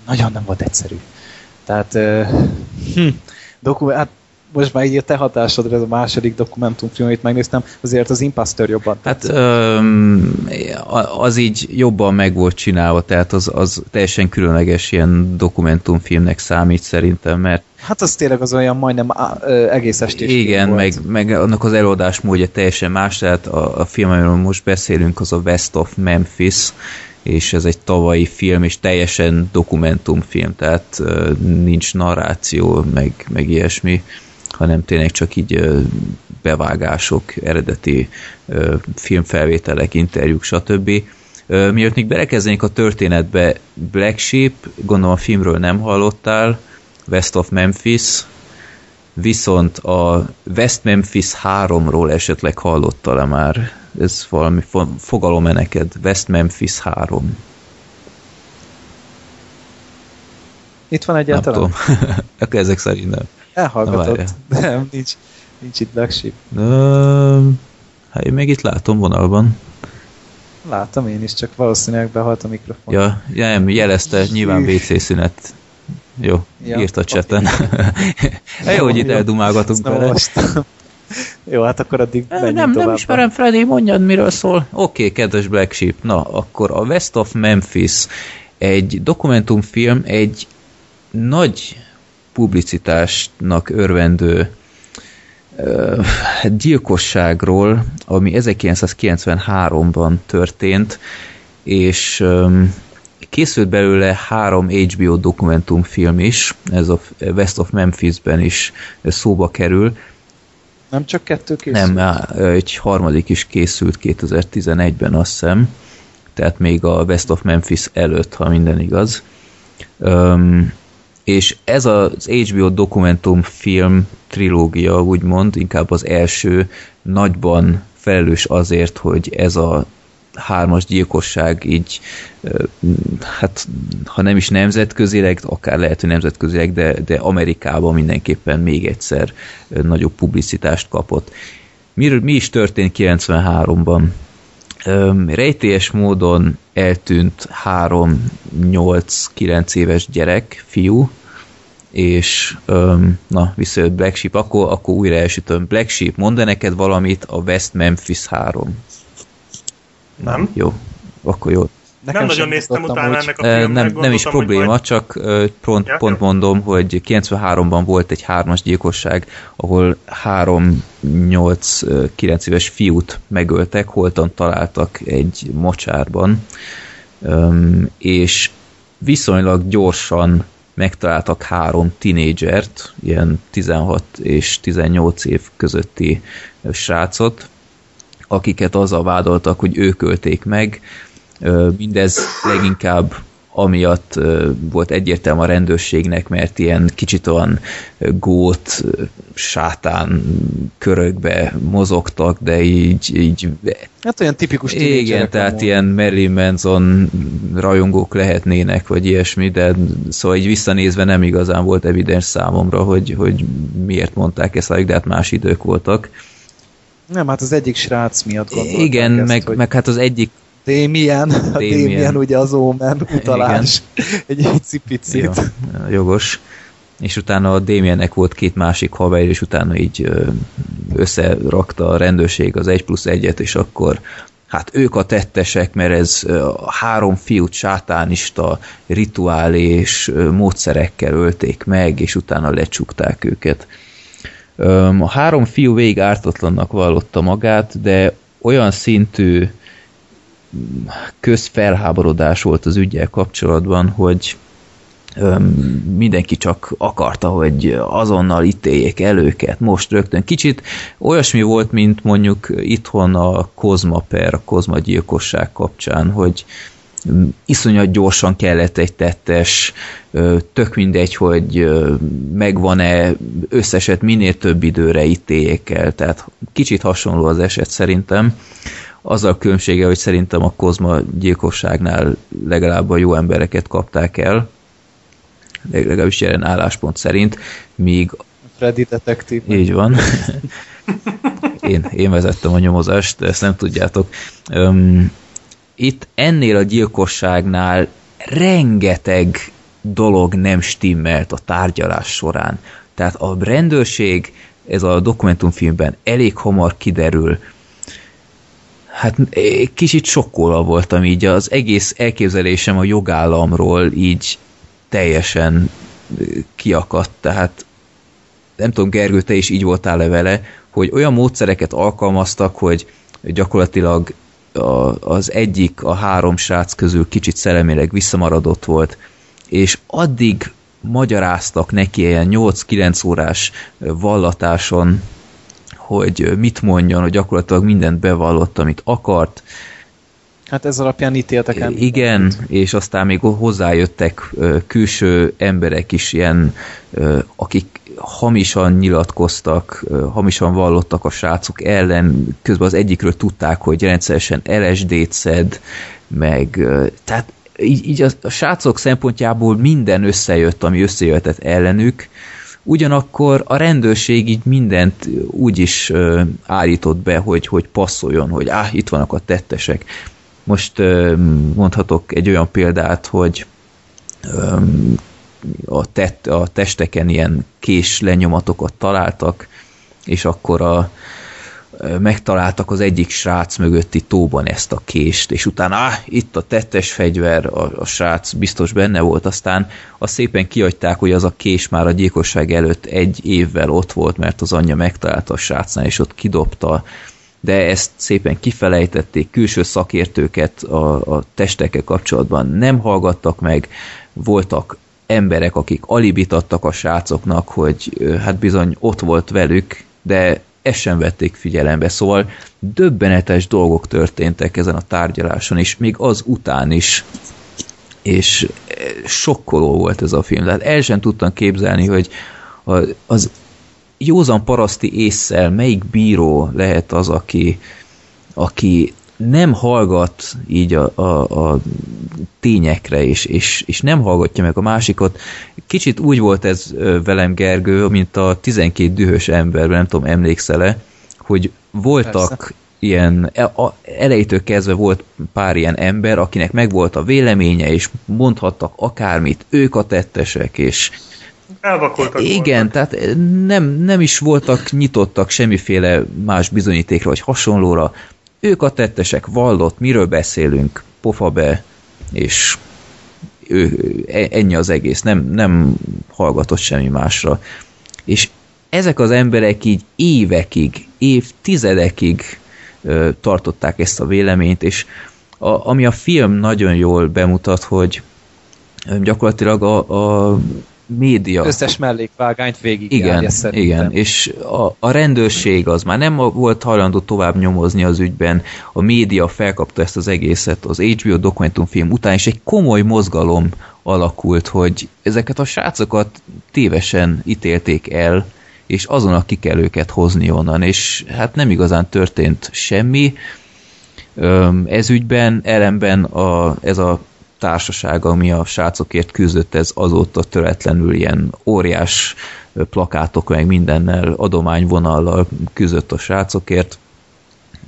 Nagyon nem volt egyszerű. Tehát hm, doku, hát most már így a te hatásodra ez a második dokumentumfilm, amit megnéztem, azért az Imposter jobban Hát öm, az így jobban meg volt csinálva, tehát az, az teljesen különleges ilyen dokumentumfilmnek számít szerintem, mert Hát az tényleg az olyan majdnem á, ö, egész estés igen, meg, meg annak az előadás módja teljesen más, tehát a, a film, amiről most beszélünk, az a West of Memphis, és ez egy tavalyi film, és teljesen dokumentumfilm, tehát nincs narráció, meg, meg ilyesmi, hanem tényleg csak így bevágások, eredeti filmfelvételek, interjúk, stb. Mielőtt még belekezdenénk a történetbe, Black Sheep, gondolom a filmről nem hallottál, West of Memphis, viszont a West Memphis 3-ról esetleg hallottál-e már? Ez valami fo- fogalom-e neked? West Memphis 3. Itt van Nem egyáltalán? tudom. Akkor ezek szerint nem. Elhallgatott. Nem, nincs, nincs itt Black Sheep. Ö, hát én még itt látom vonalban. Látom én is, csak valószínűleg behalt a mikrofon. Ja, ja nem, jelezte, nyilván WC szünet. Jó, Ja, írt a cseten. Jó, hogy itt eldumálgatunk olvastam. Jó, hát akkor addig menjünk Nem, tovább. nem ismerem, Freddy, mondjad, miről szól. Oké, okay, kedves Black Sheep, na, akkor a West of Memphis egy dokumentumfilm, egy nagy publicitásnak örvendő ö, gyilkosságról, ami 1993-ban történt, és készült belőle három HBO dokumentumfilm is, ez a West of Memphisben is szóba kerül, Nem csak kettő készül? nem, egy harmadik is készült 2011-ben, azt hiszem. Tehát még a West of Memphis előtt, ha minden igaz. És ez az HBO dokumentumfilm trilógia, úgymond, inkább az első nagyban felelős azért, hogy ez a hármas gyilkosság így, hát ha nem is nemzetközileg, akár lehet, hogy nemzetközileg, de, de Amerikában mindenképpen még egyszer nagyobb publicitást kapott. Miről, mi is történt 93-ban? Rejtélyes módon eltűnt 3-8-9 éves gyerek, fiú, és öm, na, visszajött Black Sheep, akkor, akkor újra elsütöm. Black Sheep, mondd -e neked valamit a West Memphis 3? Nem? Jó, akkor jó. Nekem nem nagyon néztem utána úgy. ennek a filmnek. Nem, nem is hogy probléma, majd- csak pont, Ja, pont mondom, hogy 93-ban volt egy hármas gyilkosság, ahol 3-8-9 éves fiút megöltek, holtan találtak egy mocsárban, és viszonylag gyorsan megtaláltak három tinédzsert, ilyen 16 és 18 év közötti srácot, akiket azzal vádoltak, hogy ők ölték meg. Mindez leginkább amiatt volt egyértelmű a rendőrségnek, mert ilyen kicsit olyan gót, sátán körökbe mozogtak, de így, így Hát olyan tipikus Igen, tehát ilyen Marilyn Manson rajongók lehetnének, vagy ilyesmi, de szóval így visszanézve nem igazán volt evidens számomra, hogy, hogy miért mondták ezt, de hát más idők voltak. Nem, hát az egyik srác miatt gondolták Igen, ezt, meg, hogy... meg hát az egyik Damien. a Damien ugye az Omen utalás. Egy icipicit. Jó, jogos. És utána a Damiennek volt két másik haver, és utána így összerakta a rendőrség az 1 plusz 1-et, és akkor hát ők a tettesek, mert ez a három fiút sátánista rituálés módszerekkel ölték meg, és utána lecsukták őket. A három fiú végig ártatlannak vallotta magát, de olyan szintű közfelháborodás volt az ügyel kapcsolatban, hogy mindenki csak akarta, hogy azonnal ítéljék el őket, most rögtön. Kicsit olyasmi volt, mint mondjuk itthon a Kozma per, a Kozma gyilkosság kapcsán, hogy iszonyat gyorsan kellett egy tettes, tök mindegy, hogy megvan-e összeset minél több időre ítéljék el, tehát kicsit hasonló az eset szerintem azzal a különbsége, hogy szerintem a Kozma gyilkosságnál legalább a jó embereket kapták el, legalábbis jelen álláspont szerint, míg Freddy detektív. Így van. én, én vezettem a nyomozást, de ezt nem tudjátok. Um, itt ennél a gyilkosságnál rengeteg dolog nem stimmelt a tárgyalás során. Tehát a rendőrség, ez a dokumentumfilmben elég hamar kiderül, hát kicsit sokkolva voltam így, az egész elképzelésem a jogállamról így teljesen kiakadt, tehát nem tudom, Gergő, te is így voltál-e vele, hogy olyan módszereket alkalmaztak, hogy gyakorlatilag a, az egyik a három srác közül kicsit szellemileg visszamaradott volt, és addig magyaráztak neki ilyen 8-9 órás vallatáson, hogy mit mondjon, hogy gyakorlatilag mindent bevallott, amit akart. Hát ez alapján ítéltek el. Igen, mindent. és aztán még hozzájöttek külső emberek is, ilyen, akik hamisan nyilatkoztak, hamisan vallottak a srácok ellen, közben az egyikről tudták, hogy rendszeresen LSD-t szed, meg tehát így, így a, a srácok szempontjából minden összejött, ami összejöhetett ellenük, Ugyanakkor a rendőrség így mindent úgy is állított be, hogy, hogy passzoljon, hogy áh, itt vannak a tettesek. Most mondhatok egy olyan példát, hogy a, tett, a testeken ilyen kés lenyomatokat találtak, és akkor a, megtaláltak az egyik srác mögötti tóban ezt a kést, és utána ah, itt a tettes fegyver, a, a srác biztos benne volt, aztán a szépen kiadták, hogy az a kés már a gyilkosság előtt egy évvel ott volt, mert az anyja megtalálta a srácnál, és ott kidobta, de ezt szépen kifelejtették, külső szakértőket a, a testekkel kapcsolatban nem hallgattak meg, voltak emberek, akik alibit adtak a srácoknak, hogy hát bizony ott volt velük, de ezt sem vették figyelembe, szóval döbbenetes dolgok történtek ezen a tárgyaláson, és még az után is, és eh, sokkoló volt ez a film, tehát el sem tudtam képzelni, hogy az józan paraszti észsel melyik bíró lehet az, aki, aki nem hallgat így a, a, a tényekre, és, és, és nem hallgatja meg a másikat. Kicsit úgy volt ez velem, Gergő, mint a 12 dühös ember, nem tudom, emlékszel-e, hogy voltak Persze. ilyen, e, elejétől kezdve volt pár ilyen ember, akinek megvolt a véleménye, és mondhattak akármit, ők a tettesek, és Elvakoltak Igen, voltak. tehát nem, nem is voltak nyitottak semmiféle más bizonyítékra, vagy hasonlóra. Ők a tettesek, vallott, miről beszélünk, pofa be, és ő, e, ennyi az egész, nem, nem hallgatott semmi másra. És ezek az emberek így évekig, évtizedekig ö, tartották ezt a véleményt, és a, ami a film nagyon jól bemutat, hogy gyakorlatilag a, a média... Összes mellékvágányt végig igen, igen, és a, a rendőrség az már nem volt hajlandó tovább nyomozni az ügyben, a média felkapta ezt az egészet, az HBO dokumentumfilm után, és egy komoly mozgalom alakult, hogy ezeket a srácokat tévesen ítélték el, és azonnal ki kell őket hozni onnan, és hát nem igazán történt semmi. Ez ügyben ellenben a, ez a társaság, ami a srácokért küzdött, ez azóta töretlenül ilyen óriás plakátok, meg mindennel, adományvonallal küzdött a srácokért,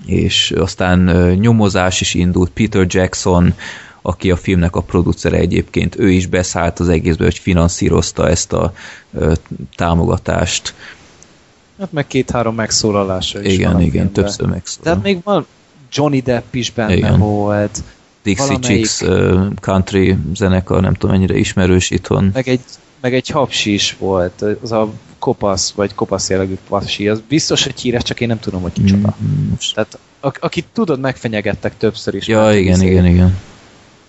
és aztán nyomozás is indult, Peter Jackson, aki a filmnek a producere egyébként, ő is beszállt az egészbe, hogy finanszírozta ezt a támogatást. Hát meg két-három megszólalása is Igen, igen, többször megszólal. Tehát még van Johnny Depp is benne igen. volt. Dixie valamelyik... Chicks country zenekar, nem tudom mennyire ismerős itthon. Meg egy, meg egy hapsi is volt, az a kopasz, vagy kopasz jellegű pasi, az biztos, hogy híres, csak én nem tudom, hogy kicsoda. Mm, Tehát a, akit tudod, megfenyegettek többször is. Ja, igen, igen, igen.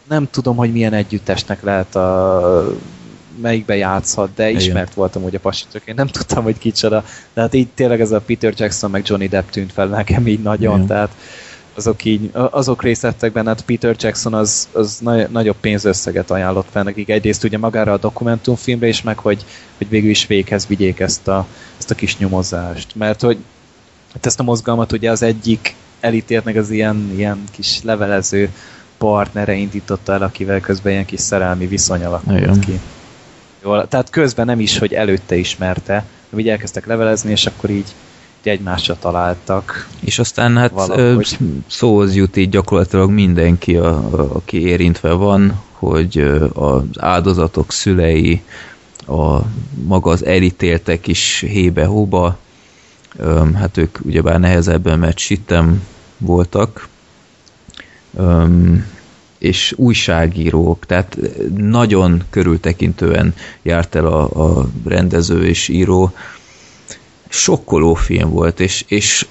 Nem tudom, hogy milyen együttesnek lehet a melyikbe játszhat, de ismert Igen. voltam hogy a pasi, csak én nem tudtam, hogy kicsoda. De hát így tényleg ez a Peter Jackson meg Johnny Depp tűnt fel nekem így nagyon, Igen. tehát azok így, azok benne, hát Peter Jackson az, az nagy, nagyobb pénzösszeget ajánlott fel nekik. Egyrészt ugye magára a dokumentumfilmre is, meg hogy, hogy végül is véghez vigyék ezt a, ezt a kis nyomozást. Mert hogy hát ezt a mozgalmat ugye az egyik elítéltnek az ilyen, ilyen kis levelező partnere indította el, akivel közben ilyen kis szerelmi viszony alakult Igen. ki. Jól, tehát közben nem is, hogy előtte ismerte, hogy elkezdtek levelezni, és akkor így egymásra találtak. És aztán hát valahogy. szóhoz jut így gyakorlatilag mindenki, a, a, aki érintve van, hogy az áldozatok szülei, a maga az elítéltek is hébe-hóba, hát ők ugyebár nehezebben, mert sittem voltak, és újságírók, tehát nagyon körültekintően járt el a, a rendező és író, sokkoló film volt, és, és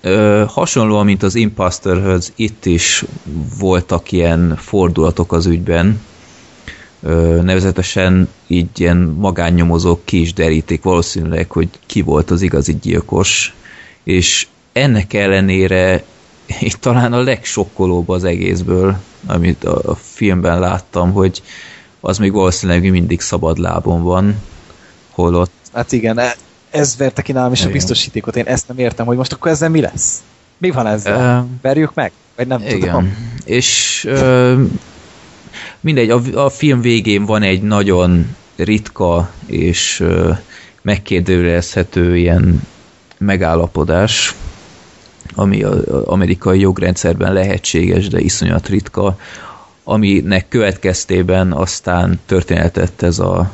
ö, hasonlóan, mint az Imposterhöz, itt is voltak ilyen fordulatok az ügyben, ö, nevezetesen így ilyen magánnyomozók ki is deríték valószínűleg, hogy ki volt az igazi gyilkos, és ennek ellenére itt talán a legsokkolóbb az egészből, amit a, a filmben láttam, hogy az még valószínűleg mindig szabad lábon van, holott Hát igen, e- ez verte ki nálam is igen. a biztosítékot. Én ezt nem értem, hogy most akkor ezzel mi lesz? Mi van ezzel? Uh, Verjük meg? Vagy nem igen. tudom. És uh, mindegy, a, a film végén van egy nagyon ritka és uh, megkérdőjelezhető ilyen megállapodás, ami az amerikai jogrendszerben lehetséges, de iszonyat ritka, aminek következtében aztán történetett ez a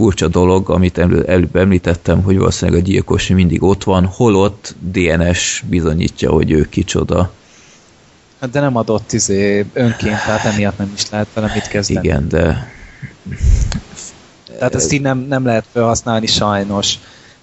furcsa dolog, amit előbb említettem, hogy valószínűleg a gyilkos mindig ott van, holott DNS bizonyítja, hogy ő kicsoda. Hát de nem adott izé önként, tehát emiatt nem is lehet vele mit kezdeni. Igen, de... Tehát ezt így nem, nem lehet felhasználni sajnos.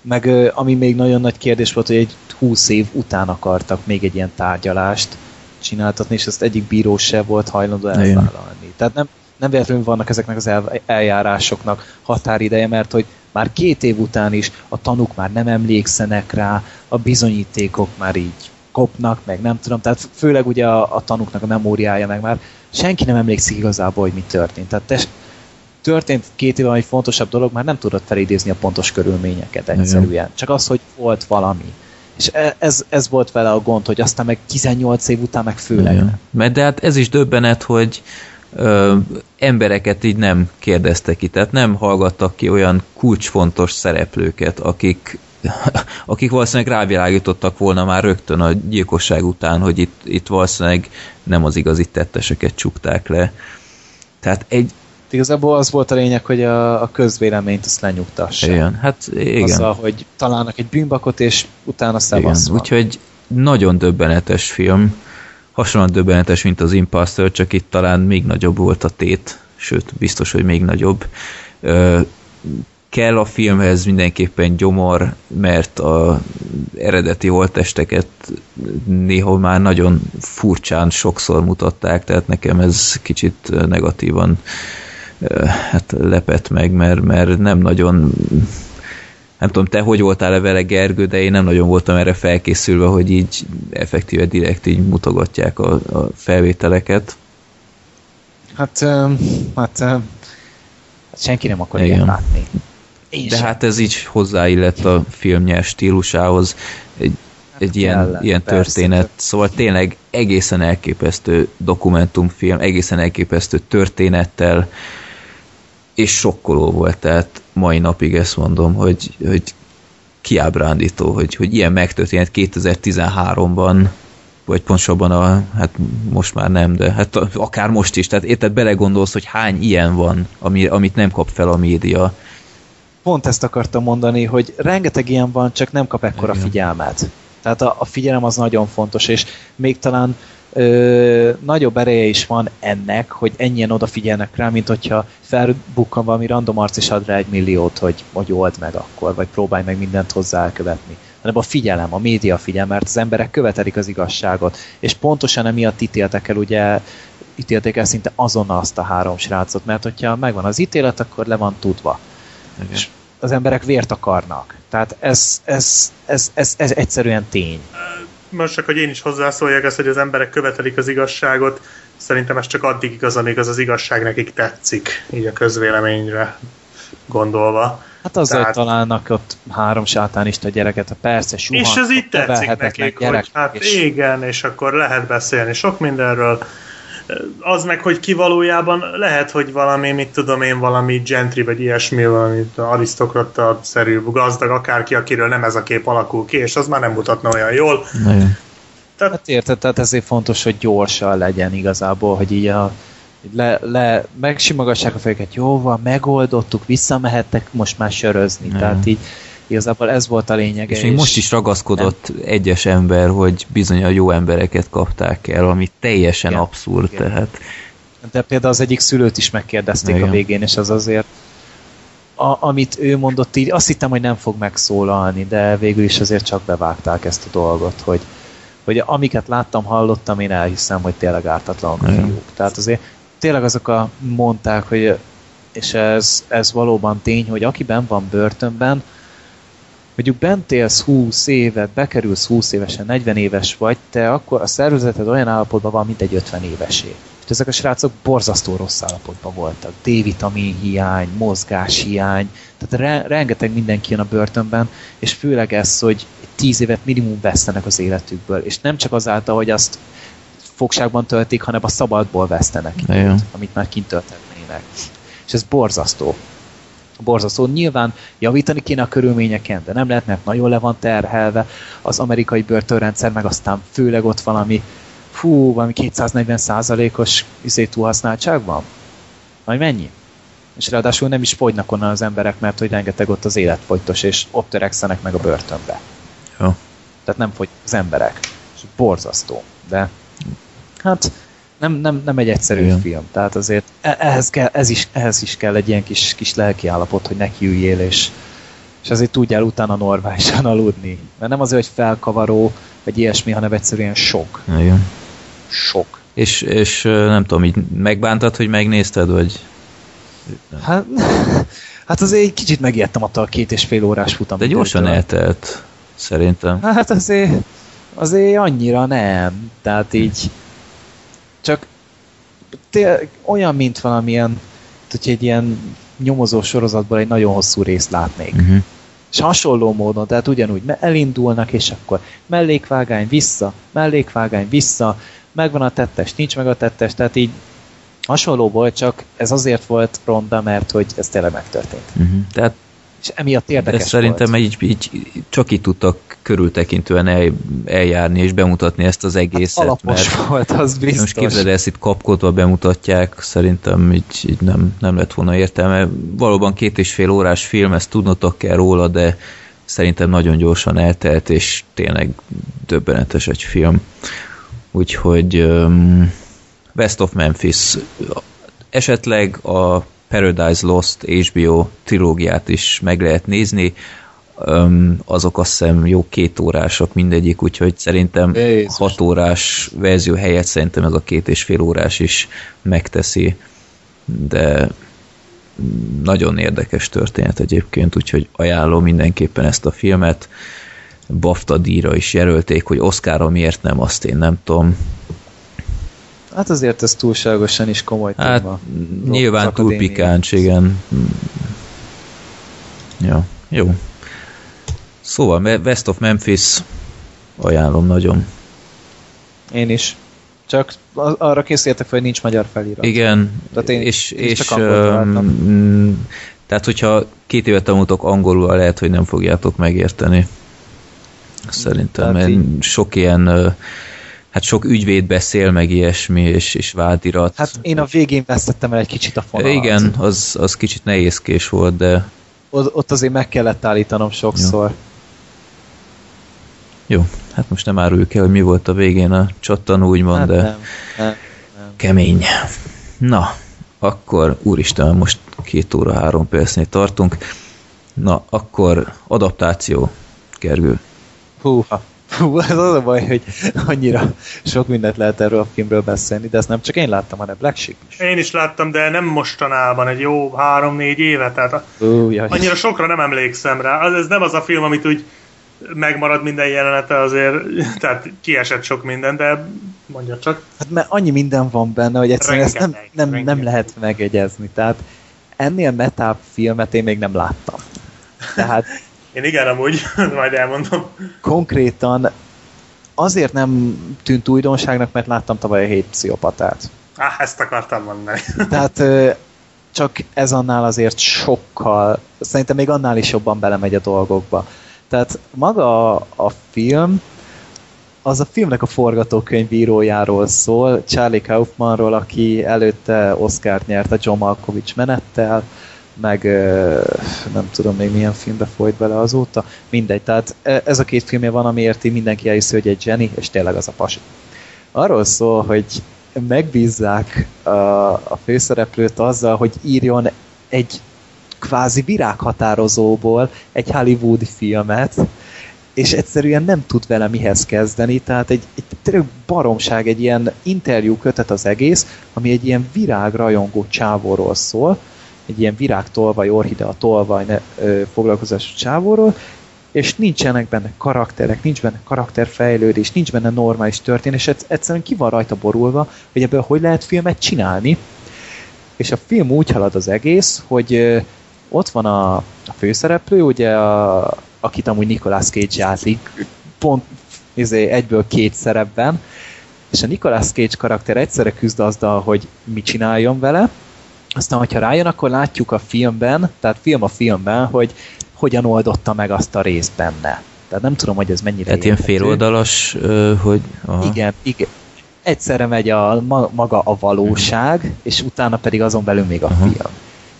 Meg ami még nagyon nagy kérdés volt, hogy egy 20 év után akartak még egy ilyen tárgyalást csináltatni, és ezt egyik bíró se volt hajlandó elvállalni. Tehát nem, nem véletlenül vannak ezeknek az eljárásoknak határideje, mert hogy már két év után is a tanúk már nem emlékszenek rá, a bizonyítékok már így kopnak, meg nem tudom, tehát főleg ugye a, a tanúknak a memóriája, meg már senki nem emlékszik igazából, hogy mi történt. Tehát te, történt két éve egy fontosabb dolog, már nem tudod felidézni a pontos körülményeket egyszerűen. Igen. Csak az, hogy volt valami. És e, ez, ez volt vele a gond, hogy aztán meg 18 év után meg főleg. Igen. Mert de hát ez is döbbenet, hogy ö, embereket így nem kérdeztek ki, tehát nem hallgattak ki olyan kulcsfontos szereplőket, akik, akik valószínűleg rávilágítottak volna már rögtön a gyilkosság után, hogy itt, itt valószínűleg nem az igazi tetteseket csukták le. Tehát egy, Igazából az volt a lényeg, hogy a, a közvéleményt azt lenyugtassa. Igen, hát igen. Azzal, hogy találnak egy bűnbakot, és utána szevasz Úgyhogy nagyon döbbenetes film hasonlóan döbbenetes, mint az Imposter, csak itt talán még nagyobb volt a tét, sőt, biztos, hogy még nagyobb. Ö, kell a filmhez mindenképpen gyomor, mert a eredeti holtesteket néha már nagyon furcsán sokszor mutatták, tehát nekem ez kicsit negatívan hát lepett meg, mert, mert nem nagyon nem tudom, te hogy voltál-e vele Gergő, de én nem nagyon voltam erre felkészülve, hogy így effektíve direkt így mutogatják a, a felvételeket. Hát, hát, senki nem akar ilyet látni. Én de sem. hát ez így hozzáillett a filmnyers stílusához. Egy, hát egy ilyen, ellen, ilyen történet. Persze. Szóval tényleg egészen elképesztő dokumentumfilm, egészen elképesztő történettel, és sokkoló volt, tehát mai napig ezt mondom, hogy, hogy kiábrándító, hogy, hogy ilyen megtörtént 2013-ban, vagy pontosabban a, hát most már nem, de hát akár most is, tehát érted, belegondolsz, hogy hány ilyen van, ami, amit nem kap fel a média. Pont ezt akartam mondani, hogy rengeteg ilyen van, csak nem kap ekkora Igen. figyelmet. Tehát a, a figyelem az nagyon fontos, és még talán ö, nagyobb ereje is van ennek, hogy ennyien odafigyelnek rá, mint hogyha felbukkan valami random arc és ad rá egy milliót, hogy, hogy old meg akkor, vagy próbálj meg mindent hozzá elkövetni hanem a figyelem, a média figyelem, mert az emberek követelik az igazságot. És pontosan emiatt ítéltek el ugye ítélték el szinte azonnal azt a három srácot, mert hogyha megvan az ítélet, akkor le van tudva. Igen. És az emberek vért akarnak. Tehát ez, ez, ez, ez, ez egyszerűen tény most csak, hogy én is hozzászóljak ezt, hogy az emberek követelik az igazságot, szerintem ez csak addig igaz, amíg az az igazság nekik tetszik, így a közvéleményre gondolva. Hát az, Tehát... hogy találnak ott három sátánista gyereket, a persze suhan, És ez így tetszik nekik, hogy hát és... igen, és akkor lehet beszélni sok mindenről, az meg, hogy ki valójában lehet, hogy valami, mit tudom én, valami gentry, vagy ilyesmi, valami arisztokrata szerű gazdag, akárki, akiről nem ez a kép alakul ki, és az már nem mutatna olyan jól. Tehát... Hát érted, tehát ezért fontos, hogy gyorsan legyen igazából, hogy így a le, le megsimogassák a fejüket, jó van, megoldottuk, visszamehettek most már sörözni. Ne. Tehát így Igazából ez volt a lényege. És még és most is ragaszkodott nem. egyes ember, hogy bizony a jó embereket kapták el, ami teljesen igen, abszurd. Igen. Tehát... De például az egyik szülőt is megkérdezték igen. a végén, és az azért a, amit ő mondott így, azt hittem, hogy nem fog megszólalni, de végül is azért csak bevágták ezt a dolgot, hogy, hogy amiket láttam, hallottam, én elhiszem, hogy tényleg ártatlanok a fiúk. Tehát azért tényleg azok a mondták, hogy és ez, ez valóban tény, hogy aki ben van börtönben, mondjuk bent élsz 20 évet, bekerülsz 20 évesen, 40 éves vagy, te akkor a szervezeted olyan állapotban van, mint egy 50 évesé. És ezek a srácok borzasztó rossz állapotban voltak. D-vitamin hiány, mozgás hiány, tehát re- rengeteg mindenki jön a börtönben, és főleg ez, hogy 10 évet minimum vesztenek az életükből, és nem csak azáltal, hogy azt fogságban töltik, hanem a szabadból vesztenek, amit már kint töltetnének. És ez borzasztó borzasztó. Nyilván javítani kéne a körülményeken, de nem lehet, mert nagyon le van terhelve az amerikai börtönrendszer, meg aztán főleg ott valami fú, valami 240 százalékos izé túlhasználtság van. Majd mennyi? És ráadásul nem is fogynak onnan az emberek, mert hogy rengeteg ott az életfogytos, és ott törekszenek meg a börtönbe. Jó. Tehát nem fogy az emberek. És borzasztó. De hát nem, nem, nem egy egyszerű Igen. film. Tehát azért e- ehhez, kell, ez is, ehhez is kell egy ilyen kis, kis lelki állapot, hogy nekiüljél, és, és azért tudjál utána normálisan aludni. Mert nem azért, hogy felkavaró, vagy ilyesmi, hanem egyszerűen sok. Igen. Sok. És, és nem tudom, így megbántad, hogy megnézted, vagy... Hát, hát azért egy kicsit megijedtem attól a két és fél órás futam. De gyorsan eltelt, szerintem. Hát azért, azért annyira nem. Tehát így csak té- olyan, mint valamilyen, hogy egy ilyen nyomozó sorozatból egy nagyon hosszú részt látnék. Uh-huh. És hasonló módon, tehát ugyanúgy elindulnak, és akkor mellékvágány vissza, mellékvágány vissza, megvan a tettes, nincs meg a tettes, tehát így hasonló volt, csak ez azért volt ronda, mert hogy ez tényleg megtörtént. Uh-huh. Tehát és emiatt érdekes De szerintem volt. Így, így csak így tudtak körültekintően el, eljárni és bemutatni ezt az egészet. Hát mert volt, az biztos. Most képzeld, ezt itt kapkodva bemutatják, szerintem így, így nem, nem lett volna értelme. Valóban két és fél órás film, ezt tudnotok kell róla, de szerintem nagyon gyorsan eltelt, és tényleg döbbenetes egy film. Úgyhogy um, West of Memphis esetleg a Paradise Lost HBO trilógiát is meg lehet nézni, azok azt hiszem jó két órások mindegyik, úgyhogy szerintem Jézus. hat órás verzió helyett szerintem ez a két és fél órás is megteszi, de nagyon érdekes történet egyébként, úgyhogy ajánlom mindenképpen ezt a filmet. BAFTA díjra is jelölték, hogy Oscarra miért nem, azt én nem tudom. Hát azért ez túlságosan is komoly hát, téma. Nyilván túl pikáns, igen. Ja, jó. Szóval West of Memphis ajánlom nagyon. Én is. Csak arra készüljetek hogy nincs magyar felirat. Igen, tehát én, és, én és um, tehát hogyha két évet tanultok angolul, lehet, hogy nem fogjátok megérteni. Szerintem, mert így... sok ilyen hát sok ügyvéd beszél, meg ilyesmi, és, és vádirat. Hát én a végén vesztettem el egy kicsit a fonalat. Igen, az, az kicsit nehézkés volt, de... Ott, ott azért meg kellett állítanom sokszor. Jó. Jó, hát most nem áruljuk el, hogy mi volt a végén a csattan, úgymond, hát de nem, nem, nem. kemény. Na, akkor úristen, most két óra három percnél tartunk. Na, akkor adaptáció, Gergő. Húha. Hú, ez az a baj, hogy annyira sok mindent lehet erről a filmről beszélni, de ezt nem csak én láttam, hanem Black Sheep is. Én is láttam, de nem mostanában, egy jó három-négy éve, tehát a, uh, annyira sokra nem emlékszem rá. Az, ez nem az a film, amit úgy megmarad minden jelenete azért, tehát kiesett sok minden, de mondja csak. Hát mert annyi minden van benne, hogy egyszerűen ezt nem, nem, nem lehet megegyezni. Tehát ennél metább filmet én még nem láttam. Tehát én igen, amúgy, majd elmondom. Konkrétan azért nem tűnt újdonságnak, mert láttam tavaly a hét pszichopatát. Ah, ezt akartam mondani. Tehát csak ez annál azért sokkal, szerintem még annál is jobban belemegy a dolgokba. Tehát maga a, a film, az a filmnek a forgatókönyvírójáról szól, Charlie Kaufmanról, aki előtte Oscar-t nyert a John Malkovich menettel, meg nem tudom még milyen filmbe folyt bele azóta, mindegy, tehát ez a két filmje van, amiért mindenki elhiszi, hogy egy Jenny, és tényleg az a pasi. Arról szól, hogy megbízzák a, főszereplőt azzal, hogy írjon egy kvázi virághatározóból egy hollywoodi filmet, és egyszerűen nem tud vele mihez kezdeni, tehát egy, egy baromság, egy ilyen interjú kötet az egész, ami egy ilyen virágrajongó csávóról szól, egy ilyen virágtolvaj, orhidea tolvaj ne, ö, foglalkozású csávóról, és nincsenek benne karakterek, nincs benne karakterfejlődés, nincs benne normális történet, és egyszerűen ki van rajta borulva, hogy ebből hogy lehet filmet csinálni. És a film úgy halad az egész, hogy ott van a, a főszereplő, ugye, a, akit amúgy Nicolas Cage játszik, pont izé, egyből két szerepben, és a Nicolas Cage karakter egyszerre küzd azzal, hogy mit csináljon vele, aztán, hogyha rájön, akkor látjuk a filmben, tehát film a filmben, hogy hogyan oldotta meg azt a részt benne. Tehát nem tudom, hogy ez mennyire Tehát ilyen féloldalas, hogy... Aha. Igen, igen. Egyszerre megy a, maga a valóság, uh-huh. és utána pedig azon belül még a uh-huh. film.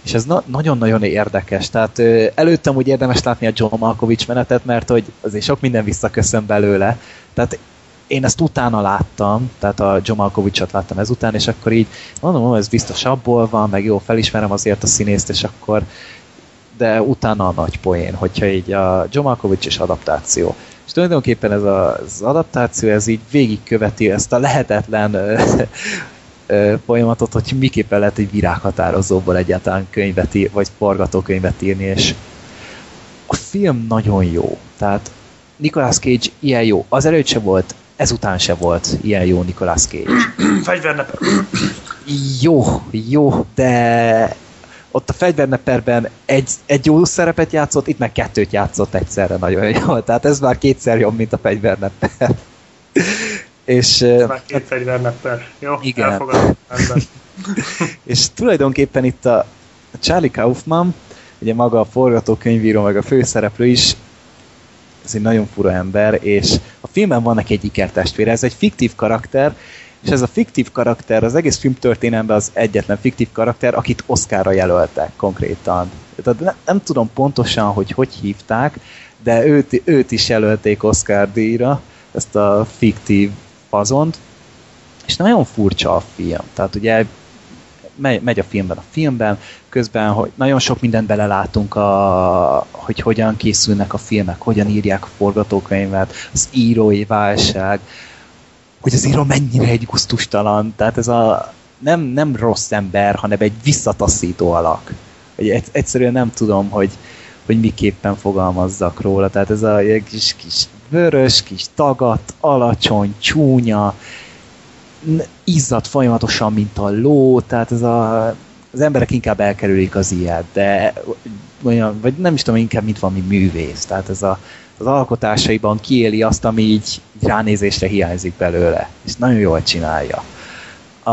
És ez na- nagyon-nagyon érdekes. Tehát ö, előttem úgy érdemes látni a John Malkovich menetet, mert hogy azért sok minden visszaköszön belőle. Tehát én ezt utána láttam, tehát a John Malkovichot láttam ezután, és akkor így mondom, ez biztos abból van, meg jó, felismerem azért a színészt, és akkor de utána a nagy poén, hogyha így a John Malkovich és adaptáció. És tulajdonképpen ez a, az adaptáció, ez így végigköveti ezt a lehetetlen folyamatot, hogy miképpen lehet egy virághatározóból egyáltalán könyvet ír, vagy forgatókönyvet írni, és a film nagyon jó. Tehát Nicolas Cage ilyen jó. Az előtt se volt ezután se volt ilyen jó Nicolas Cage. Fegyverneper. jó, jó, de ott a fegyverneperben egy, egy jó szerepet játszott, itt meg kettőt játszott egyszerre nagyon jó. Tehát ez már kétszer jobb, mint a fegyverneper. És, ez már két fegyverneper. Jó, igen. és tulajdonképpen itt a Charlie Kaufman, ugye maga a forgatókönyvíró, meg a főszereplő is ez egy nagyon fura ember, és filmben van neki egy ikertestvére, ez egy fiktív karakter, és ez a fiktív karakter az egész film történelemben az egyetlen fiktív karakter, akit Oscarra jelöltek konkrétan. Tehát ne, nem tudom pontosan, hogy hogy hívták, de őt, őt is jelölték Oscar díjra, ezt a fiktív fazont, és nagyon furcsa a film. Tehát ugye megy, a filmben a filmben, közben, hogy nagyon sok mindent belelátunk, a, hogy hogyan készülnek a filmek, hogyan írják a forgatókönyvet, az írói válság, hogy az író mennyire egy gusztustalan, tehát ez a nem, nem rossz ember, hanem egy visszataszító alak. hogy egyszerűen nem tudom, hogy, hogy miképpen fogalmazzak róla. Tehát ez a kis, kis vörös, kis tagat, alacsony, csúnya, izzad folyamatosan, mint a ló, tehát ez a, az emberek inkább elkerülik az ilyet, de olyan, vagy nem is tudom, inkább mint valami művész. Tehát ez a, az alkotásaiban kiéli azt, ami így ránézésre hiányzik belőle, és nagyon jól csinálja. A,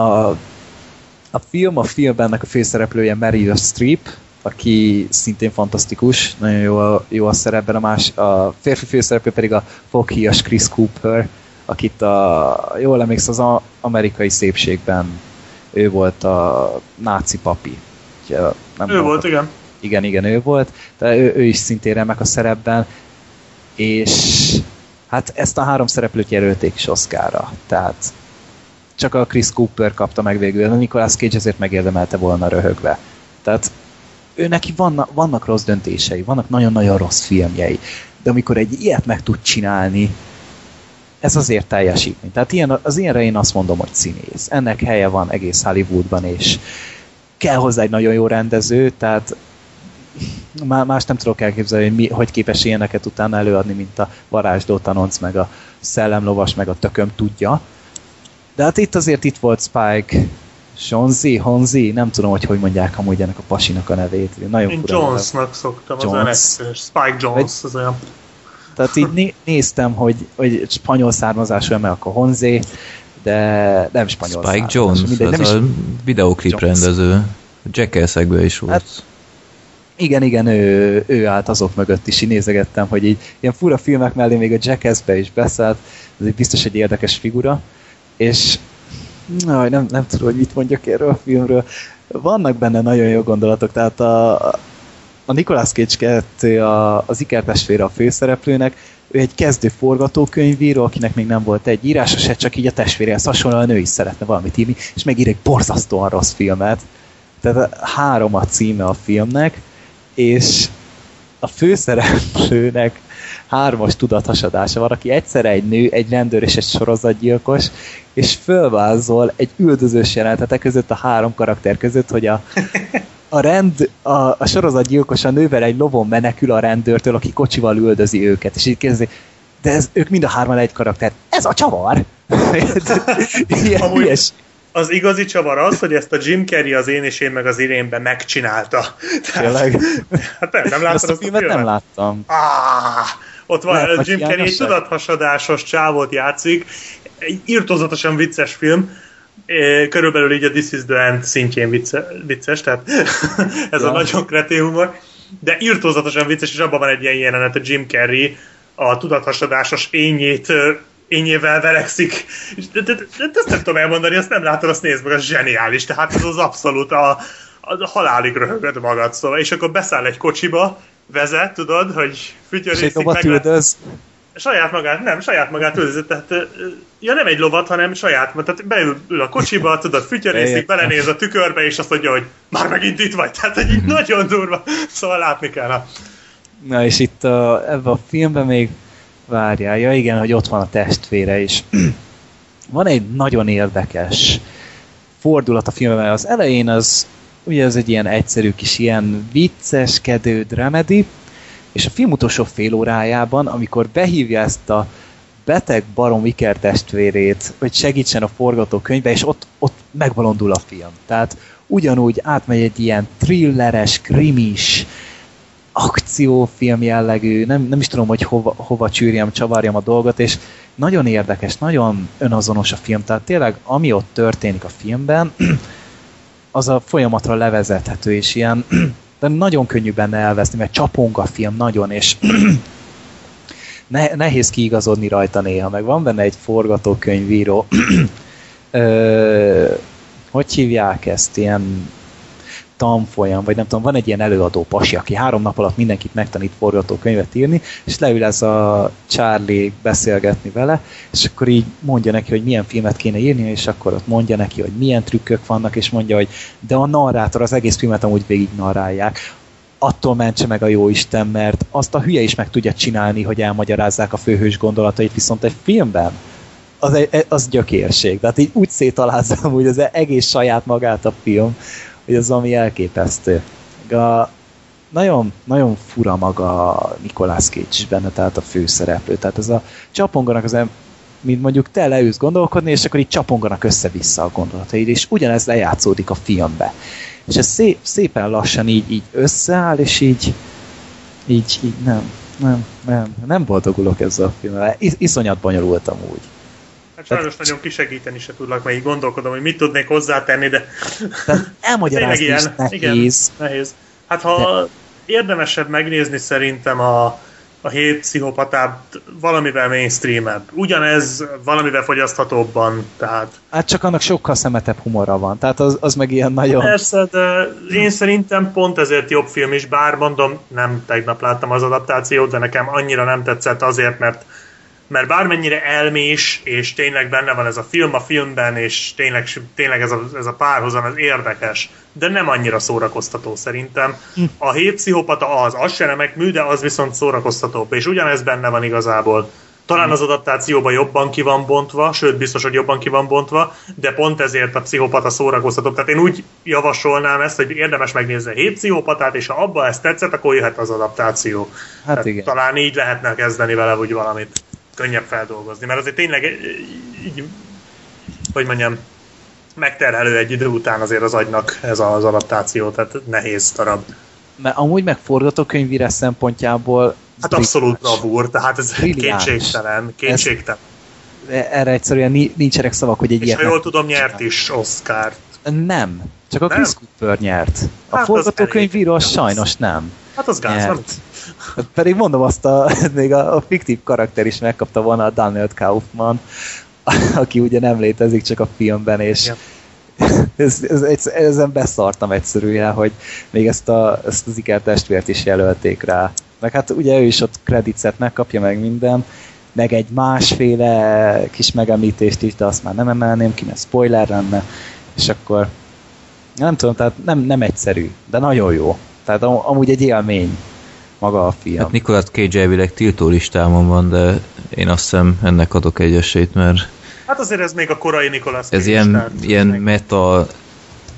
a film, a filmben a főszereplője Meryl Streep, aki szintén fantasztikus, nagyon jó a, jó a szerepben, a, más, a férfi főszereplő pedig a foghíjas Chris Cooper, akit a, jól emléksz, az amerikai szépségben ő volt a náci papi. Nem ő volt, igen. Igen, igen, ő volt, de ő, ő is szintén remek a szerepben, és hát ezt a három szereplőt jelölték is Oscarra, tehát csak a Chris Cooper kapta meg végül, a Nicolas Cage ezért megérdemelte volna röhögve. Tehát ő neki vannak, vannak rossz döntései, vannak nagyon-nagyon rossz filmjei, de amikor egy ilyet meg tud csinálni, ez azért teljesítmény. Tehát ilyen, az ilyenre én azt mondom, hogy színész. Ennek helye van egész Hollywoodban, és kell hozzá egy nagyon jó rendező, tehát más nem tudok elképzelni, hogy mi, hogy képes ilyeneket utána előadni, mint a varázsló tanonc, meg a szellemlovas, meg a tököm tudja. De hát itt azért itt volt Spike Sonzi, Honzi, nem tudom, hogy hogy mondják amúgy ennek a pasinak a nevét. Nagyon Én Jonesnak szoktam, Jones. az Spike Jones, az olyan. Tehát így né- néztem, hogy, hogy spanyol származású eme, akkor Honzi, de nem spanyol Spike Jones, mindegy, nem is... a videoklip Jones. rendező. jackass is volt. Hát, igen, igen, ő, ő állt azok mögött is, így nézegettem, hogy így ilyen fura filmek mellé még a Jackass-be is beszállt, ez egy biztos egy érdekes figura, és na, nem, nem tudom, hogy mit mondjak erről a filmről. Vannak benne nagyon jó gondolatok, tehát a, a Nicolas Cage 2, a, az ikertestvére a főszereplőnek, ő egy kezdő forgatókönyvíró, akinek még nem volt egy írása se, csak így a testvéréhez hasonlóan ő is szeretne valamit írni, és megír egy borzasztóan rossz filmet. Tehát három a címe a filmnek, és a főszereplőnek hármas tudathasadása van, aki egyszerre egy nő, egy rendőr és egy sorozatgyilkos, és fölvázol egy üldözős jelentetek között a három karakter között, hogy a, a, rend, a, a sorozatgyilkos a nővel egy lovon menekül a rendőrtől, aki kocsival üldözi őket, és így kérdezi, de ez, ők mind a hárman egy karakter. Ez a csavar! Ilyen, Amúgy, az igazi csavar az, hogy ezt a Jim Carrey az én és én meg az Irénben megcsinálta. Tényleg? Hát nem, nem láttad a filmet? Nem láttam. Ah, ott van Lehet, Jim Carrey egy tudathasadásos csávot játszik, egy írtózatosan vicces film, körülbelül így a This is the End szintjén vicce, vicces, tehát ez ja. a nagyon kretén humor, de írtózatosan vicces, és abban van egy ilyen jelenet, a Jim Carrey a tudathasadásos ényét ényével verekszik. De, de, de, de, ezt nem tudom elmondani, azt nem látod, azt nézd meg, az zseniális. Tehát ez az abszolút a, a halálig röhögöd magad, szóval. És akkor beszáll egy kocsiba, vezet, tudod, hogy fütyörészik meg. Saját magát, nem, saját magát üldözi, tehát ja nem egy lovat, hanem saját, tehát beül a kocsiba, tudod, fütyörészik, belenéz a tükörbe, és azt mondja, hogy már megint itt vagy, tehát egy így nagyon durva, szóval látni kell. Na és itt a, ebben a filmben még Várjál, ja igen, hogy ott van a testvére is. van egy nagyon érdekes fordulat a filmben, az elején az ugye ez egy ilyen egyszerű kis ilyen vicceskedő dramedy, és a film utolsó fél órájában, amikor behívja ezt a beteg barom Iker testvérét, hogy segítsen a forgatókönyvbe, és ott, ott megvalondul a film. Tehát ugyanúgy átmegy egy ilyen thrilleres, krimis, akciófilm jellegű, nem, nem is tudom, hogy hova, hova csűrjem, csavarjam a dolgot, és nagyon érdekes, nagyon önazonos a film, tehát tényleg ami ott történik a filmben, az a folyamatra levezethető, és ilyen, de nagyon könnyű benne elveszni, mert csapong a film nagyon, és ne, nehéz kiigazodni rajta néha, meg van benne egy forgatókönyvíró, Ö, hogy hívják ezt, ilyen tanfolyam, vagy nem tudom, van egy ilyen előadó pasi, aki három nap alatt mindenkit megtanít forgatókönyvet írni, és leül ez a Charlie beszélgetni vele, és akkor így mondja neki, hogy milyen filmet kéne írni, és akkor ott mondja neki, hogy milyen trükkök vannak, és mondja, hogy de a narrátor az egész filmet amúgy végig narrálják attól mentse meg a jó Isten, mert azt a hülye is meg tudja csinálni, hogy elmagyarázzák a főhős gondolatait, viszont egy filmben. Az, az gyökérség. Tehát így úgy szétalázza hogy az egész saját magát a film, hogy az ami elképesztő. A, nagyon, nagyon fura maga Nicolas Cage is benne, tehát a főszereplő. Tehát ez a csaponganak az em- mint mondjuk te leülsz gondolkodni, és akkor így csaponganak össze-vissza a gondolataid, és ugyanez lejátszódik a filmbe. És ez szép, szépen lassan így, így összeáll, és így, így, így nem, nem, nem, nem boldogulok ezzel a filmmel. Is, iszonyat bonyolultam úgy. Hát sajnos nagyon kisegíteni se tudlak, mert így gondolkodom, hogy mit tudnék hozzátenni, de Tehát elmagyarázni is nehéz. Igen, nehéz. Hát ha de... érdemesebb megnézni szerintem a, a hét pszichopatát valamivel mainstreamebb. Ugyanez valamivel fogyaszthatóbban, tehát... Hát csak annak sokkal szemetebb humora van, tehát az, az meg ilyen nagyon... Persze, de én szerintem pont ezért jobb film is, bár mondom, nem tegnap láttam az adaptációt, de nekem annyira nem tetszett azért, mert mert bármennyire elmés, és tényleg benne van ez a film a filmben, és tényleg, tényleg ez, a, ez a párhuzam, ez érdekes, de nem annyira szórakoztató szerintem. A hét pszichopata az, az se remek mű, de az viszont szórakoztatóbb, és ugyanez benne van igazából. Talán az adaptációban jobban ki van bontva, sőt biztos, hogy jobban ki van bontva, de pont ezért a pszichopata szórakoztatóbb. Tehát én úgy javasolnám ezt, hogy érdemes megnézni a hét pszichopatát, és ha abba ezt tetszett, akkor jöhet az adaptáció. Hát Tehát igen. Talán így lehetne kezdeni vele úgy valamit könnyebb feldolgozni, mert azért tényleg így, hogy mondjam, megterhelő egy idő után azért az agynak ez az adaptáció, tehát nehéz darab. Mert amúgy meg forgatókönyvire szempontjából Hát abszolút bravúr, tehát ez brilliáns. kétségtelen, kétségtelen. Ez, erre egyszerűen nincsenek szavak, hogy egy És ilyet... ha jól tudom, nyert is Oscar-t. Nem, csak a Chris Cooper nyert. A hát forgatókönyvíró sajnos nem. Hát az gáz, nem? Pedig mondom azt, a, még a, a fiktív karakter is megkapta volna a Daniel Kaufman, aki ugye nem létezik csak a filmben, és ja. ez, ez, ez, ezen beszartam egyszerűen, hogy még ezt, a, ezt az Iker testvért is jelölték rá. Meg hát ugye ő is ott kredicet megkapja meg minden, meg egy másféle kis megemlítést is, de azt már nem emelném ki, mert spoiler lenne, és akkor nem tudom, tehát nem, nem egyszerű, de nagyon jó. Tehát amúgy egy élmény maga a film. Hát Nicolas Cage elvileg tiltó listámon van, de én azt hiszem ennek adok egy esélyt, mert Hát azért ez még a korai Nicolas Cage Ez ilyen, ilyen meta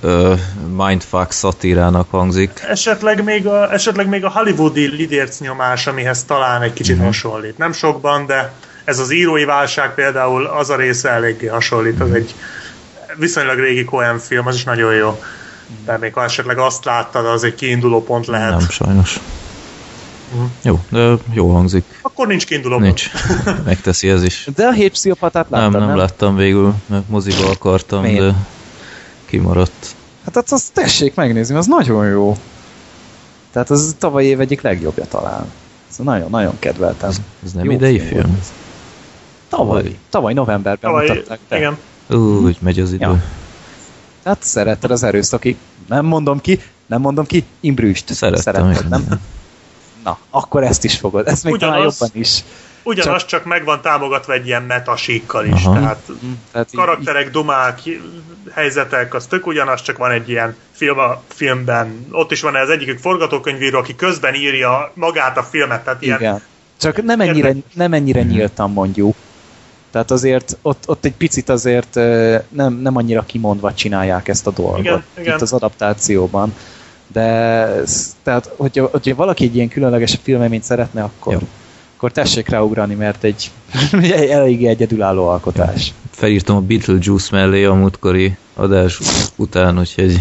uh, mindfuck szatírának hangzik. Esetleg még a, esetleg még a hollywoodi lidérc nyomás, amihez talán egy kicsit mm. hasonlít. Nem sokban, de ez az írói válság például az a része eléggé hasonlít. Az egy viszonylag régi Coen film, az is nagyon jó. De még ha esetleg azt láttad, az egy kiinduló pont lehet. Nem, sajnos. Uh-huh. Jó, de jó hangzik. Akkor nincs kiinduló Nincs. Megteszi ez is. De a hét pszichopatát láttad, nem? Nem, nem láttam végül, mert moziba akartam, Miért? de kimaradt. Hát azt, azt tessék megnézni, az nagyon jó. Tehát az tavaly év egyik legjobbja talán. Ez nagyon-nagyon kedveltem. Ez, ez nem jó idei film? film? Tavaly. Tavaly novemberben tavaly, mutatták be. Igen. Úgy megy az idő. Ja. Hát szeretted az erőszaki. Nem mondom ki, nem mondom ki, Imbrüst. Szerettem, szeretted, nem? Na, akkor ezt is fogod. Ezt még Ugyanaz, talán jobban is. Ugyanaz csak, csak meg van támogatva egy ilyen metasíkkal is. Aha. Tehát, mm, tehát karakterek, így, dumák, helyzetek, az tök ugyanaz, csak van egy ilyen film a filmben. Ott is van ez egyikük forgatókönyvíró, aki közben írja magát a filmet. Tehát ilyen, Igen. Csak nem ennyire, nem ennyire nyíltan mondjuk. Tehát azért ott, ott egy picit azért nem, nem annyira kimondva csinálják ezt a dolgot. Igen, igen. Itt az adaptációban. De tehát, hogyha, hogyha valaki egy ilyen különleges filmeményt szeretne, akkor, Jó. akkor tessék ráugrani, mert egy elég egyedülálló alkotás. Felírtam a Beetlejuice mellé a múltkori adás után, úgyhogy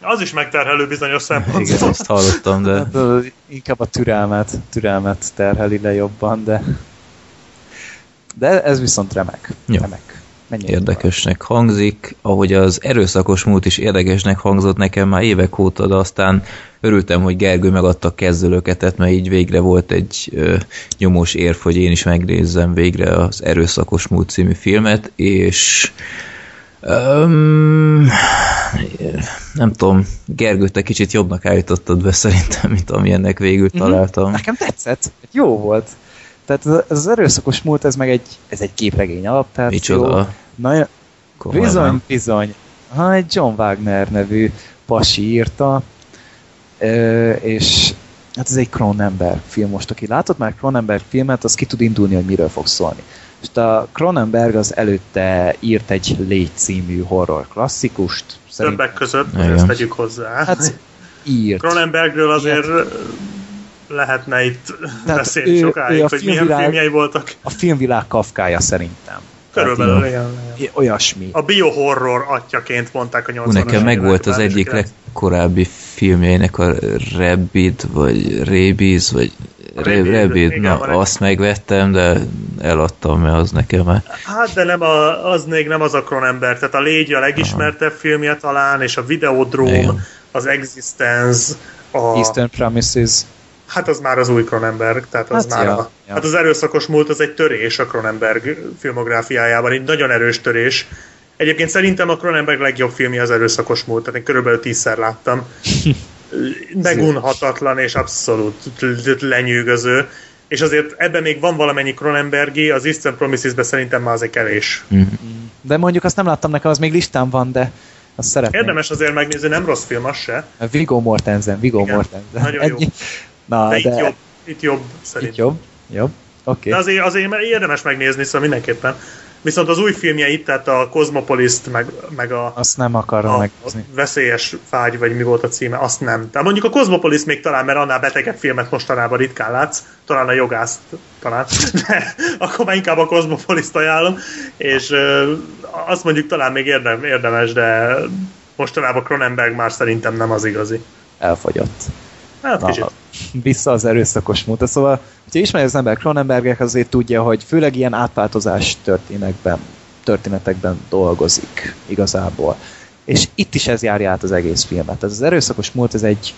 az is megterhelő bizonyos szempontból. Igen, azt hallottam, de... Hát, inkább a türelmet, türelmet terheli le jobban, de... De ez viszont remek. Jó. remek. Menjünk érdekesnek van. hangzik, ahogy az erőszakos múlt is érdekesnek hangzott nekem már évek óta, de aztán örültem, hogy Gergő megadta kezdőlöketet, mert így végre volt egy ö, nyomós érv, hogy én is megnézzem végre az Erőszakos múlt című filmet, és Um, nem tudom, Gergő, te kicsit jobbnak állítottad be szerintem, mint amilyennek végül mhm. találtam. Nekem tetszett, jó volt. Tehát ez, az erőszakos múlt, ez meg egy, ez egy képregény alaptáció. Micsoda? Na, bizony, bizony. Ha egy John Wagner nevű pasi írta, és hát ez egy Cronenberg film most, aki látott már Cronenberg filmet, az ki tud indulni, hogy miről fog szólni. És a Cronenberg az előtte írt egy Légy című horror klasszikust. Többek között, ezt tegyük hozzá. Hát írt. Cronenbergről azért lehetne itt Tehát beszélni ő- sokáig, ő a hogy milyen filmvilág- filmjei voltak. A filmvilág kafkája szerintem. Körülbelül, igen. ilyen- Olyasmi. A biohorror atyaként mondták a 80-as Hú, nekem meg volt az egyik legkorábbi filmjeinek a Rabbit, vagy Rabies, vagy Rabbit, igen, na azt megvettem, de eladtam, mert az nekem már Hát, de nem a, az még nem az a Cronenberg, tehát a Légy a legismertebb filmje talán, és a Videodrome, Igen. az Existence, a, Eastern Promises. Hát az már az új Cronenberg, tehát az Hát már ja, a, ja. hát az erőszakos múlt az egy törés a Cronenberg filmográfiájában, egy nagyon erős törés. Egyébként szerintem a Cronenberg legjobb filmje az erőszakos múlt, tehát én körülbelül tízszer láttam. Megunhatatlan és abszolút lenyűgöző. És azért ebben még van valamennyi Cronenbergi, az Eastern Promises-ben szerintem már azért kevés. De mondjuk azt nem láttam nekem, az még listán van, de azt szeretném. Érdemes azért megnézni, nem rossz film az se, Viggo Mortensen, Viggo Igen, Mortensen. nagyon jó. Na, de, de, itt jobb, itt jobb szerintem. Itt jobb? Jobb? Oké. De Okay. azért, azért érdemes megnézni, szóval mindenképpen. Viszont az új filmjeit, tehát a Cosmopolis-t, meg, meg a, Azt nem akarom a, a megnézni. veszélyes vágy, vagy mi volt a címe, azt nem. Tehát mondjuk a Cosmopolis még talán, mert annál betegebb filmet mostanában ritkán látsz, talán a jogász talán, de akkor már inkább a Cosmopolis-t ajánlom, és azt mondjuk talán még érdem, érdemes, de mostanában Cronenberg már szerintem nem az igazi. Elfogyott. Hát Na, vissza az erőszakos múltra. Szóval, hogyha ismeri az ember Cronenbergek, azért tudja, hogy főleg ilyen átváltozás történetekben, történetekben dolgozik igazából. És itt is ez járja át az egész filmet. Ez az erőszakos múlt, ez egy,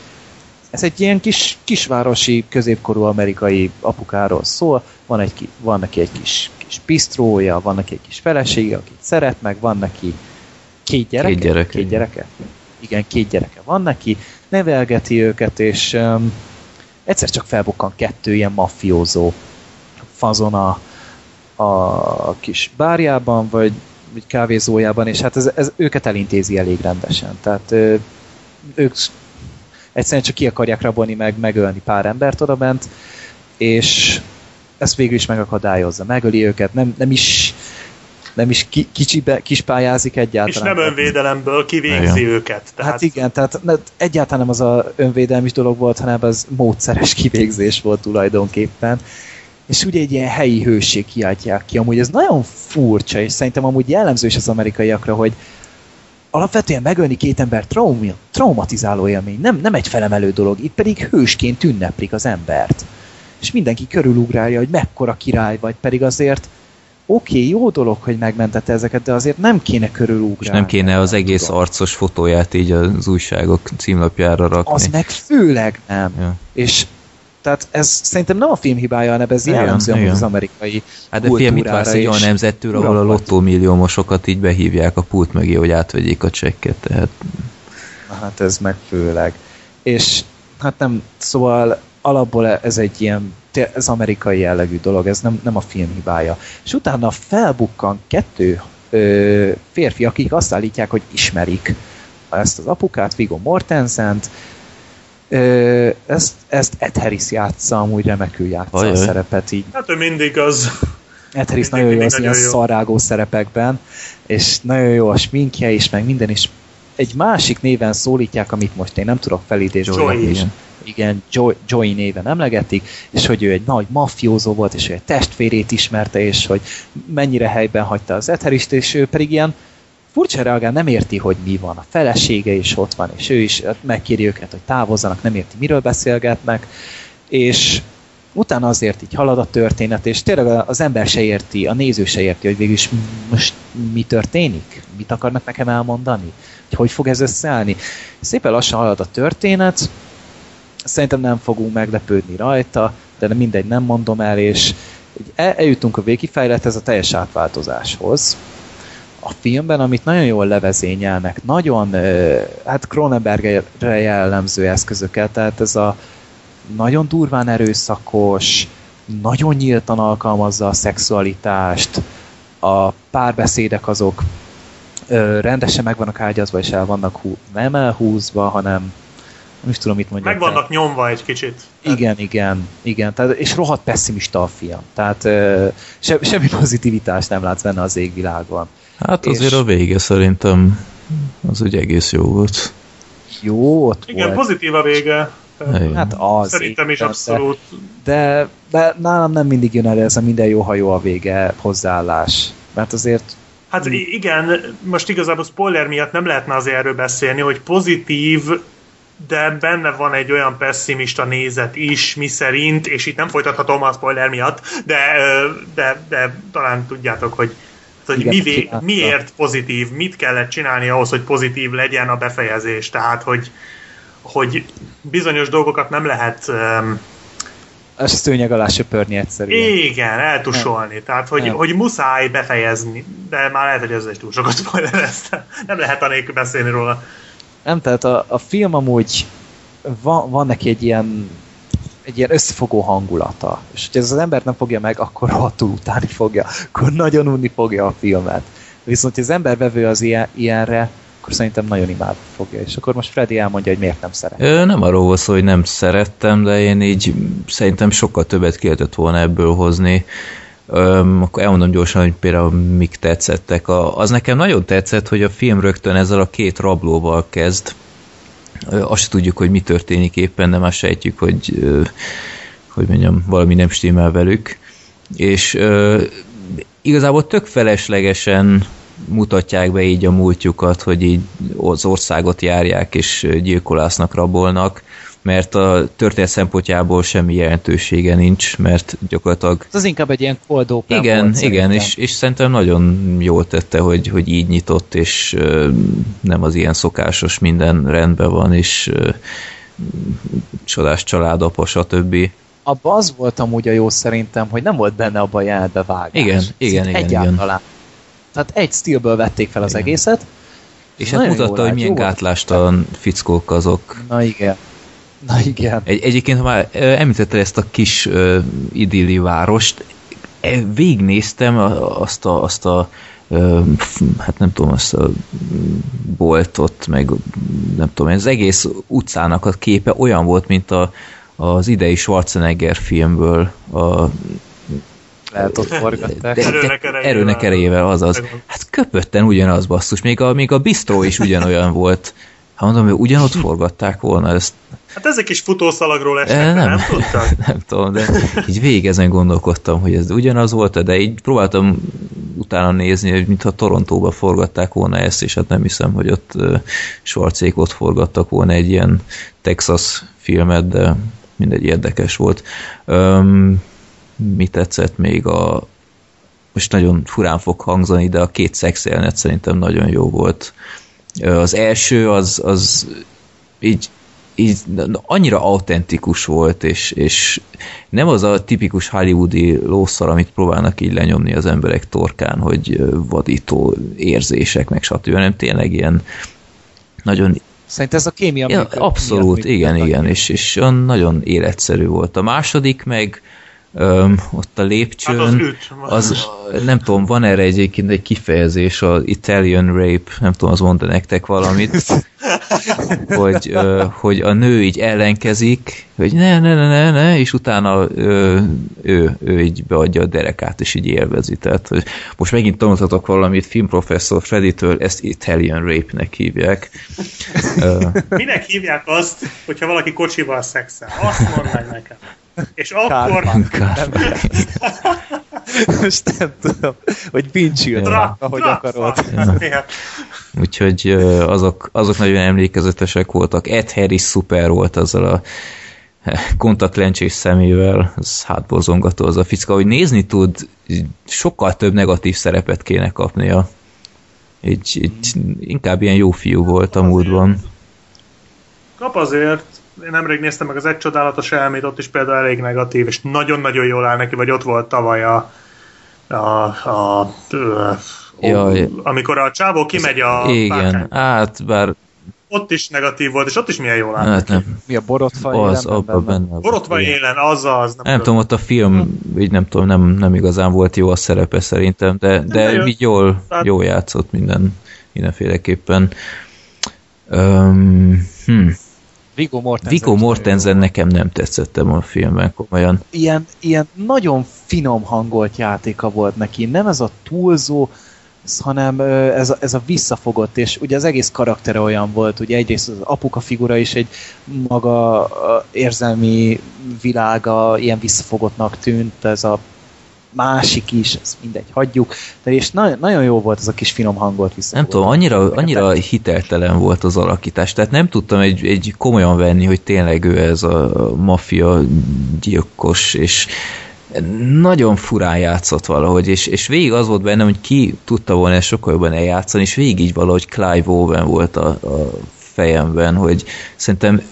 ez egy ilyen kis, kisvárosi, középkorú amerikai apukáról szól. Van, egy, van neki egy kis, kis bistrója, van neki egy kis felesége, akit szeret, meg van neki két gyereke. Két gyereke, Két igen. gyereke? Igen, két gyereke van neki, nevelgeti őket, és um, egyszer csak felbukkan kettő ilyen mafiózó fazon a, a kis bárjában, vagy, vagy kávézójában, és hát ez, ez őket elintézi elég rendesen. Tehát ö, ők egyszerűen csak ki akarják rabolni, meg megölni pár embert odabent, és ezt végül is megakadályozza. Megöli őket, nem, nem is nem is ki, kicsibe, kispályázik És egyáltalán. nem önvédelemből kivégzi Igen. őket. Tehát Hát igen, tehát ne- egyáltalán nem az a önvédelmi dolog volt, hanem az módszeres kivégzés volt tulajdonképpen. És ugye egy ilyen helyi hőség kiáltják ki. Amúgy ez nagyon furcsa, és szerintem amúgy jellemző is az amerikaiakra, hogy alapvetően megölni két ember traumi, traumatizáló élmény, nem, nem egy felemelő dolog, itt pedig hősként ünneplik az embert. És mindenki körülugrálja, hogy mekkora király vagy, pedig azért oké, okay, jó dolog, hogy megmentette ezeket, de azért nem kéne körülugrálni. és nem kéne az egész tudom. arcos fotóját így az újságok címlapjára rakni. Az meg főleg nem. Ja. És tehát ez szerintem nem a film hibája, hanem ez jellemző igen. az amerikai Hát de figyelj, mit vársz egy olyan nemzettől, ahol a lottómilliómosokat így behívják a pult mögé, hogy átvegyék a csekket, tehát hát ez meg főleg. És hát nem, szóval alapból ez egy ilyen, ez amerikai jellegű dolog, ez nem, nem a film hibája. És utána felbukkan kettő ö, férfi, akik azt állítják, hogy ismerik ezt az apukát, Viggo Mortensent, Ö, ezt, ezt Ed Harris játsza, amúgy remekül játsza a Ajaj. szerepet, így Hát ő mindig az. Ed Harris Mindig- nagyon jó az ilyen nagyon jó. szarágó szerepekben, és nagyon jó a sminkje is, meg minden is. Egy másik néven szólítják, amit most én nem tudok felidézni. Joey. Igen. Joy, Joey néven emlegetik, és hogy ő egy nagy mafiózó volt, és ő egy testvérét ismerte, és hogy mennyire helyben hagyta az Ed Harrist, és ő pedig ilyen furcsa reagál, nem érti, hogy mi van. A felesége is ott van, és ő is megkéri őket, hogy távozzanak, nem érti, miről beszélgetnek, és utána azért így halad a történet, és tényleg az ember se érti, a néző se érti, hogy végül is most mi történik, mit akarnak nekem elmondani, hogy hogy fog ez összeállni. Szépen lassan halad a történet, szerintem nem fogunk meglepődni rajta, de mindegy, nem mondom el, és el- eljutunk a végkifejlethez a teljes átváltozáshoz. A filmben, amit nagyon jól levezényelnek, nagyon, hát Cronenbergre jellemző eszközöket, tehát ez a nagyon durván erőszakos, nagyon nyíltan alkalmazza a szexualitást, a párbeszédek azok rendesen meg vannak ágyazva, és el vannak hú, nem elhúzva, hanem nem is tudom, mit mondjak. Meg vannak nyomva egy kicsit. Igen, igen, igen. Tehát, és rohadt pessimista a film. Tehát se, semmi pozitivitást nem látsz benne az égvilágon. Hát És- azért a vége szerintem az úgy egész jó volt. jó, ott Igen, volt. pozitív a vége. Igen. Hát az. Szerintem is abszolút. De, de nálam nem mindig jön elő ez a minden jó, ha jó a vége hozzáállás. Mert azért Hát igen, most igazából spoiler miatt nem lehetne azért erről beszélni, hogy pozitív, de benne van egy olyan pessimista nézet is, mi szerint, és itt nem folytathatom a spoiler miatt, de, de, de talán tudjátok, hogy, hogy Igen, mivé, csinálta. miért pozitív, mit kellett csinálni ahhoz, hogy pozitív legyen a befejezés. Tehát, hogy, hogy bizonyos dolgokat nem lehet um, ez szőnyeg alá söpörni egyszerűen. igen, eltusolni. Tehát, hogy, Nem. hogy muszáj befejezni. De már lehet, hogy ezzel is túl sokat spoilereztem. Nem lehet anélkül beszélni róla. Nem, tehát a, a film amúgy van, van neki egy ilyen egy ilyen összefogó hangulata. És hogyha ez az ember nem fogja meg, akkor rohadtul utálni fogja. Akkor nagyon unni fogja a filmet. Viszont, ha az ember vevő az ilyen, ilyenre, akkor szerintem nagyon imádni fogja. És akkor most Freddy elmondja, hogy miért nem szeret. Ö, Nem arról volt szó, hogy nem szerettem, de én így szerintem sokkal többet ki lehetett volna ebből hozni. Öm, akkor elmondom gyorsan, hogy például mik tetszettek. A, az nekem nagyon tetszett, hogy a film rögtön ezzel a két rablóval kezd. Ö, azt tudjuk, hogy mi történik éppen, de már sejtjük, hogy, ö, hogy mondjam, valami nem stimmel velük. És ö, igazából tök feleslegesen mutatják be így a múltjukat, hogy így az országot járják és gyilkolásznak, rabolnak, mert a történet szempontjából semmi jelentősége nincs, mert gyakorlatilag Ez az inkább egy ilyen cold open igen, volt, igen, szerintem. és, és szerintem nagyon jól tette, hogy, hogy így nyitott, és nem az ilyen szokásos minden rendben van, és csodás családapa, stb. Abba az volt amúgy a jó szerintem, hogy nem volt benne abban a jelenetbe vágás. Igen, igen, igen, Egyáltalán. Tehát egy stílből vették fel az Igen. egészet. És hát mutatta, hogy milyen gátlástalan fickók azok. Na igen. Na igen. Egy, egyébként, ha már említette ezt a kis ö, idilli várost, e, végignéztem azt a, azt a ö, f- hát nem tudom, azt a boltot, meg nem tudom, ez egész utcának a képe olyan volt, mint a, az idei Schwarzenegger filmből, a Lehet ott forgatták. de, Erőnek erejével. erőnek erejével, azaz. Hát köpötten ugyanaz basszus, még a, még a bistró is ugyanolyan volt. Hát mondom, hogy ugyanott forgatták volna ezt, Hát ezek is futószalagról esnek, Eh, nem, nem. tudtad? nem tudom, de így végig ezen gondolkodtam, hogy ez ugyanaz volt, de így próbáltam utána nézni, hogy mintha Torontóba forgatták volna ezt, és hát nem hiszem, hogy ott Schwarzék ott forgattak volna egy ilyen Texas filmet, de mindegy érdekes volt. Um, mi tetszett még a most nagyon furán fog hangzani, de a két szexelnet szerintem nagyon jó volt. Az első az, az így így annyira autentikus volt, és, és nem az a tipikus hollywoodi lószar, amit próbálnak így lenyomni az emberek torkán, hogy vadító érzések, meg stb., hanem tényleg ilyen nagyon Szerintem ez a kémia Ja, abszolút, miatt igen, igen, és, és nagyon életszerű volt. A második meg öm, ott a lépcsőn, Hát az üt. az, nem tudom, van erre egyébként egy kifejezés, az Italian rape, nem tudom, az mondta nektek valamit, hogy, ö, hogy a nő így ellenkezik, hogy ne, ne, ne, ne, ne, és utána ö, ő, ő így beadja a derekát, és így élvezi. Tehát, hogy most megint tanultatok valamit, filmprofesszor Freddy-től, ezt Italian rape-nek hívják. Minek hívják azt, hogyha valaki kocsival szexel? Azt mondd nekem. És akkor. Most nem tudom, hogy pincsült, Ja. ahogy akarod. Úgyhogy azok, azok nagyon emlékezetesek voltak. Ed Harris szuper volt azzal a eh, kontaktlencsés szemével, az hátborzongató az a ficka, hogy nézni tud, sokkal több negatív szerepet kéne kapnia. Így, így inkább ilyen jó fiú volt a múltban. Kap azért, nemrég néztem meg az Egy Csodálatos Elmét, ott is például elég negatív, és nagyon-nagyon jól áll neki, vagy ott volt tavaly a, a, a, a Jaj. amikor a csávó kimegy a Igen, hát bár ott is negatív volt, és ott is milyen jól áll hát nem, Mi a borotfa az élemben abban benne? benne. Borotva élen, az az. Nem tudom, ott a film, így nem tudom, nem, nem igazán volt jó a szerepe szerintem, de, de bejött. így jól, Tehát- jól játszott minden, mindenféleképpen. Um, hm. Viggo Mortensen. Viggo Mortensen nekem nem tetszettem a filmben komolyan. Ilyen, ilyen nagyon finom hangolt játéka volt neki. Nem ez a túlzó, hanem ez a, ez a visszafogott, és ugye az egész karaktere olyan volt, ugye egyrészt az apuka figura is egy maga érzelmi világa ilyen visszafogottnak tűnt, ez a másik is, ez mindegy, hagyjuk. De és na- nagyon jó volt az a kis finom hangolt vissza. Nem tudom, annyira, annyira hiteltelen volt az alakítás, tehát nem tudtam egy, egy komolyan venni, hogy tényleg ő ez a maffia gyilkos, és nagyon furán játszott valahogy, és, és végig az volt bennem, hogy ki tudta volna ezt sokkal jobban eljátszani, és végig így valahogy Clive Owen volt a, a fejemben, hogy szerintem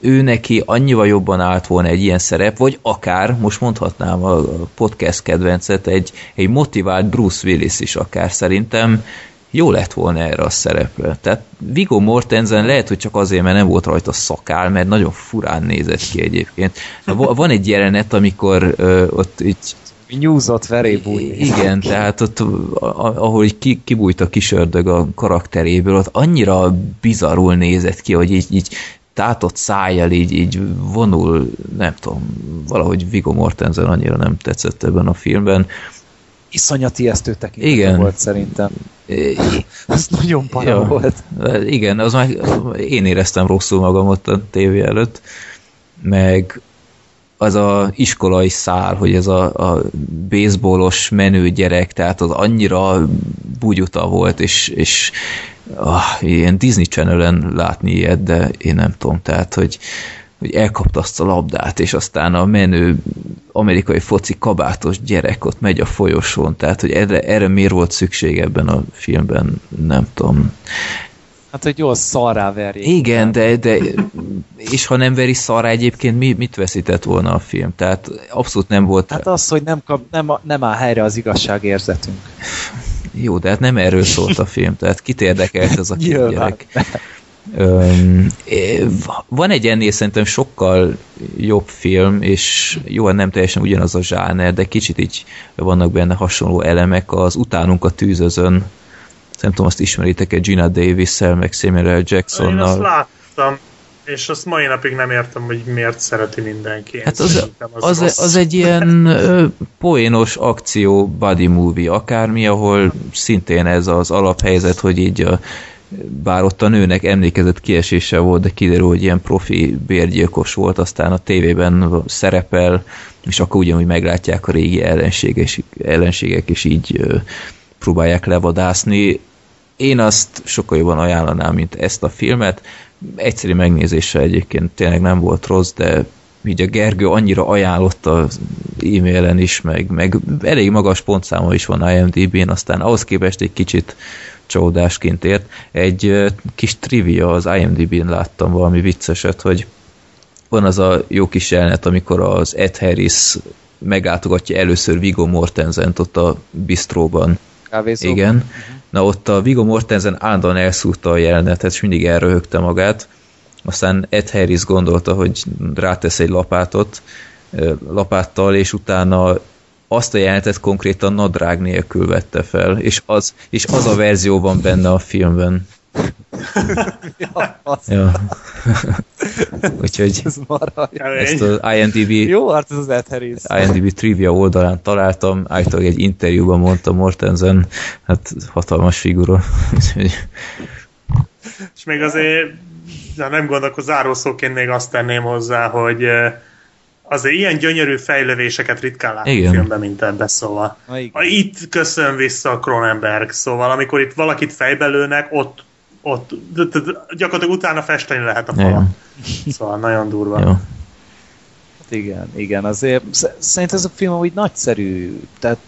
ő neki annyival jobban állt volna egy ilyen szerep, vagy akár, most mondhatnám a podcast kedvencet, egy, egy motivált Bruce Willis is akár szerintem jó lett volna erre a szerepre. Tehát Viggo Mortensen lehet, hogy csak azért, mert nem volt rajta szakál, mert nagyon furán nézett ki egyébként. Van egy jelenet, amikor uh, ott így nyúzott verébúj. Igen, tehát ott, ahol ki, kibújt a kisördög a karakteréből, ott annyira bizarul nézett ki, hogy így, így tátott szájjal így, így vonul, nem tudom, valahogy Viggo Mortensen annyira nem tetszett ebben a filmben. Iszonyat ijesztő Igen. volt szerintem. Az nagyon para ja, volt. Igen, az már én éreztem rosszul magam ott a tévé előtt, meg az a iskolai szál, hogy ez a, a baseballos menő gyerek, tehát az annyira bugyuta volt, és, és ah, ilyen Disney channel látni ilyet, de én nem tudom, tehát, hogy, hogy elkapta azt a labdát, és aztán a menő amerikai foci kabátos gyerek ott megy a folyosón, tehát, hogy erre, erre miért volt szükség ebben a filmben, nem tudom. Hát, hogy jól szarrá verjék. Igen, de, de és ha nem veri szarrá egyébként, mi, mit veszített volna a film? Tehát abszolút nem volt... Hát az, hogy nem, kap, nem, nem áll helyre az igazságérzetünk. Jó, de hát nem erről szólt a film, tehát kit érdekelt ez a két gyerek. Öm, van egy ennél szerintem sokkal jobb film, és jó, nem teljesen ugyanaz a zsáner, de kicsit így vannak benne hasonló elemek, az Utánunk a tűzözön, nem tudom, azt ismeritek-e Gina Davis-szel, meg Samuel L. Jacksonnal. Én azt láttam, és azt mai napig nem értem, hogy miért szereti mindenki. hát az, az, az, az egy ilyen ö, poénos akció body movie, akármi, ahol szintén ez az alaphelyzet, hogy így a, bár ott a nőnek emlékezett kiesése volt, de kiderül, hogy ilyen profi bérgyilkos volt, aztán a tévében szerepel, és akkor ugyanúgy meglátják a régi ellenségek, ellenségek és így ö, próbálják levadászni. Én azt sokkal jobban ajánlanám, mint ezt a filmet. Egyszerű megnézése egyébként tényleg nem volt rossz, de így a Gergő annyira ajánlotta e-mailen is, meg, meg elég magas pontszáma is van IMDb-n, aztán ahhoz képest egy kicsit csodásként ért. Egy kis trivia az IMDb-n láttam valami vicceset, hogy van az a jó kis jelenet, amikor az Ed Harris meglátogatja először Viggo Mortensen ott a bistróban. Kávézóban? Igen. Uh-huh. Na ott a Viggo Mortensen állandóan elszúrta a jelenetet, és mindig elröhögte magát. Aztán Ed Harris gondolta, hogy rátesz egy lapátot, lapáttal, és utána azt a jelenetet konkrétan nadrág nélkül vette fel, és az, és az a verzió van benne a filmben. Ja, ja. Úgyhogy ez ezt az IMDb Jó arc az Ed Harris. IMDb trivia oldalán találtam, állítólag egy interjúban mondta Mortensen, hát hatalmas figura. És még azért de nem gondolok, zárószóként még azt tenném hozzá, hogy azért ilyen gyönyörű fejlővéseket ritkán látunk Igen. filmben, mint ebben, szóval. Na, itt köszön vissza a Cronenberg, szóval amikor itt valakit fejbe lőnek, ott ott gyakorlatilag utána festeni lehet a falon. Szóval nagyon durva. Jó. Hát igen, igen, azért szerintem ez a film úgy nagyszerű, tehát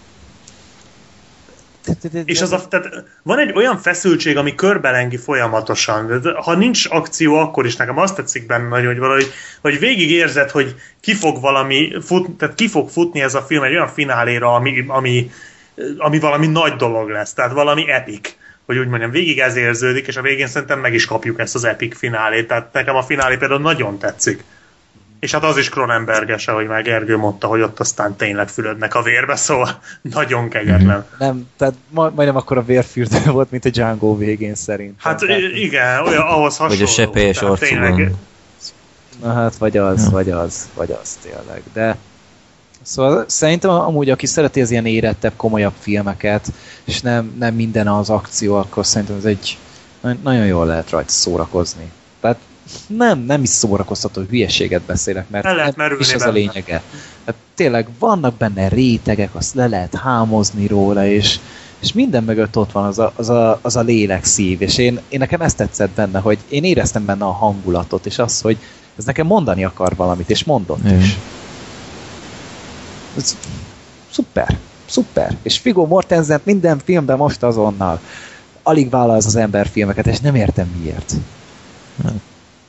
és az a, tehát van egy olyan feszültség, ami körbelengi folyamatosan. Ha nincs akció, akkor is nekem azt tetszik benne nagyon, hogy valahogy hogy végig érzed, hogy ki fog valami, fut, tehát ki fog futni ez a film egy olyan fináléra, ami, ami, ami valami nagy dolog lesz, tehát valami epic hogy úgy mondjam, végig ez érződik, és a végén szerintem meg is kapjuk ezt az epic finálét. Tehát nekem a finálé például nagyon tetszik. És hát az is Cronenberges, ahogy már Gergő mondta, hogy ott aztán tényleg fülödnek a vérbe, szóval nagyon kegyetlen. Mhm. Nem, tehát majdnem akkor a vérfürdő volt, mint a Django végén szerint. Hát tehát, igen, olyan ahhoz hasonló. Vagy a sepélyes arcúban. Na hát, vagy az, ja. vagy az, vagy az tényleg. De Szóval szerintem amúgy, aki szereti az ilyen érettebb, komolyabb filmeket, és nem, nem minden az akció, akkor szerintem ez egy nagyon jól lehet rajta szórakozni. Tehát nem, nem is szórakoztató, hogy hülyeséget beszélek, mert lehet nem is ez benne. a lényege. Tehát tényleg vannak benne rétegek, azt le lehet hámozni róla, és, és minden mögött ott van az a, az a, az a lélek szív, és én, én nekem ezt tetszett benne, hogy én éreztem benne a hangulatot, és azt, hogy ez nekem mondani akar valamit, és mondott Igen. is. Ez szuper, szuper. És Figo Mortensen minden filmben most azonnal alig vállal az ember filmeket, és nem értem miért.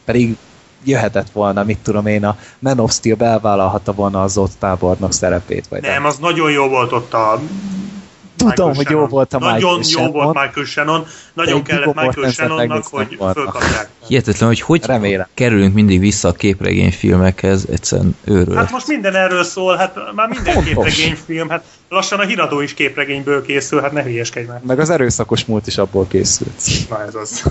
Pedig jöhetett volna, mit tudom én, a Man of Steel belvállalhatta volna az ott tábornok szerepét, vagy Nem, az nagyon jó volt ott a Tudom, Michael hogy jó volt a Nagyon Michael jó Shannon. volt Michael Shannon. Nagyon kellett Michael Mortensen Shannonnak, hogy fölkapják. Hihetetlen, hogy hogy Remélem. kerülünk mindig vissza a képregényfilmekhez, egyszerűen őrület. Hát most minden erről szól, hát már minden Fontos. képregényfilm, hát lassan a híradó is képregényből készül, hát ne hülyeskedj már. Meg az erőszakos múlt is abból készült. Na ez az.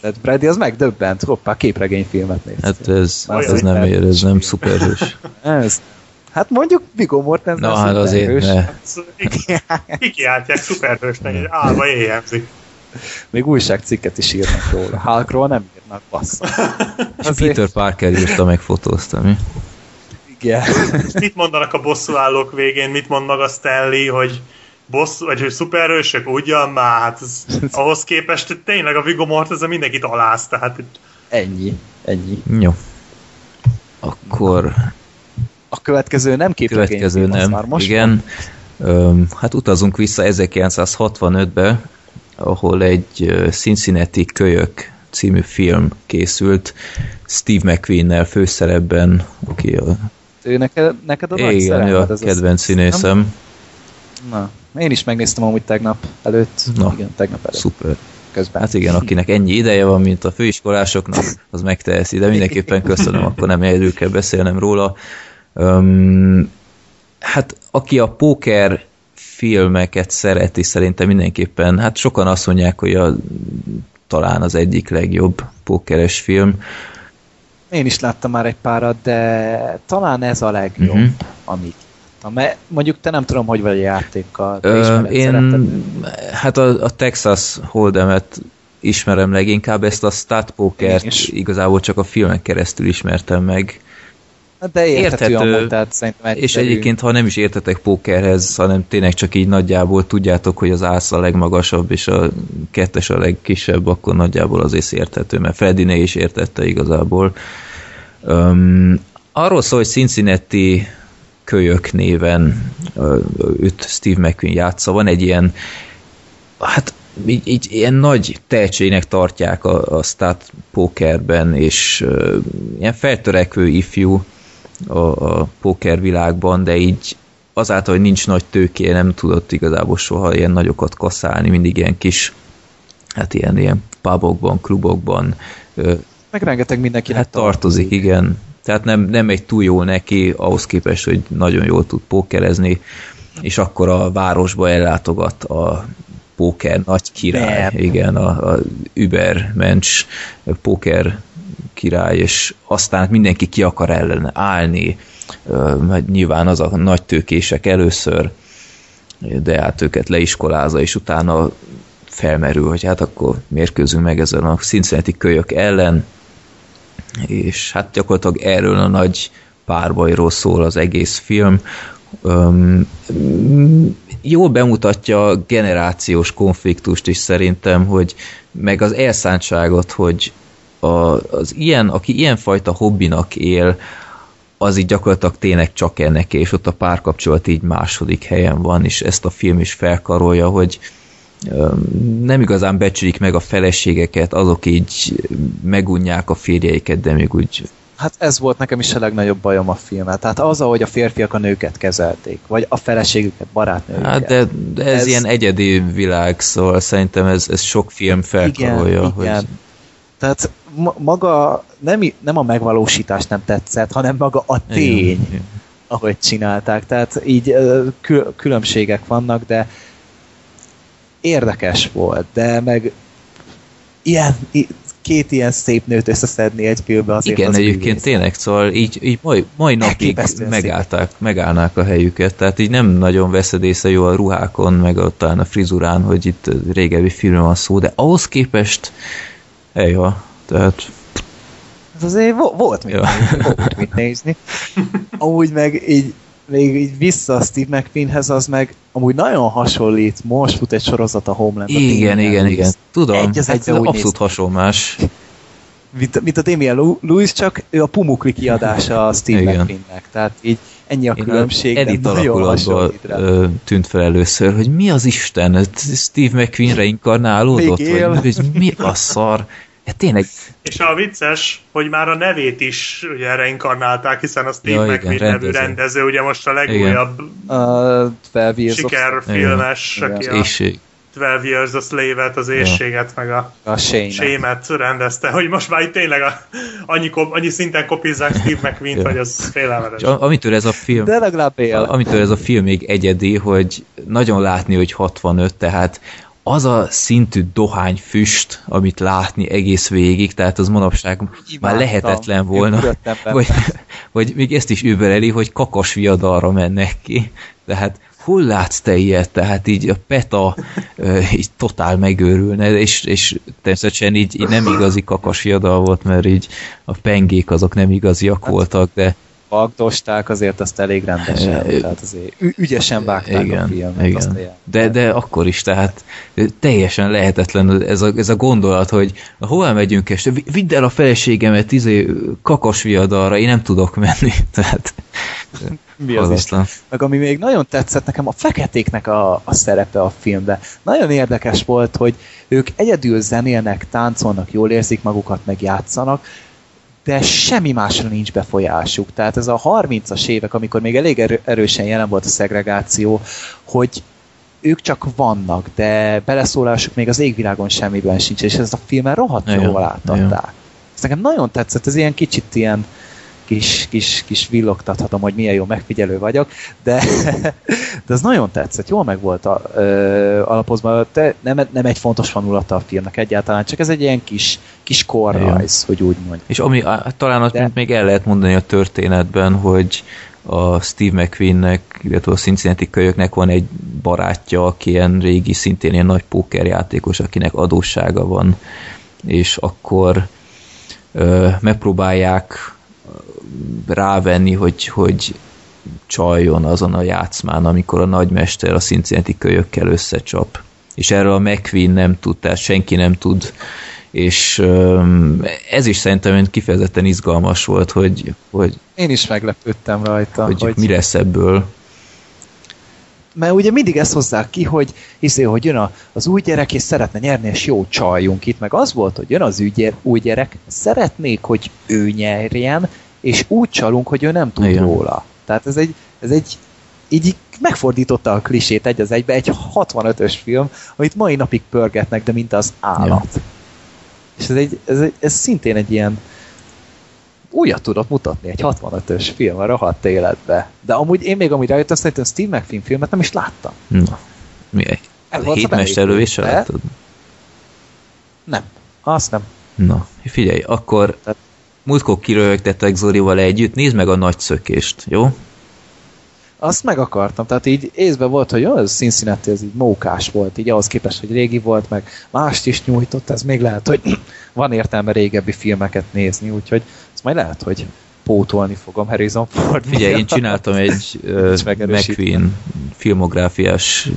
Tehát Brady az megdöbbent, hoppá, képregényfilmet néz. Hát ez, Már ez nem ér, ez nem szuperhős. Ez. Hát mondjuk Viggo Mortensen Na hát azért szuperhős. ne. Kikiáltják szuperhősnek, egy álva éjjelzik. Még újságcikket is írnak róla. Hulkról nem írnak, bassz. És Peter Parker írta meg fotózta, mi? Igen. Mit mondanak a bosszúállók végén, mit mond maga Stanley, hogy bossz, vagy hogy szuperhősök, ugyan már, hát ez, ahhoz képest tényleg a Viggo Mortensen mindenkit aláz, tehát Ennyi. Ennyi. Jó. Akkor A következő nem képregény következő nem. Már most Igen. Öm, hát utazunk vissza 1965-be, ahol egy Cincinnati kölyök című film készült, Steve McQueen-nel főszerepben, aki a, Van. Ő neked, neked a nagy igen, ő a kedvenc az- színészem. Na, én is megnéztem amúgy tegnap előtt. Na, igen, tegnap előtt. Szuper. Közben. Hát igen, akinek ennyi ideje van, mint a főiskolásoknak, az megteheszi, de mindenképpen köszönöm, akkor nem egyedül kell beszélnem róla. Um, hát aki a póker filmeket szereti, szerintem mindenképpen, hát sokan azt mondják, hogy a, talán az egyik legjobb pókeres film. Én is láttam már egy párat, de talán ez a legjobb, Mhm. uh-huh. amit láttam. Mert mondjuk te nem tudom, hogy vagy a játékkal. Ö, én, hát a, a Texas Holdemet ismerem leginkább, ezt a stat pokert igazából csak a filmen keresztül ismertem meg. De érthető, tehát szerintem És egyébként, ha nem is értetek pókerhez, hanem tényleg csak így nagyjából tudjátok, hogy az ász a legmagasabb, és a kettes a legkisebb, akkor nagyjából azért érthető, mert Freddiné is értette igazából. Um, arról szól, hogy Cincinnati kölyök néven őt Steve McQueen játsza. Van egy ilyen, hát így, így ilyen nagy tehetségnek tartják a, a stat pokerben, és ö, ilyen feltörekvő ifjú a, a póker világban, de így azáltal, hogy nincs nagy tőké, nem tudott igazából soha ilyen nagyokat kaszálni, mindig ilyen kis, hát ilyen, ilyen pubokban, klubokban Meg rengeteg mindenkinek Hát tartozik, igen. Tehát nem, nem egy túl jó neki, ahhoz képest, hogy nagyon jól tud pókerezni, és akkor a városba ellátogat a póker nagy király, Nem. igen, a, a übermensch póker király, és aztán mindenki ki akar ellen állni, hát nyilván az a nagy tőkések először, de hát őket leiskolázza, és utána felmerül, hogy hát akkor mérkőzünk meg ezen a Cincinnati kölyök ellen, és hát gyakorlatilag erről a nagy párbajról szól az egész film. Um, jól bemutatja a generációs konfliktust is szerintem, hogy meg az elszántságot, hogy a, az ilyen, aki ilyenfajta hobbinak él, az így gyakorlatilag tényleg csak ennek, és ott a párkapcsolat így második helyen van, és ezt a film is felkarolja, hogy nem igazán becsülik meg a feleségeket, azok így megunják a férjeiket, de még úgy Hát ez volt nekem is a legnagyobb bajom a filmmel. Tehát az, ahogy a férfiak a nőket kezelték, vagy a feleségüket, barátnőket. Hát de, de ez, Ez- ez ilyen egyedi világ, szóval szerintem ez, ez sok film felkarolja, igen, hogy igen. Tehát ma- maga nem, nem a megvalósítás nem tetszett, hanem maga a tény, Igen. ahogy csinálták. Tehát így különbségek vannak, de érdekes volt, de meg ilyen két ilyen szép nőt összeszedni egy filmbe azért Igen, az egyébként művész. tényleg, szóval így, így mai, mai napig megállták, megállnák a helyüket, tehát így nem nagyon veszed észre jó a ruhákon, meg a, talán a frizurán, hogy itt régebbi filmről van szó, de ahhoz képest ejha, tehát Ez azért vo- volt mit, nézni, volt mit nézni. Amúgy meg így még így vissza a Steve McQueenhez, az meg amúgy nagyon hasonlít, most fut egy sorozat a Homeland. igen, igen, Lewis. igen, tudom, Egy az hát abszolút néz hasonlás. Mint, mint a Damien Lew- Lewis, csak ő a Pumukli kiadása a Steve Igen. McQueennek. Tehát így ennyi a különbség, edit alakulatból ö, tűnt fel először, hogy mi az Isten, Steve McQueen reinkarnálódott? Vagy, hogy mi a szar? Hát tényleg, És a vicces, hogy már a nevét is ugye reinkarnálták, hiszen a Steve Ja, igen, McQueen nevű rendező. rendező, ugye most a legújabb A 12 Years of sikerfilmes, Igen. aki a éjség. 12 Years a Slave-et, az éjséget, meg a a sémet rendezte, hogy most már itt tényleg a, annyi, annyi szinten kopizzák Steve McQueen-t, hogy az félelmetes. Amitől ez a film De legalább él. amitől ez a film még egyedi, hogy nagyon látni, hogy 65, tehát az a szintű dohányfüst, amit látni egész végig, tehát az manapság már Imádtam. lehetetlen Én volna, vagy, vagy még ezt is übereli, hogy kakas viadalra mennek ki. Tehát hol látsz te ilyet? Tehát így a PETA így totál megőrülne, és, és természetesen így, így nem igazi kakas viadal volt, mert így a pengék azok nem igaziak voltak, de Vagdosták azért azt elég rendesen, Ö, tehát azért ügyesen vágták a igen, filmet. azt a igen. jel- De, de akkor is, tehát teljesen lehetetlen ez a, ez a gondolat, hogy hova megyünk este, Vi- vidd el a feleségemet izé, kakas viadalra, én nem tudok menni. Tehát Mi az Isten? Meg ami még nagyon tetszett nekem, a feketéknek a, a szerepe a filmben. Nagyon érdekes volt, hogy ők egyedül zenélnek, táncolnak, jól érzik magukat, meg játszanak, de semmi másra nincs befolyásuk. Tehát ez a 30-as évek, amikor még elég erő, erősen jelen volt a szegregáció, hogy ők csak vannak, de beleszólásuk még az égvilágon semmiben sincs, és ezt a filmen rohadt jól átadták. Ez nekem nagyon tetszett, ez ilyen kicsit ilyen kis, kis, kis villogtathatom, hogy milyen jó megfigyelő vagyok, de, de ez nagyon tetszett, jól meg volt a, ö, alapozva, te, nem, nem egy fontos vonulata a filmnek egyáltalán, csak ez egy ilyen kis, kis korrajz, hogy úgy mondjam. És ami talán azt De- még el lehet mondani a történetben, hogy a Steve McQueennek, illetve a Cincinnati kölyöknek van egy barátja, aki ilyen régi, szintén ilyen nagy pókerjátékos, akinek adóssága van, és akkor ö, megpróbálják rávenni, hogy, hogy csaljon azon a játszmán, amikor a nagymester a Cincinnati kölyökkel összecsap. És erről a McQueen nem tud, tehát senki nem tud, és ez is szerintem kifejezetten izgalmas volt, hogy, hogy, Én is meglepődtem rajta, hogy, hogy, mi lesz ebből. mert ugye mindig ezt hozzák ki, hogy hiszé, hogy jön az új gyerek, és szeretne nyerni, és jó csaljunk itt, meg az volt, hogy jön az új gyerek szeretnék, hogy ő nyerjen, és úgy csalunk, hogy ő nem tud Igen. róla. Tehát ez egy, ez egy így megfordította a klisét egy az egybe, egy 65-ös film, amit mai napig pörgetnek, de mint az állat. Ja. És ez, egy, ez, egy, ez szintén egy ilyen újat tudott mutatni, egy 65-ös film a rohadt életbe. De amúgy én még amire rájöttem, szerintem Steve McQueen filmet nem is láttam. Na, mi egy? Hétmesterlövés láttad? Nem. Azt nem. Na, figyelj, akkor Tehát- múltkor kiröhögtetek Zolival együtt, nézd meg a nagy szökést, jó? Azt meg akartam, tehát így észbe volt, hogy jó, ez Cincinnati, ez így mókás volt, így ahhoz képest, hogy régi volt, meg mást is nyújtott, ez még lehet, hogy van értelme régebbi filmeket nézni, úgyhogy ezt majd lehet, hogy pótolni fogom Harrison Ford. Figyelj, én csináltam egy uh. McQueen filmográfiás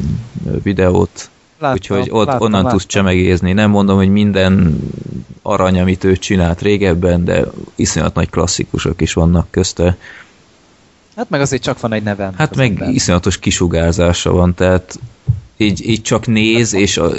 videót, Láttam, úgyhogy ott láttam, onnan láttam. tudsz csemegézni. Nem mondom, hogy minden arany, amit ő csinált régebben, de iszonyat nagy klasszikusok is vannak közte. Hát meg azért csak van egy nevem. Hát meg ember. iszonyatos kisugárzása van, tehát így, így csak néz, és a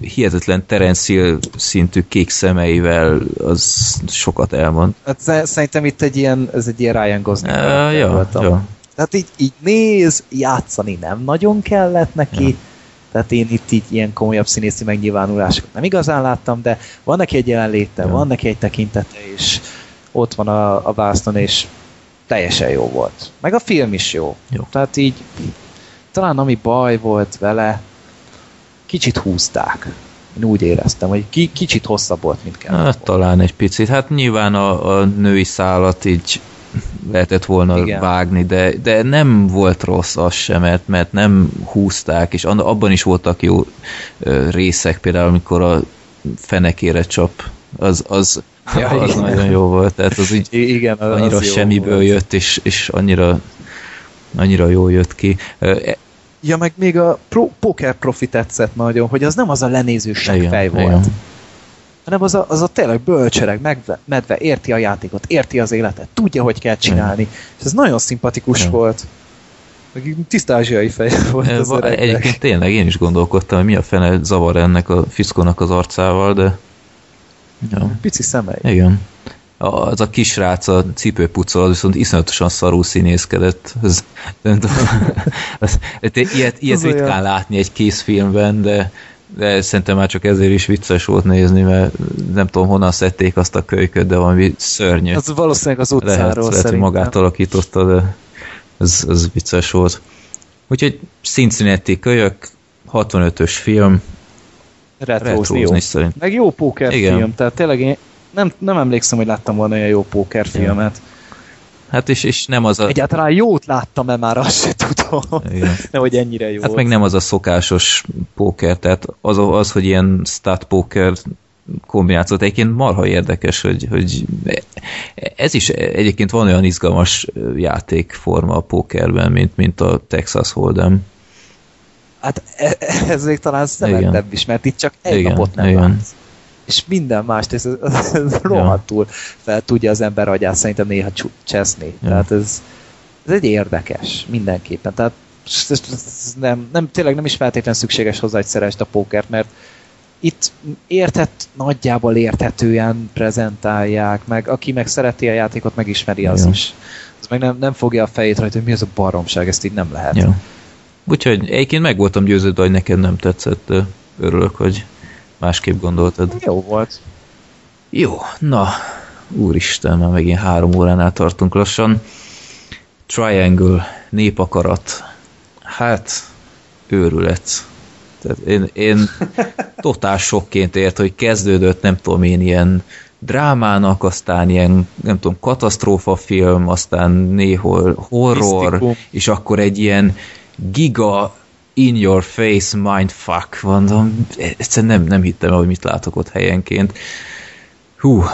hihetetlen Terence Hill szintű kék szemeivel az sokat elmond. Hát sze- szerintem itt egy ilyen, ez egy ilyen Ryan Gosling. Uh, ja, ja. Tehát így, így néz, játszani nem nagyon kellett neki, Ja. Tehát én itt így ilyen komolyabb színészi megnyilvánulásokat nem igazán láttam, de van neki egy jelenléte, Ja. van neki egy tekintete, és ott van a, a vásznon, és teljesen jó volt. Meg a film is jó. Jó. Tehát így talán ami baj volt vele, kicsit húzták. Én úgy éreztem, hogy ki, kicsit hosszabb volt, mint kell. Hát talán egy picit. Hát nyilván a, a női szálat így lehetett volna Igen. vágni, de, de nem volt rossz az sem, mert, mert nem húzták, és abban is voltak jó részek, például amikor a fenekére csap, az, az, ja, az igen. nagyon jó volt, tehát az így igen, az annyira az semmiből volt. jött, és, és annyira annyira jól jött ki. E- ja, meg még a pro, poker profi tetszett nagyon, hogy az nem az a lenéző fej volt. Igen hanem az a, az a tényleg bölcsereg, megve, medve, érti a játékot, érti az életet, tudja, hogy kell csinálni, és ez nagyon szimpatikus ja. volt. Tiszta ázsiai fej volt az e, Egyébként tényleg én is gondolkodtam, hogy mi a fene zavar ennek a fiszkónak az arcával, de... Ja. Pici szemei. Igen. Az a kisrác a cipőpucol, az viszont iszonyatosan szarú színészkedett. Ez, nem tudom, az, ilyet, ilyet ritkán olyan. látni egy készfilmben, de de szerintem már csak ezért is vicces volt nézni, mert nem tudom honnan szedték azt a kölyköt, de valami szörnyű. Az valószínűleg az utcáról lehet, lehet, hogy magát alakította, de ez, ez vicces volt. Úgyhogy Cincinnati kölyök, 65-ös film, retrózni, retrózni szerint. Meg jó pókerfilm, tehát tényleg én nem, nem emlékszem, hogy láttam volna olyan jó pókerfilmet. Ja. Hát és, és nem az a... Egyáltalán jót láttam-e már, azt se tudom. Igen. nem, hogy ennyire jó. Hát meg nem az a szokásos póker, tehát az, az hogy ilyen stat póker kombinációt. Egyébként marha érdekes, hogy, hogy ez is egyébként van olyan izgalmas játékforma a pókerben, mint, mint a Texas Hold'em. Hát e, ez még talán szemettebb is, mert itt csak egy igen, napot nem igen. látsz és minden mást, ez, ez, ez rohadtul fel tudja az ember agyát szerintem néha cseszni. Ja. Tehát ez, ez egy érdekes, mindenképpen. Tehát ez, ez nem, nem, tényleg nem is feltétlenül szükséges hozzá, hogy szeresd a pókert, mert itt értett, nagyjából érthetően prezentálják, meg aki meg szereti a játékot, megismeri az ja. is. Az meg nem, nem fogja a fejét rajta, hogy mi az a baromság, ezt így nem lehet. Ja. Úgyhogy egyébként meg voltam győződve, hogy neked nem tetszett. Örülök, hogy másképp gondoltad. Jó volt. Jó, na, úristen, már megint három óránál tartunk lassan. Triangle, népakarat. Hát, őrület. Tehát én, én totál sokként ért, hogy kezdődött, nem tudom én, ilyen drámának, aztán ilyen, nem tudom, katasztrófa film, aztán néhol horror, Misztikum. és akkor egy ilyen giga in your face mindfuck, mondom, egyszerűen nem, nem hittem el, hogy mit látok ott helyenként. Hú,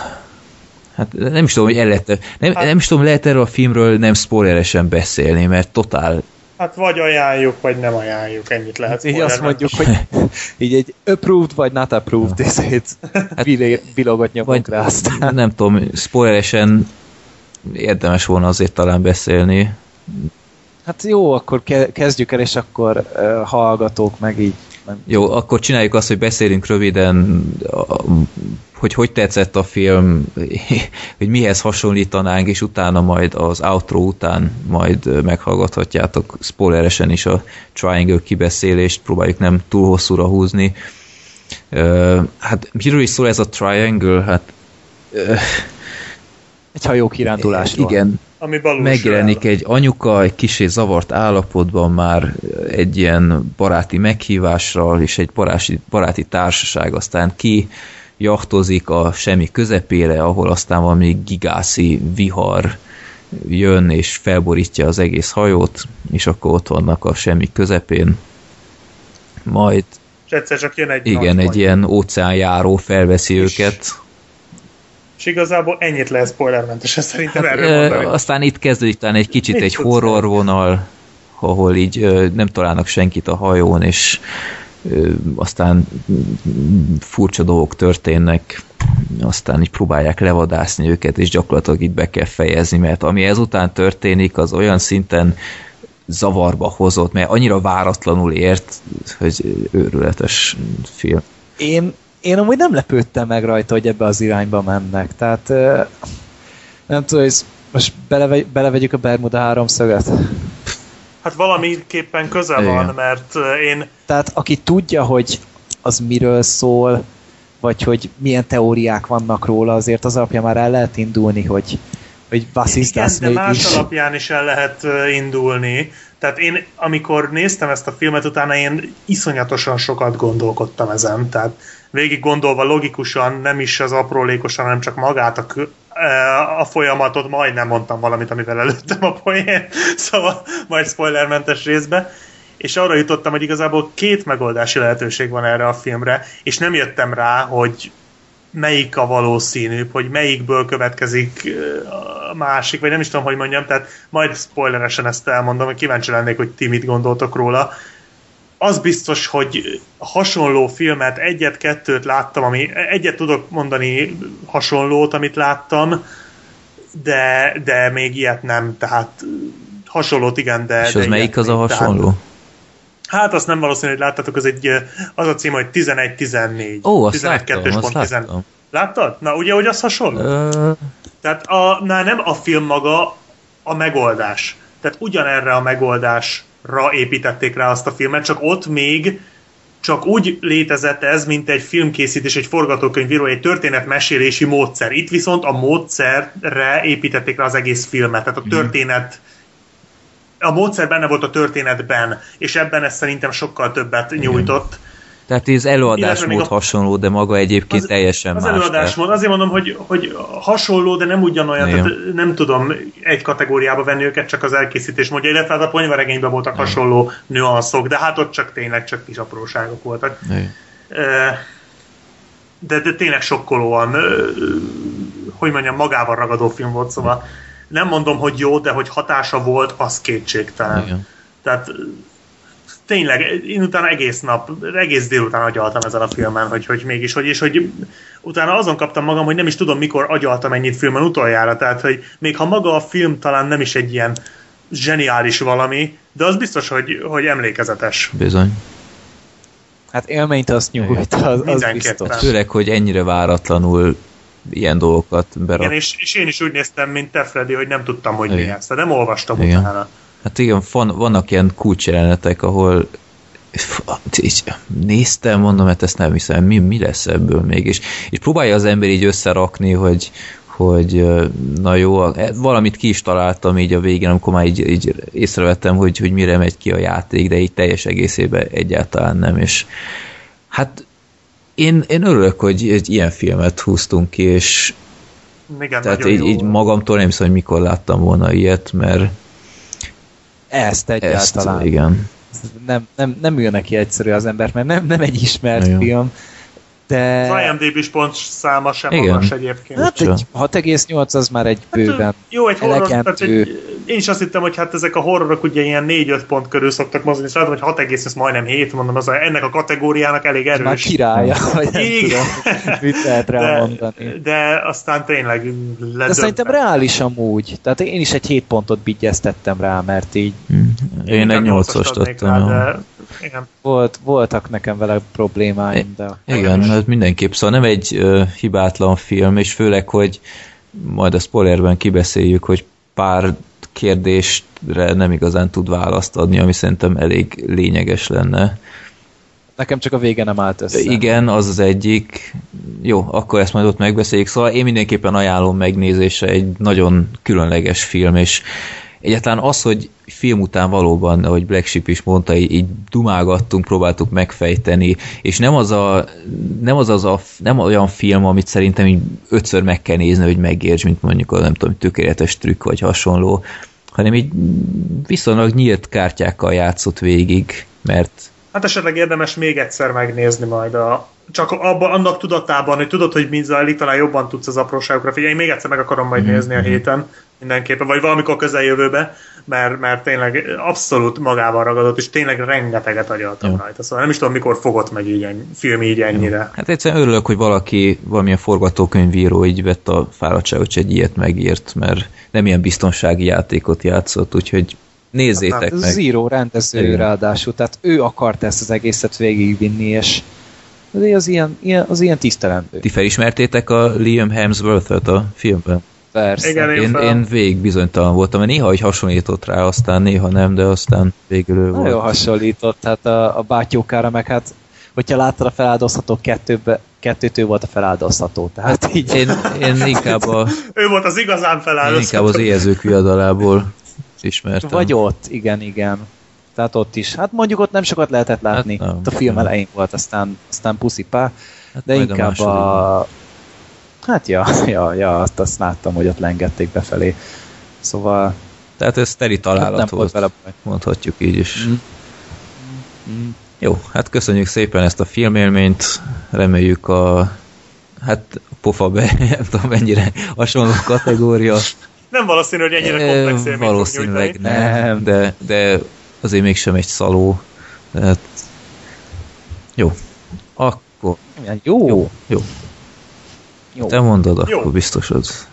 hát nem is tudom, hogy el lehet, nem, hát, nem is tudom, lehet erről a filmről nem spoileresen beszélni, mert totál Hát vagy ajánljuk, vagy nem ajánljuk, ennyit lehet. Így azt mondjuk, hogy így egy approved vagy not approved ezért hát, bilogot nyomunk rá aztán. Nem tudom, spoileresen érdemes volna azért talán beszélni. Hát jó, akkor kezdjük el, és akkor uh, hallgatók meg így. Jó, akkor csináljuk azt, hogy beszélünk röviden, hogy hogy tetszett a film, hogy mihez hasonlítanánk, és utána majd az outro után majd meghallgathatjátok spoileresen is a Triangle kibeszélést, próbáljuk nem túl hosszúra húzni. Hát miről is szól ez a Triangle? Hát egy hajó kirándulásról. Igen, ami megjelenik egy anyuka, egy kisé zavart állapotban már egy ilyen baráti meghívásra, és egy baráti, baráti társaság aztán ki jachtozik a semmi közepére, ahol aztán valami gigászi vihar jön és felborítja az egész hajót, és akkor ott vannak a semmi közepén. Majd és egyszer csak jön egy Igen, egy ilyen óceánjáró felveszi és őket és igazából ennyit lehet spoilermentesen szerintem hát, erről mondani. Aztán itt kezdődik talán egy kicsit Mit egy horror vonal, ahol így ö, nem találnak senkit a hajón, és ö, aztán furcsa dolgok történnek, aztán így próbálják levadászni őket, és gyakorlatilag itt be kell fejezni, mert ami ezután történik, az olyan szinten zavarba hozott, mert annyira váratlanul ért, hogy őrületes film. Én én amúgy nem lepődtem meg rajta, hogy ebbe az irányba mennek. Tehát nem tudom, hogy most belevegy, belevegyük a Bermuda háromszöget? Hát valamiképpen közel Igen. van, mert én... Tehát aki tudja, hogy az miről szól, vagy hogy milyen teóriák vannak róla, azért az alapja már el lehet indulni, hogy hogy was ist Igen, de más alapján is el lehet indulni. Tehát én, amikor néztem ezt a filmet, utána én iszonyatosan sokat gondolkodtam ezen. Tehát végig gondolva logikusan, nem is az aprólékosan, hanem csak magát a, kö- a folyamatot, majdnem mondtam valamit, amivel előttem a poén, szóval majd spoilermentes részbe, és arra jutottam, hogy igazából két megoldási lehetőség van erre a filmre, és nem jöttem rá, hogy melyik a valószínűbb, hogy melyikből következik ö, a másik, vagy nem is tudom, hogy mondjam, tehát majd spoileresen ezt elmondom, hogy kíváncsi lennék, hogy ti mit gondoltok róla. Az biztos, hogy hasonló filmet, egyet-kettőt láttam, ami egyet tudok mondani hasonlót, amit láttam, de, de még ilyet nem, tehát hasonlót igen, de... És de az ilyet melyik az a tehát- hasonló? Hát azt nem valószínű, hogy láttátok, az egy, az a cím, hogy 11-14. Ó, azt 11 láttam, azt 10. láttam. Láttad? Na, ugye, hogy az hasonló? Ö, Tehát a, na, nem a film maga a megoldás. Tehát ugyanerre a megoldásra építették rá azt a filmet, csak ott még csak úgy létezett ez, mint egy filmkészítés, egy forgatókönyvíró, egy történetmesélési módszer. Itt viszont a módszerre építették rá az egész filmet, tehát a történet a módszer benne volt a történetben, és ebben ez szerintem sokkal többet nyújtott. Tehát ez előadásmód a- hasonló, de maga egyébként Az- teljesen Az más. előadásmód, azért mondom, hogy, hogy hasonló, de nem ugyanolyan, Igen. tehát nem tudom egy kategóriába venni őket, csak az elkészítés módja, illetve hát a ponyvaregényben voltak hasonló nüanszok, de hát ott csak tényleg csak kis apróságok voltak. Igen. De, de tényleg sokkolóan, hogy mondjam, magával ragadó film volt, szóval nem mondom, hogy jó, de hogy hatása volt, az kétségtelen. Igen. Tehát tényleg, én utána egész nap, egész délután agyaltam ezen a filmen, hogy, hogy mégis, hogy, és hogy utána azon kaptam magam, hogy nem is tudom, mikor agyaltam ennyit filmen utoljára, tehát, hogy még ha maga a film talán nem is egy ilyen zseniális valami, de az biztos, hogy, hogy emlékezetes. Bizony. Hát élményt azt nyújt, az, az biztos. Főleg, hogy ennyire váratlanul ilyen dolgokat berak. Igen, és, és én is úgy néztem, mint te, Freddy, hogy nem tudtam, hogy mi Igen. ez. Tehát nem olvastam Igen. utána. Hát igen, van, vannak ilyen kulcsjelenetek, ahol néztem, mondom, hát ezt nem hiszem, mi, mi lesz ebből még, és, és próbálja az ember így összerakni, hogy, hogy na jó, hát valamit ki is találtam így a végén, amikor már így, így észrevettem, hogy, hogy mire megy ki a játék, de így teljes egészében egyáltalán nem, és hát én, én örülök, hogy egy ilyen filmet húztunk ki, és Igen, tehát így, jó. így magamtól nem hiszem, hogy mikor láttam volna ilyet, mert Ezt ezt, egyáltalán. igen. Nem, nem, nem ül neki egyszerű az ember, mert nem, nem egy ismert Igen. film. De... Az IMDb-s pont száma sem Igen. magas egyébként. Hát egy 6,8 az már egy bőven. Hát, jó, egy horror, tehát egy, én is azt hittem, hogy hát ezek a horrorok ugye ilyen 4-5 pont körül szoktak mozogni, és látom, hogy 6 egész, ez majdnem 7, mondom, az a, ennek a kategóriának elég Ez már erős. királya, vagy nem Igen. tudom, mit lehet rá de, mondani. de aztán tényleg ledöbbent. De szerintem reális amúgy. Tehát én is egy 7 pontot bigyeztettem rá, mert így Hm. Én egy nyolcast nyolcast adnék adtam. rá, de igen. volt, voltak nekem vele problémáim, de Igen, hát mindenképp. Szóval nem egy uh, hibátlan film, és főleg, hogy majd a spoilerben kibeszéljük, hogy pár kérdésre nem igazán tud választ adni, ami szerintem elég lényeges lenne. nekem csak a vége nem állt össze. Igen, az az egyik. Jó, akkor ezt majd ott megbeszéljük. Szóval én mindenképpen ajánlom megnézésre egy nagyon különleges film, és egyáltalán az, hogy film után valóban, ahogy Black Sheep is mondta, így, így dumálgattunk, próbáltuk megfejteni, és nem az, a, nem az, az a, nem olyan film, amit szerintem így ötször meg kell nézni, hogy megérts, mint mondjuk a nem tudom, tökéletes trükk vagy hasonló, hanem így viszonylag nyílt kártyákkal játszott végig, mert Hát esetleg érdemes még egyszer megnézni majd a csak abban, annak tudatában, hogy tudod, hogy mi zajlik, talán jobban tudsz az apróságokra figyelni. Én még egyszer meg akarom majd nézni a héten mindenképpen, vagy valamikor közeljövőbe, mert, mert tényleg abszolút magával ragadott, és tényleg rengeteget agyaltam Jó. rajta. Szóval nem is tudom, mikor fogott meg így ennyi, film így ennyire. Hát egyszerűen örülök, hogy valaki, valamilyen forgatókönyvíró így vett a fáradtságot, hogy egy ilyet megírt, mert nem ilyen biztonsági játékot játszott, úgyhogy nézzétek Hát, Ez meg. Zero rendező Igen. ráadásul, tehát ő akart ezt az egészet végigvinni, és az ilyen, ilyen, az ilyen tisztelendő. Ti felismertétek a Liam Hemsworth-et a filmben? Persze. Igen, én Én, fel- én végig bizonytalan voltam, mert néha hogy hasonlított rá, aztán néha nem, de aztán végül ő Nagyon volt. hasonlított, hát a, a bátyókára, meg hát hogyha láttad a feláldozható kettőbe, kettőtő volt a feláldozható, tehát így... Én, én inkább, a, Ő volt az igazán én feláldozható. inkább az éjezők viadalából ismertem. Vagy ott, igen, igen. Tehát ott is. Hát mondjuk ott nem sokat lehetett látni. Hát nem. ott a film elején volt, aztán, aztán puszipá. hát De inkább második. a... Hát ja, ja, ja, azt, azt láttam, hogy ott lengették befelé. Szóval Tehát ez teri hát találat nem volt volt, vele mondhatjuk így is. Mm. Mm. Jó, hát köszönjük szépen ezt a filmélményt, reméljük a hát a pofa be, nem tudom mennyire hasonló kategória. Nem valószínű, hogy ennyire komplex élményt Valószínűleg nem, de, de azért mégsem egy szaló. Tehát... Jó, akkor Jó, jó, jó. jó. jó. Te mondod, Jó. akkor biztos az.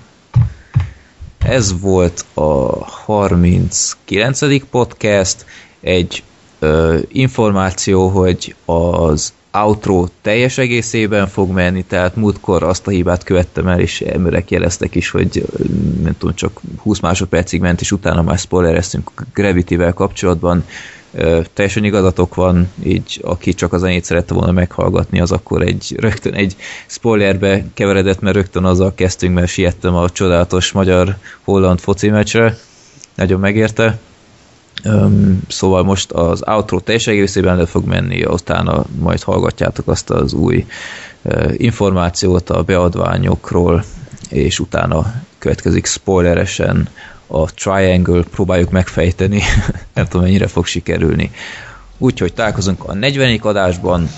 Ez volt a 39. podcast, egy ö, információ, hogy az outro teljes egészében fog menni, tehát múltkor azt a hibát követtem el, és emberek jeleztek is, hogy nem tudom, csak 20 másodpercig ment, és utána már spoilereztünk Gravity-vel kapcsolatban. Teljesen igazatok van, így aki csak az zenét szerette volna meghallgatni, az akkor egy rögtön egy spoilerbe keveredett, mert rögtön azzal kezdtünk, mert siettem a csodálatos magyar-holland foci meccsre. Nagyon megérte. Öm, szóval most az outro teljes egészében le fog menni, utána majd hallgatjátok azt az új ö, információt a beadványokról, és utána következik spoileresen a Triangle, próbáljuk megfejteni, nem tudom mennyire fog sikerülni. Úgyhogy találkozunk a 40. adásban,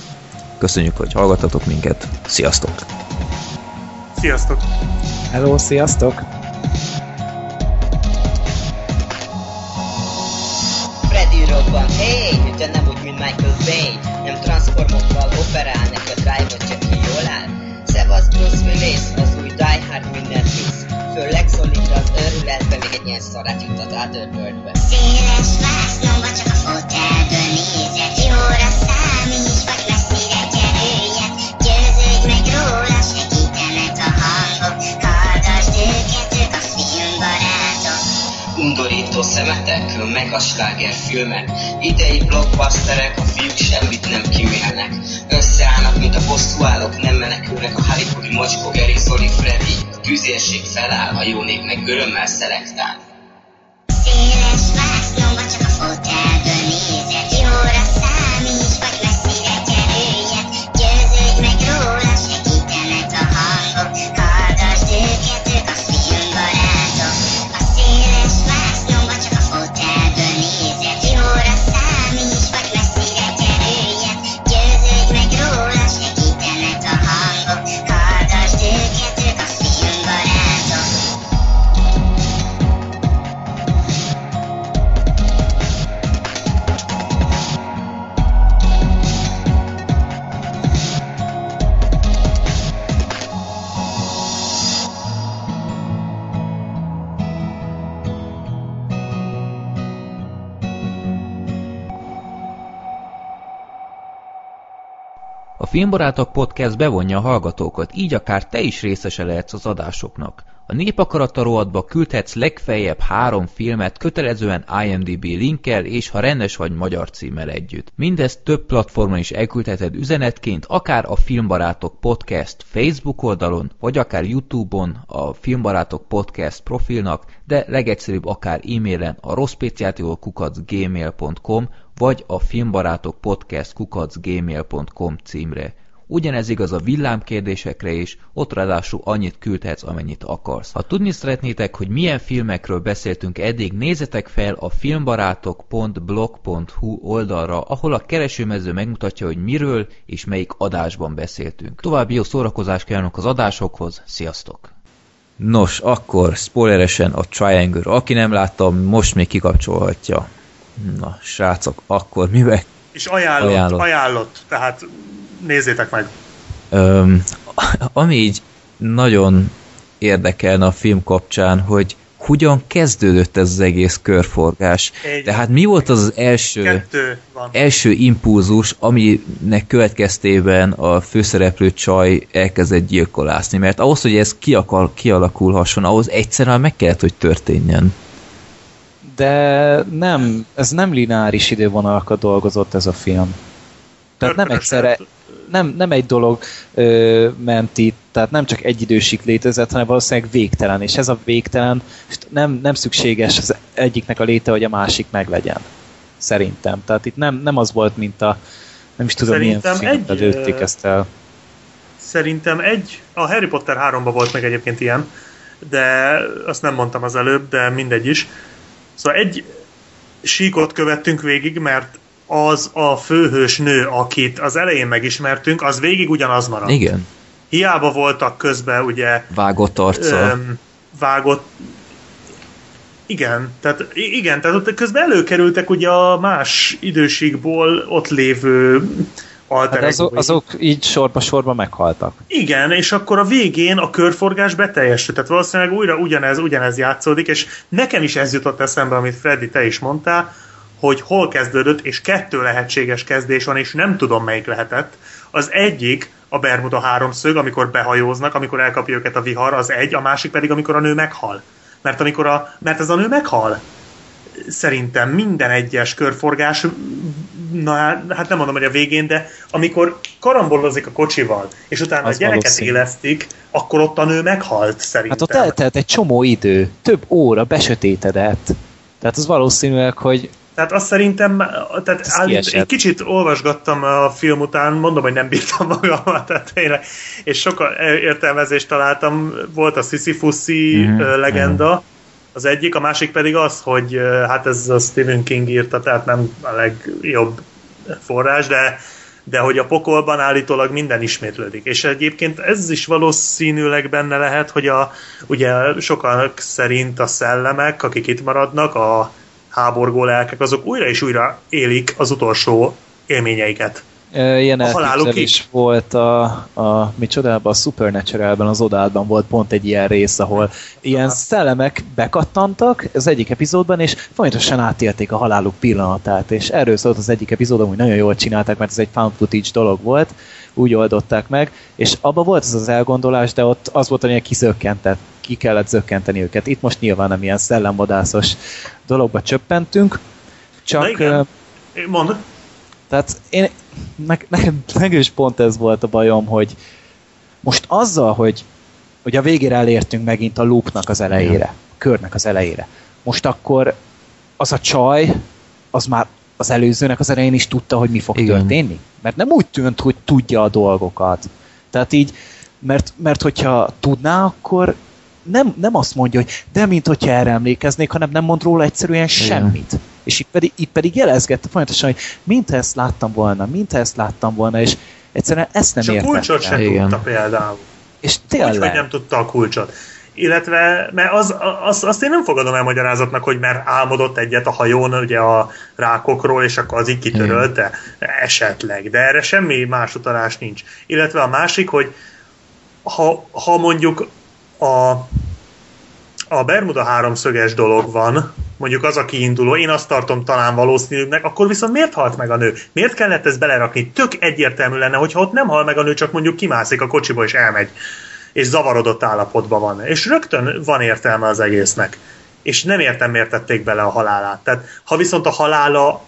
köszönjük, hogy hallgatatok minket, sziasztok! Sziasztok! Hello, sziasztok! Robban, hey, nem úgy, mint Michael Bay Nem transformokkal operál, neki a drive-ot csak ki jól áll? Szevasz Bruce Willis, az új Die Hard mindent visz Főleg szólít az őrületbe, még egy ilyen szarát juttat Otherworldbe Széles vásznomba csak a fotelből Undorító szemetek, meg a slágerfilmek Idei blockbusterek, a fiúk semmit nem kimélnek Összeállnak, mint a bosszúállók, nem menekülnek A Hollywoodi mocskó, Gary, Zoli, Freddy. A feláll, a jó nép meg örömmel szelektál. Széles A Filmbarátok Podcast bevonja a hallgatókat, így akár te is részese lehetsz az adásoknak. A Népakarata rovatba küldhetsz legfeljebb három filmet kötelezően IMDB linkkel és ha rendes vagy magyar címmel együtt. Mindezt több platformon is elküldheted üzenetként, akár a Filmbarátok Podcast Facebook oldalon, vagy akár Youtube-on a Filmbarátok Podcast profilnak, de legegyszerűbb akár e-mailen a rosszpéciátiolkukacgmail.com vagy a filmbarátok podcast kukacgmail.com címre. Ugyanez igaz a villámkérdésekre is, ott ráadásul annyit küldhetsz, amennyit akarsz. Ha tudni szeretnétek, hogy milyen filmekről beszéltünk eddig, nézzetek fel a filmbarátok.blog.hu oldalra, ahol a keresőmező megmutatja, hogy miről és melyik adásban beszéltünk. További jó szórakozást kívánok az adásokhoz, sziasztok! Nos, akkor spoileresen a Triangle. Aki nem látta, most még kikapcsolhatja. Na, srácok, akkor mivel És ajánlott, Ajánlott. ajánlott, tehát nézzétek meg. Öm, ami így nagyon érdekelne a film kapcsán, hogy hogyan kezdődött ez az egész körforgás. Egy- Tehát mi volt az, az első, első impulzus, aminek következtében a főszereplő csaj elkezdett gyilkolászni? Mert ahhoz, hogy ez ki akar, kialakulhasson, ahhoz egyszerűen meg kellett, hogy történjen. De nem, ez nem lineáris idővonalakat dolgozott ez a film. Tehát nem egyszerre, nem, nem egy dolog ö, ment itt, tehát nem csak egy idősik létezett, hanem valószínűleg végtelen, és ez a végtelen nem, nem szükséges az egyiknek a léte, hogy a másik meglegyen. Szerintem. Tehát itt nem, nem az volt, mint a nem is tudom, Szerintem milyen egy, lőtték ezt el. Szerintem egy, a Harry Potter 3-ban volt meg egyébként ilyen, de azt nem mondtam az előbb, de mindegy is. Szóval egy síkot követtünk végig, mert az a főhős nő, akit az elején megismertünk, az végig ugyanaz maradt. Igen, Hiába voltak közben ugye vágott arca. öm, vágott igen, tehát igen, tehát ott közben előkerültek ugye a más időségból ott lévő alter Hát azok, egoik. azok így sorba-sorba meghaltak. Igen, és akkor a végén a körforgás beteljesült, tehát valószínűleg újra ugyanez, ugyanez játszódik, és nekem is ez jutott eszembe, amit Freddy, te is mondtál, hogy hol kezdődött, és kettő lehetséges kezdés van, és nem tudom melyik lehetett. Az egyik a Bermuda háromszög, amikor behajóznak, amikor elkapja őket a vihar, az egy, a másik pedig, amikor a nő meghal. Mert, amikor a, mert ez a nő meghal. Szerintem minden egyes körforgás, na hát nem mondom, hogy a végén, de amikor karambolozik a kocsival, és utána Az a gyereket valószínű. élesztik, akkor ott a nő meghalt szerintem. Hát ott eltelt egy csomó idő, több óra besötétedett. Tehát az valószínűleg, hogy Tehát azt szerintem, tehát Ez állít, kiesett. egy kicsit olvasgattam a film után, mondom, hogy nem bírtam magamat, tehát tényleg, és sok értelmezést találtam, volt a Sisyphuszi Mhm, uh legenda, az egyik, a másik pedig az, hogy hát ez a Stephen King írta, tehát nem a legjobb forrás, de de hogy a pokolban állítólag minden ismétlődik. És egyébként ez is valószínűleg benne lehet, hogy a, ugye sokan szerint a szellemek, akik itt maradnak, a háborgó lelkek, azok újra és újra élik az utolsó élményeiket. Ilyen A elképzelés volt a, a micsodában, a Supernatural-ben, az odádban volt pont egy ilyen rész, ahol ilyen szellemek bekattantak az egyik epizódban, és folyamatosan átélték a haláluk pillanatát, és erről szólt az egyik epizód, hogy nagyon jól csinálták, mert ez egy found footage dolog volt, úgy oldották meg, és abban volt az az elgondolás, de ott az volt, hogy kizökkentett, ki kellett zökkenteni őket. Itt most nyilván nem ilyen szellemvadászos dologba csöppentünk, csak igen. ö, Mond, tehát én, nekem, nekem, nekem is pont ez volt a bajom, hogy most azzal, hogy, hogy a végére elértünk megint a loopnak az elejére, a körnek az elejére, most akkor az a csaj, az már az előzőnek az elején is tudta, hogy mi fog Igen. történni? Mert nem úgy tűnt, hogy tudja a dolgokat. Tehát így, mert, mert hogyha tudná, akkor nem, nem azt mondja, hogy de mint hogyha erre emlékeznék, hanem nem mond róla egyszerűen semmit. És itt pedig, itt pedig jelezgette folyamatosan, hogy mintha ezt láttam volna, mintha ezt láttam volna, és egyszerűen ezt nem és a kulcsot értettem. sem Igen. tudta például. És Hogy, hogy tényleg, nem tudta a kulcsot. Illetve, mert az, az, azt én nem fogadom el magyarázatnak, hogy mert álmodott egyet a hajón ugye a rákokról, és akkor az így kitörölte. Esetleg. De erre semmi más utalás nincs. Illetve a másik, hogy ha, ha mondjuk a, a Bermuda háromszöges dolog van, mondjuk az a kiinduló, én azt tartom talán valószínűbbnek, akkor viszont miért halt meg a nő? Miért kellett ezt belerakni? Tök egyértelmű lenne, hogyha ott nem hal meg a nő, csak mondjuk kimászik a kocsiba és elmegy, és zavarodott állapotban van. És rögtön van értelme az egésznek. És nem értem, miért tették bele a halálát. Tehát, ha viszont a halála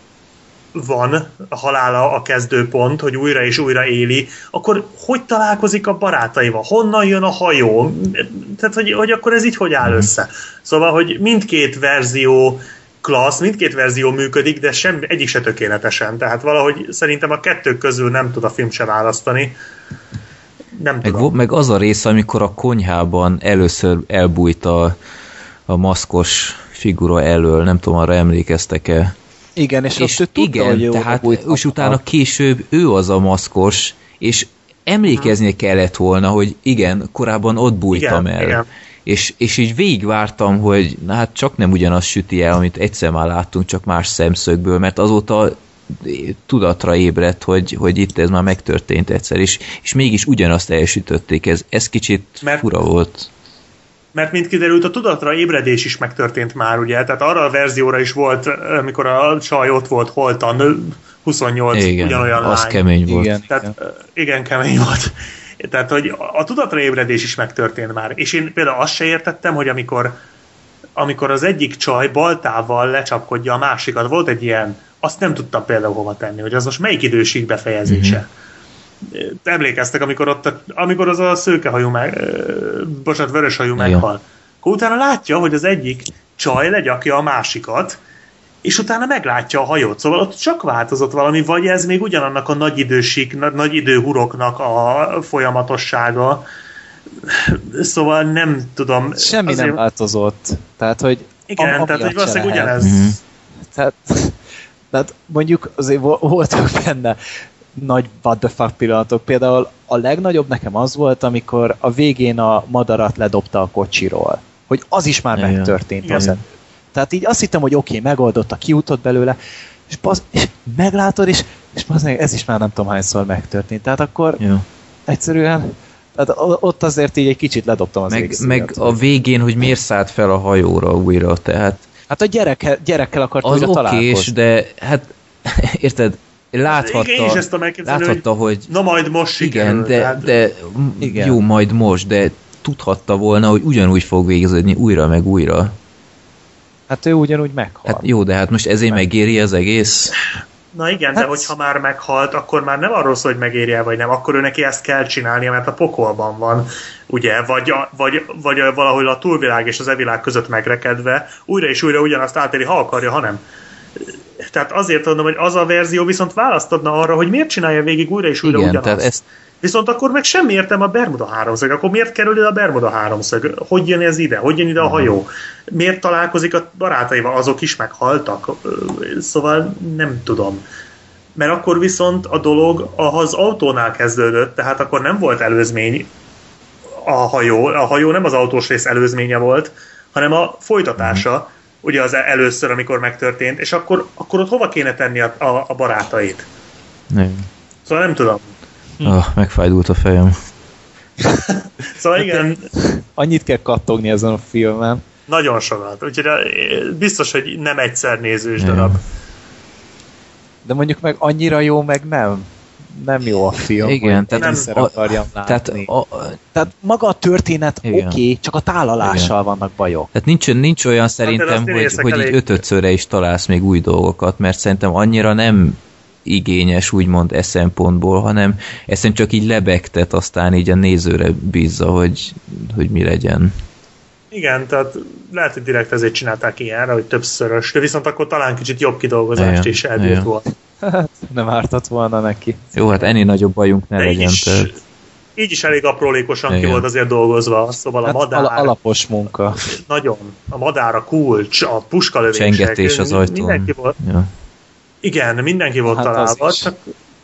van, a halála a kezdőpont, hogy újra és újra éli, akkor hogy találkozik a barátaival? Honnan jön a hajó? Tehát, hogy, hogy akkor ez így hogy áll össze? Szóval, hogy mindkét verzió klassz, mindkét verzió működik, de sem, egyik se tökéletesen. Tehát valahogy szerintem a kettő közül nem tud a film se választani. Nem Meg, tudom. meg az a rész, amikor a konyhában először elbújt a, a maszkos figura elől, nem tudom, arra emlékeztek-e. Igen, és, És ott ő tudta, hogy igen, jó tehát, és a- utána később ő az a maszkos, és emlékeznie kellett volna, hogy igen, korábban ott bújtam Igen, el. igen. És, és így végigvártam, hogy na hát csak nem ugyanaz süti el, amit egyszer már láttunk, csak más szemszögből, mert azóta tudatra ébredt, hogy, hogy itt ez már megtörtént egyszer, és, és mégis ugyanazt elsütötték. Ez, ez kicsit Mert- fura volt. Mert mint kiderült, a tudatra ébredés is megtörtént már, ugye? Tehát arra a verzióra is volt, amikor a csaj ott volt holtan, 28 Igen, ugyanolyan az lány. kemény volt. Igen, Tehát igen. igen, kemény volt. Tehát, hogy a tudatra ébredés is megtörtént már. És én például azt se értettem, hogy amikor, amikor az egyik csaj baltával lecsapkodja a másikat, volt egy ilyen, azt nem tudtam például hova tenni, hogy az most melyik időség befejezése. Emlékeztek, amikor ott, a, amikor az a szőkehajú meg, bocsánat, vöröshajú meghal. Akkor utána látja, hogy az egyik csaj legyakja a másikat, és utána meglátja a hajót. Szóval ott csak változott valami, vagy ez még ugyanannak a nagyidősik, na- nagyidőhuroknak a folyamatossága. Szóval nem tudom. Semmi nem változott. Tehát, hogy Igen, am- tehát hogy valószínűleg ugyanez. Mhm. Tehát, tehát mondjuk azért vo- voltak benne nagy what the fuck pillanatok. Például a legnagyobb nekem az volt, amikor a végén a madarat ledobta a kocsiról. Hogy az is már Igen. megtörtént. Igen. Az Tehát így azt hittem, hogy oké, okay, megoldotta, kiutott belőle, és, basz, és meglátod, és, és basz, meg, ez is már nem tudom hányszor megtörtént. Tehát akkor Jó. egyszerűen tehát ott azért így egy kicsit ledobtam az Meg, meg a végén, hogy miért szállt fel a hajóra újra, tehát Hát a gyerekkel, gyerekkel akart az újra okés, találkozni. de hát érted, láthatta, Igen, én is ezt elképzelni, láthatta, hogy Na majd most sikerül. igen, de, tehát- de Igen. jó, majd most, de tudhatta volna, hogy ugyanúgy fog végződni újra meg újra. Hát ő ugyanúgy meghal. Hát jó, de hát most ezért megéri az egész? Na igen, Hát- de hogyha már meghalt, akkor már nem arról szól, hogy megérje vagy nem, akkor ő neki ezt kell csinálnia, mert a pokolban van, ugye, vagy, a, vagy, vagy a, valahol a túlvilág és az evilág között megrekedve, újra és újra ugyanazt átéli, ha akarja, ha nem. Tehát azért mondom, hogy az a verzió viszont választodna arra, hogy miért csinálja végig újra és újra Igen, ugyanazt. tehát ezt Viszont akkor meg semmi értem a Bermuda háromszög. Akkor miért kerül ide a Bermuda háromszög? Hogy jön ez ide? Hogy jön ide a hajó? Miért találkozik a barátaival? Azok is meghaltak? Szóval nem tudom. Mert akkor viszont a dolog az autónál kezdődött, tehát akkor nem volt előzmény a hajó. A hajó nem az autós rész előzménye volt, hanem a folytatása, ugye az először, amikor megtörtént, és akkor, akkor ott hova kéne tenni a, a, a barátait? nem. Szóval nem tudom. Ah, megfájdult a fejem. Szóval igen, Annyit kell kattogni ezen a filmen. Nagyon sokat. Úgyhogy eh, biztos, hogy nem egyszer nézős darab. De mondjuk meg annyira jó, meg nem. Nem jó a film. Igen, hogy tehát, nem a- akarjam látni. tehát, a, tehát maga a történet oké, Igen. okay, csak a tálalással vannak bajok. Tehát nincs, nincs olyan azt szerintem, hogy, színészek hogy így elég- ötötszörre is találsz még új dolgokat, mert szerintem annyira nem igényes, úgymond e szempontból, hanem ezt csak így lebegtet, aztán így a nézőre bízza, hogy, hogy mi legyen. Igen, tehát lehet, hogy direkt ezért csinálták ilyenre, hogy többszörös, de viszont akkor talán kicsit jobb kidolgozást Igen, is elbírt igen. Volna. Nem ártott volna neki. Jó, hát ennél nagyobb bajunk ne De így legyen. is, Tehát, így is elég aprólékosan ki Igen. volt azért dolgozva, szóval a Hát madár, al- alapos munka. nagyon, a madár, a kulcs, a puskalövések, csengetés az ajtón. Mindenki volt, Ja. igen, mindenki volt Hát találva, csak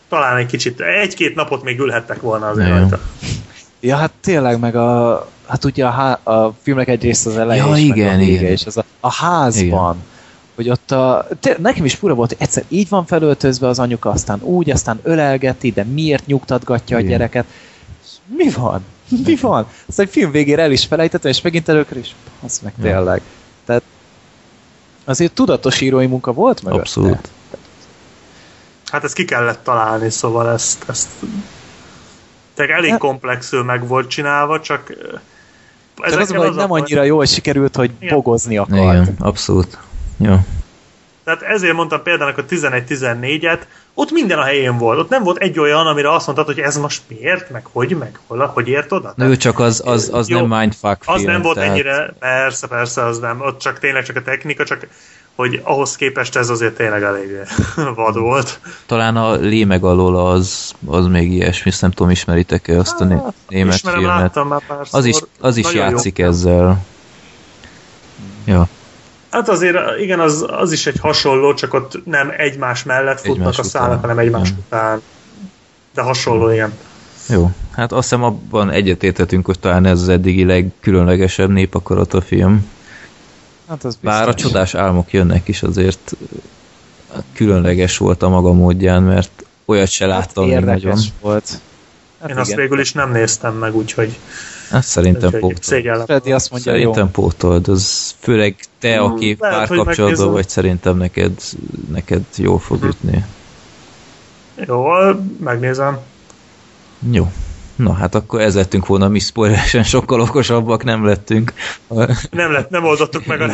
talán egy kicsit, egy-két napot még ülhettek volna azért Igen. rajta. Ja, hát tényleg, meg a... Hát ugye a, há- a filmnek egy része az eleje Ja, is, meg igen, a vége igen. is. Az a, a házban. Igen. Hogy ott a... Té- nekem is fura volt, hogy egyszer így van felöltözve az anyuka, aztán úgy, aztán ölelgeti, de miért nyugtatgatja Igen. a gyereket? Mi van? Mi van? Aztán a film végére el is felejtettem, és megint előkör is. Az meg Ja. tényleg. Tehát azért tudatos írói munka volt meg. Abszolút. Hát ezt ki kellett találni, szóval ezt, ezt tehát elég Hát- komplexül meg volt csinálva, csak Csak az, hogy nem annyira jól sikerült, hogy Igen. bogozni akart. Igen, abszolút. Jó. Tehát ezért mondtam például a 11-14-et, ott minden a helyén volt. Ott nem volt egy olyan, amire azt mondtad, hogy ez most miért, meg hogy, meg hol, hogy ért oda. Na jó, csak az, az, az Jó, nem mindfuck Az film. nem volt tehát- ennyire, persze, persze, az nem. Ott csak tényleg csak a technika, csak hogy ahhoz képest ez azért tényleg elég vad volt. Talán a Lé alól az, az még ilyesmi, nem tudom, ismeritek-e azt a né- német Hát, Ismerem, filmet. láttam már párszor. Az is, az is Nagyon jó. játszik ezzel. Ja, Hát azért igen, az, az is egy hasonló, csak ott nem egymás mellett futnak Egymás a szálak, után. hanem egymás Hmm. után. De hasonló, igen. jó. Hát azt hiszem abban egyetértetünk, hogy talán ez az eddigi legkülönlegesebb népakarat a film. Hát az Bár a biztos. csodás álmok jönnek is azért különleges volt a maga módján, mert olyat se láttam még Hát érdekes nagyon. volt. Hát Én azt igen. végül is nem néztem meg, úgyhogy, Hát szerintem pótold. Freddy azt mondja, jó. Szerintem pótold, az főleg te, aki lehet, hogy párkapcsolatban vagy, szerintem neked, neked jól fog Mhm. ütni. Jó, megnézem. Jó. Na hát akkor ez lettünk volna mi spoileresen sokkal okosabbak nem lettünk. Nem, lett, nem oldottuk meg a.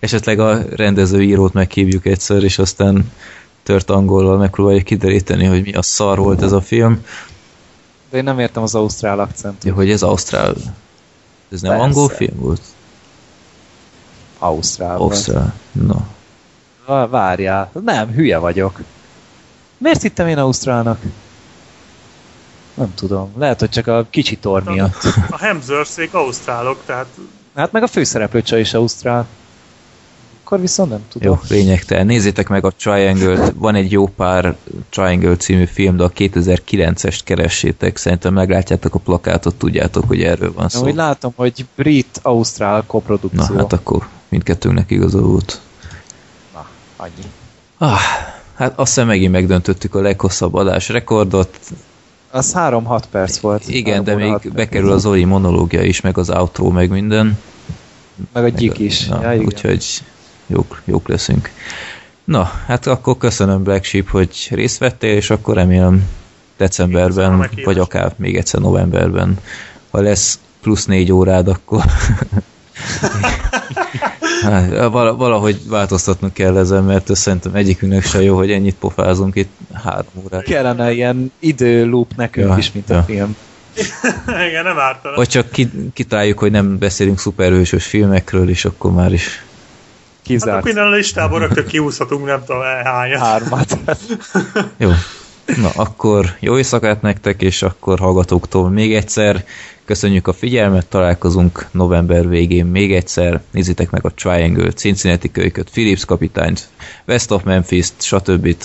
Esetleg a rendező írót meghívjuk egyszer, és aztán tört angolval megpróbáljuk kideríteni, hogy mi a szar volt ez a film. De én nem értem az ausztrál akcentot. Ja, hogy ez Ausztrál. Ez nem Persze. angol film volt? Ausztrál. Ausztrál. No. Vá- Várjál. Nem, hülye vagyok. Miért hittem én Ausztrálnak? Nem tudom. Lehet, hogy csak a kicsi tor miatt. A Hemsworthsék ausztrálok, tehát Hát meg a főszereplő csaj is Ausztrál. Akkor viszont nem tudom. Jó, lényegtelen. Nézzétek meg a Triangle-t. Van egy jó pár Triangle című film, de a 2009-est keressétek. Szerintem meglátjátok a plakátot, tudjátok, hogy erről van Szó. szó. Úgy látom, hogy brit-ausztrál Na, koprodukció. hát akkor mindkettőnknek igaza volt. Na, annyi. Ah, hát azt hiszem megint megdöntöttük a leghosszabb adás rekordot. Az 3-6 perc volt. Igen, de még bekerül az Zoli monológia is, meg az outro, meg minden. Meg a gyik is. Na, ja, igen. úgyhogy jók, jók leszünk. Na, hát akkor köszönöm Black Sheep, hogy részt vettél, és akkor remélem a decemberben, vagy akár még egyszer novemberben, ha lesz plusz négy órád, akkor Hát, vala- valahogy változtatnunk kell ezen, mert ez szerintem egyikünknek se jó, hogy ennyit pofázunk itt három órát. Kellene ilyen időloop nekünk Ja, is, mint a ja. film. igen, nem ártana. Vagy csak ki, kitáljuk, hogy nem beszélünk szuperhősös filmekről, és akkor már is Hát Kizárt akkor innen a listából rögtön kiúszhatunk, nem tudom hányat. hármat. Jó. Na, akkor jó éjszakát nektek, és akkor hallgatóktól még egyszer. Köszönjük a figyelmet, találkozunk november végén még egyszer. Nézzétek meg a Triangle, Cincinnati kölyköt, Philips kapitányt, West of Memphis, stb.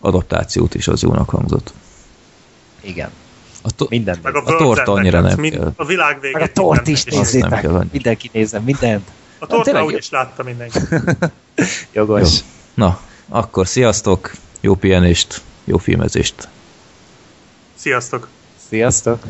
Adaptációt is az jónak hangzott. Igen. A, to- Minden. Meg a, A torta annyira nem mind, kell. A világ végét. Meg a tort is nézzétek. Mindenki nézze, mindent. A tortra tényleg jó. úgyis látta mindenki. Jogos. Jó. Na, akkor sziasztok, jó pihenést, jó filmezést. Sziasztok! Sziasztok.